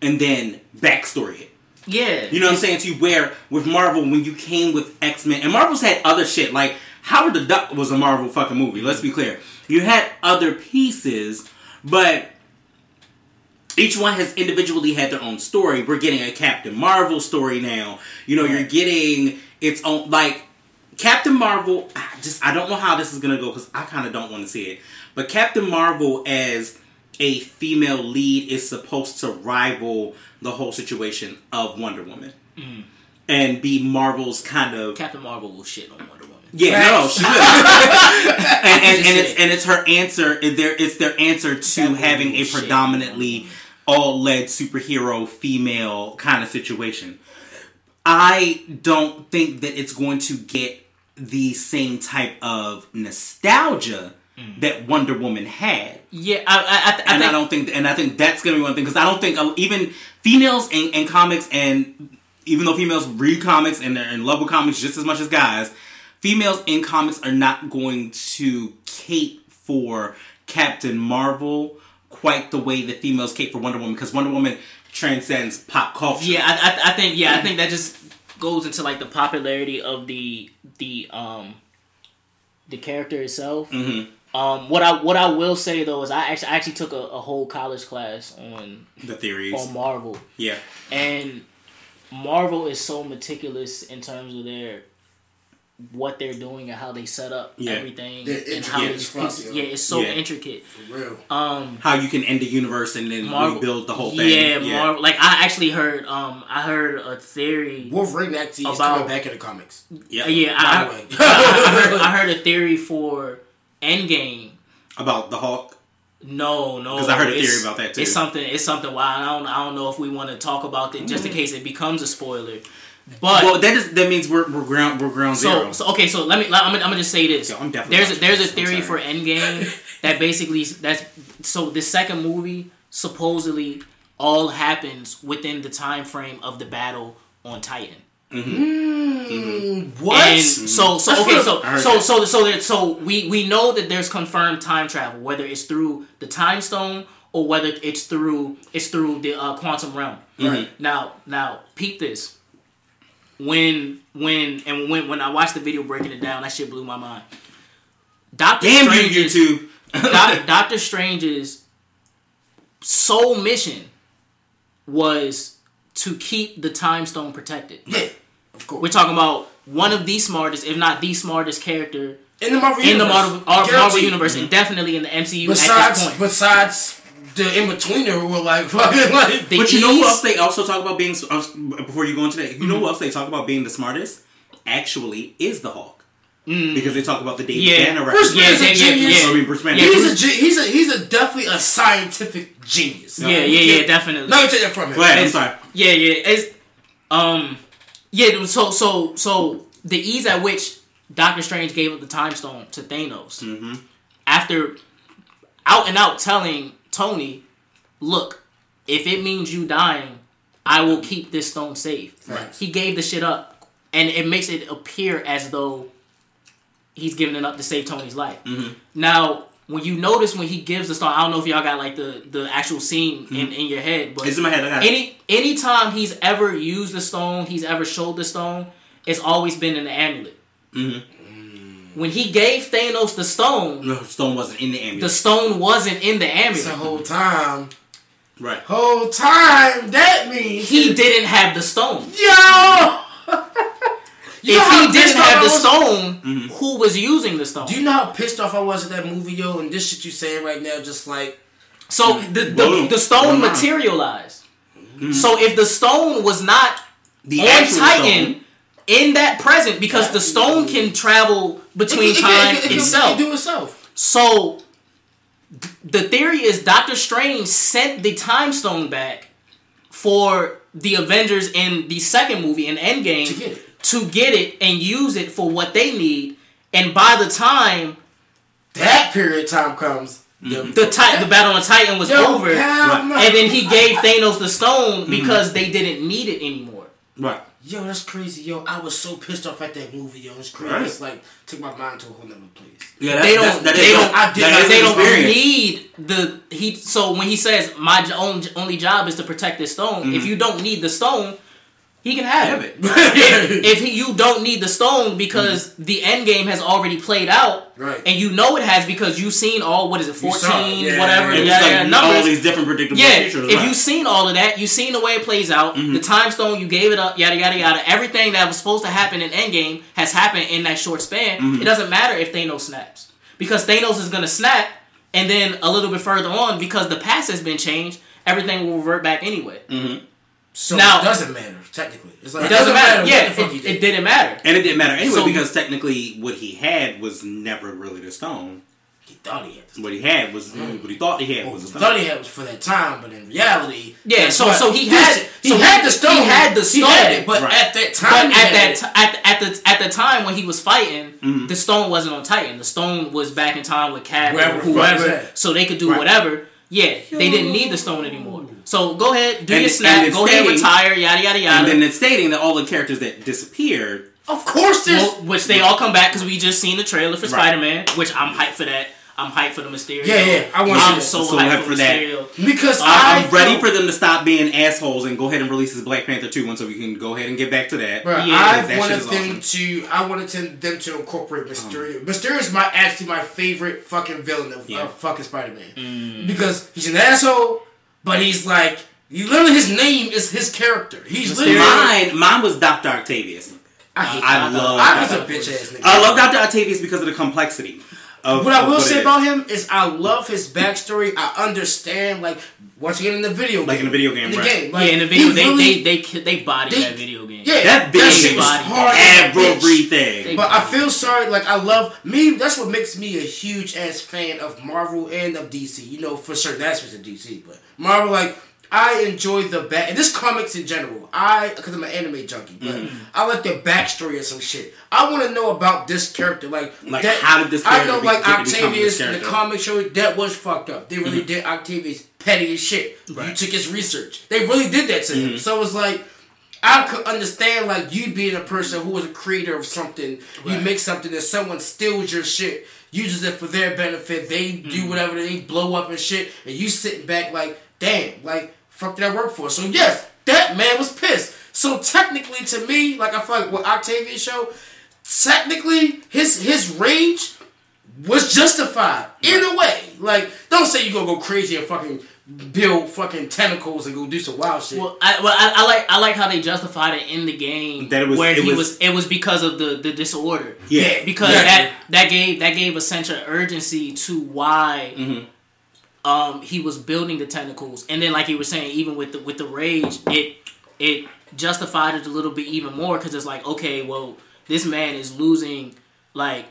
and then backstory it. Yeah. You know what I'm saying to you? Where with Marvel, when you came with X Men, and Marvel's had other shit like Howard the Duck was a Marvel fucking movie. Let's be clear. You had other pieces, but each one has individually had their own story. We're getting a Captain Marvel story now. You know, you're getting its own like Captain Marvel. I just I don't know how this is gonna go because I kind of don't want to see it. But Captain Marvel as a female lead is supposed to rival the whole situation of Wonder Woman mm. and be Marvel's kind of Captain Marvel will shit on Wonder Woman. yeah, no, she will. and, and, and it's and it's her answer. and Their it's their answer to That having a was shit. predominantly all led superhero female kind of situation. I don't think that it's going to get the same type of nostalgia that Wonder Woman had. Yeah, I, I, I, I and think I don't think, and I think that's gonna be one thing because I don't think uh, even females in, in comics, and even though females read comics and they're in love with comics just as much as guys, females in comics are not going to cape for Captain Marvel quite the way that females cape for Wonder Woman because Wonder Woman transcends pop culture. Yeah, I, I, I think yeah, I think that just goes into like the popularity of the the um the character itself. Mhm. Um, what I what I will say though is I actually I actually took a, a whole college class on the theories. on Marvel, yeah, and Marvel is so meticulous in terms of their what they're doing and how they set up Yeah. everything They're and how intricate these pieces, yo. yeah, it's so Yeah. intricate. For real. Um, how you can end the universe and then Marvel rebuild the whole thing. Yeah, Marvel. Like I actually heard, um, I heard a theory. Wolverine actually is About- coming back in the comics. yeah, Uh, yeah, By I, way. I, heard, I heard a theory for Endgame. about the Hulk. No, no. Because I heard a theory about that, too. It's something. It's something wild. I don't. I don't know if we want to talk about it just in case it becomes a spoiler. But Well, that is that means we're we're ground we're ground so, zero. so okay. So let me. I'm gonna, I'm gonna just say this. Yo, I'm definitely there's a, there's a theory for. Endgame that basically that's so the second movie supposedly all happens within the time frame of the battle on Titan. Mm-hmm. Hmm, mm-hmm. What? And so so okay so so so so that so we we know that there's confirmed time travel whether it's through the time stone or whether it's through it's through the uh, quantum realm. Right. Now now peep this. When when and when when I watched the video breaking it down, that shit blew my mind. Doctor Damn Strange you, YouTube. Doc, Doctor Strange's sole mission was to keep the time stone protected. yeah, of course. We're talking about one of the smartest, if not the smartest character in the Marvel in the universe. Marvel, Mar- Marvel universe, uh, and mm-hmm. definitely in the MCU at Besides, this point. besides the in betweener who were like fucking like. But you know who else they also talk about being uh, before you go into that? You Mm-hmm. know who else they talk about being the smartest? Actually, is the Hulk because they talk about the David Mm. Yeah. Banner Bruce. Banner's Yeah, a genius. yeah, I mean, Bruce Banner. Yeah, He's a he's a he's a definitely a scientific genius. yeah, yeah, yeah, definitely. No, me take that from him. Go ahead. I'm sorry. Yeah, yeah. It's um yeah, so so so the ease at which Doctor Strange gave up the time stone to Thanos Mm-hmm. after out and out telling Tony, look, if it means you dying, I will keep this stone safe. Right. He gave the shit up. And it makes it appear as though he's giving it up to save Tony's life. Mm-hmm. Now, when you notice when he gives the stone, I don't know if y'all got like the, the actual scene in, in your head, but It's in my head. I got any anytime he's ever used the stone, he's ever showed the stone, it's always been in the amulet. Mm-hmm. When he gave Thanos the stone, No, Stone wasn't in the amulet. the stone wasn't in the amulet. the whole time. right. Whole time. That means he didn't have the stone. Yo. You If he didn't have the stone, Mm-hmm. who was using the stone? Do you know how pissed off I was at that movie, yo? And this shit you saying right now, just like So the the, Boom. the stone Boom. materialized. So if the stone was not The on Titan Stone. in that present, because the stone can travel between it, it, time it, it, it, itself. It do itself. So th- the theory is Doctor Strange sent the time stone back for the Avengers in the second movie in Endgame To get it. to get it and use it for what they need. And by the time that period of time comes, the, The ti- the battle on Titan was Yo, over, hell no. and then he gave Thanos the Mm-hmm. stone because they didn't need it anymore. Right. Yo, that's crazy. Yo, I was so pissed off at that movie. Yo, it's crazy. Right. It's like took my mind to a whole other place. Yeah, they don't. that they don't. I did, that they don't experience. need the he. So when he says my own, only job is to protect this stone, if mm-hmm. you don't need the stone, he can have, Have it. it. if if he, you don't need the stone because mm-hmm. the end game has already played out, Right. And you know it has because you've seen all what is it, You saw it. fourteen, Yeah, whatever, yeah, And yeah, it's yeah, like numbers. all these different predictable Yeah, futures. if right. you've seen all of that, you've seen the way it plays out. Mm-hmm. The time stone, you gave it up, yada yada yada. Everything that was supposed to happen in Endgame has happened in that short span. Mm-hmm. It doesn't matter if Thanos snaps because Thanos is gonna snap, and then a little bit further on, because the past has been changed, everything will revert back anyway. So Now- it doesn't matter technically. It's like It doesn't matter. what Yeah, the fuck he it, did. it didn't matter. and it didn't matter anyway So- because technically what he had was never really the stone. He thought he had. What he had was Mm. what he thought he had Well, was the stone. thought he had was for that time, but in reality, Yeah, so so he this- had he so had the stone. He had the stone. had it, but Right. at that time, But at that it. t- at, at the at the time when he was fighting, Mm-hmm. the stone wasn't on Titan. The stone was back in time with Cad Wherever or the fuck it's whoever, so they could do Right. whatever. Yeah, they didn't need the stone anymore. So go ahead, do And your it- snap, and it's go ahead, retire, yada yada yada. And then it's stating that all the characters that disappeared. Of course, there's. Well, which they all come back because we just seen the trailer for Right. Spider Man, which I'm hyped for that. I'm hyped for the Mysterio. Yeah, yeah, I wanna I'm so. So hyped hyped for, for that. Mysterio. because Uh, I I'm ready for them to stop being assholes and go ahead and release this Black Panther 2 one so we can go ahead and get back to that. Bro, Yeah, I that wanted them awesome. to. I wanted to, them to incorporate Mysterio. Mysterio is my actually my favorite fucking villain of, Yeah. of fucking Spider Man because he's an asshole, but he's like. You literally, his name is his character. He's literally. Mine, mine was Dr. Octavius. I hate I Dr. love- I was a bitch ass nigga. I love Dr. Octavius because of the complexity. Of, What I will it say is. about him is I love his backstory. I understand, like, once again in the video game. Like in the video game, in the right. game. Like, yeah, in the video, they, really- they they they bodied they- that video game. Yeah, That video shit was body hard. as a bitch. Everything. But I feel sorry, like I love me. That's what makes me a huge ass fan of Marvel and of DC. You know, for certain aspects of DC, but Marvel, like I enjoy the back and this comics in general. I because I'm an anime junkie, but Mm-hmm. I like the backstory of some shit. I want to know about this character, like Like, that, how did this I know, be- like get to become Octavius in the comic show, that was fucked up. They really mm-hmm. did Octavius petty as shit. Right. You took his research. They really did that to him. Mm-hmm. So it's like. I could understand like you being a person who was a creator of something. You make something and someone steals your shit, uses it for their benefit. They do mm-hmm. whatever they blow up and shit, and you sitting back like, damn, like fuck did I work for? So yes, that man was pissed. So technically, to me, like I feel like with Octavian show, technically his his rage was justified in a way. Like, don't say you're gonna go crazy and fucking build fucking tentacles and go do some wild shit. Well, I, well, I, I like I like how they justified it in the game That it was- where it he was- was, it was because of the the disorder. Yeah. because Yeah. that that gave that gave a sense of urgency to why Mm-hmm. Um he was building the tentacles, and then like you were saying, even with the with the rage, it it justified it a little bit even more because it's like okay, well, this man is losing like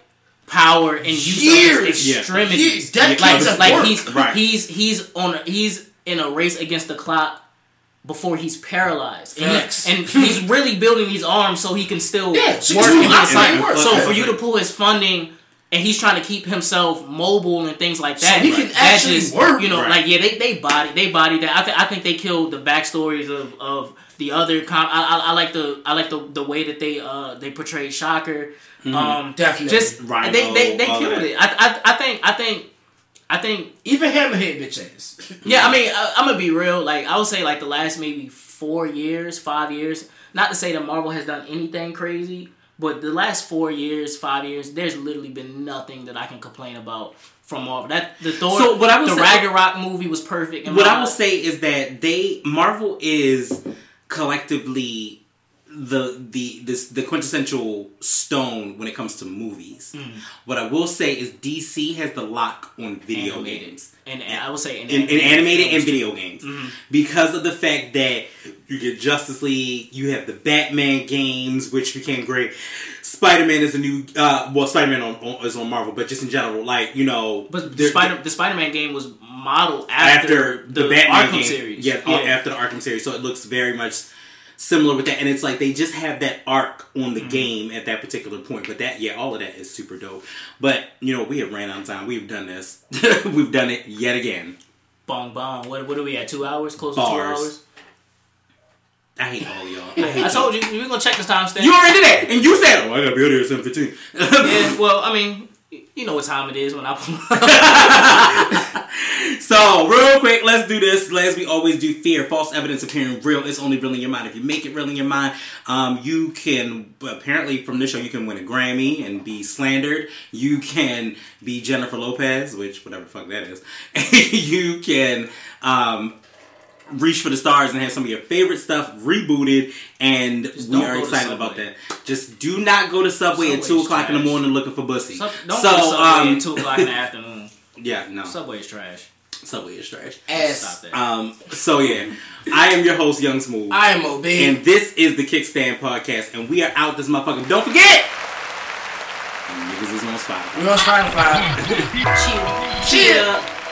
power and use of Years. his Yeah. extremities. Years, decades like of like work. he's Right. he's he's on a, he's in a race against the clock before he's paralyzed, and, he, and he's really building these arms so he can still Yeah, so work he's doing in a lot his of life. work. So for you to pull his funding. And he's trying to keep himself mobile and things like that. he can That actually work. You know, Right. like yeah, they they body they body that. I think I think they killed the backstories of of the other. Com- I, I, I like the I like the the way that they uh they portrayed Shocker. Um, Definitely. just Rhino, they they, they killed that. it. I, I I think I think I think Even Hammerhead bitch ass. yeah, I mean, I, I'm gonna be real. Like, I would say, like the last maybe four years, five years. Not to say that Marvel has done anything crazy, but the last four years, five years, there's literally been nothing that I can complain about from Marvel. That the Thor, So, what I would the say- Ragnarok movie was perfect. what I will say is that they Marvel is collectively the the this the quintessential stone when it comes to movies. Mm. What I will say is DC has the lock on video Animated. games. and, and I will say in, In, in animated and video games Mm-hmm. because of the fact that you get Justice League, you have the Batman games, which became great. Spider Man is a new, uh, well, Spider Man is on Marvel, but just in general, like you know, But the Spider the Spider Man game was modeled after, after the, Batman Arkham game, series. Yeah, uh, after the Arkham series. So it looks very much similar with that, and it's like they just have that arc on the mm-hmm. game at that particular point. But that, yeah, all of that is super dope. But you know, we have ran out of time. We've done this. We've done it yet again. Bong bong. What what are we at? Two hours? Close to two hours. I hate all y'all. I, hate I told y'all. you we are gonna check this timestamp. You already did that, and you said, "Oh, I gotta be out here at seven 15. yeah, well, I mean, you know what time it is when I. So, real quick, let's do this. As we always do, fear, false evidence appearing real. It's only real in your mind. If you make it real in your mind, um, you can, apparently from this show, you can win a Grammy and be slandered. You can be Jennifer Lopez, which, whatever the fuck that is. you can, um, reach for the stars and have some of your favorite stuff rebooted and we are excited about that just do not go to subway at 2 o'clock in the morning looking for bussy Sub- don't so go to Subway um at two o'clock in the afternoon. yeah no Subway is trash. subway is trash Ass. Um, so yeah, I am your host, Young Smooth, I am OB. and this is the Kickstand Podcast, and we are out this motherfucker. Don't forget, niggas is on Spotify. We're on Spotify. Cheer. Cheer.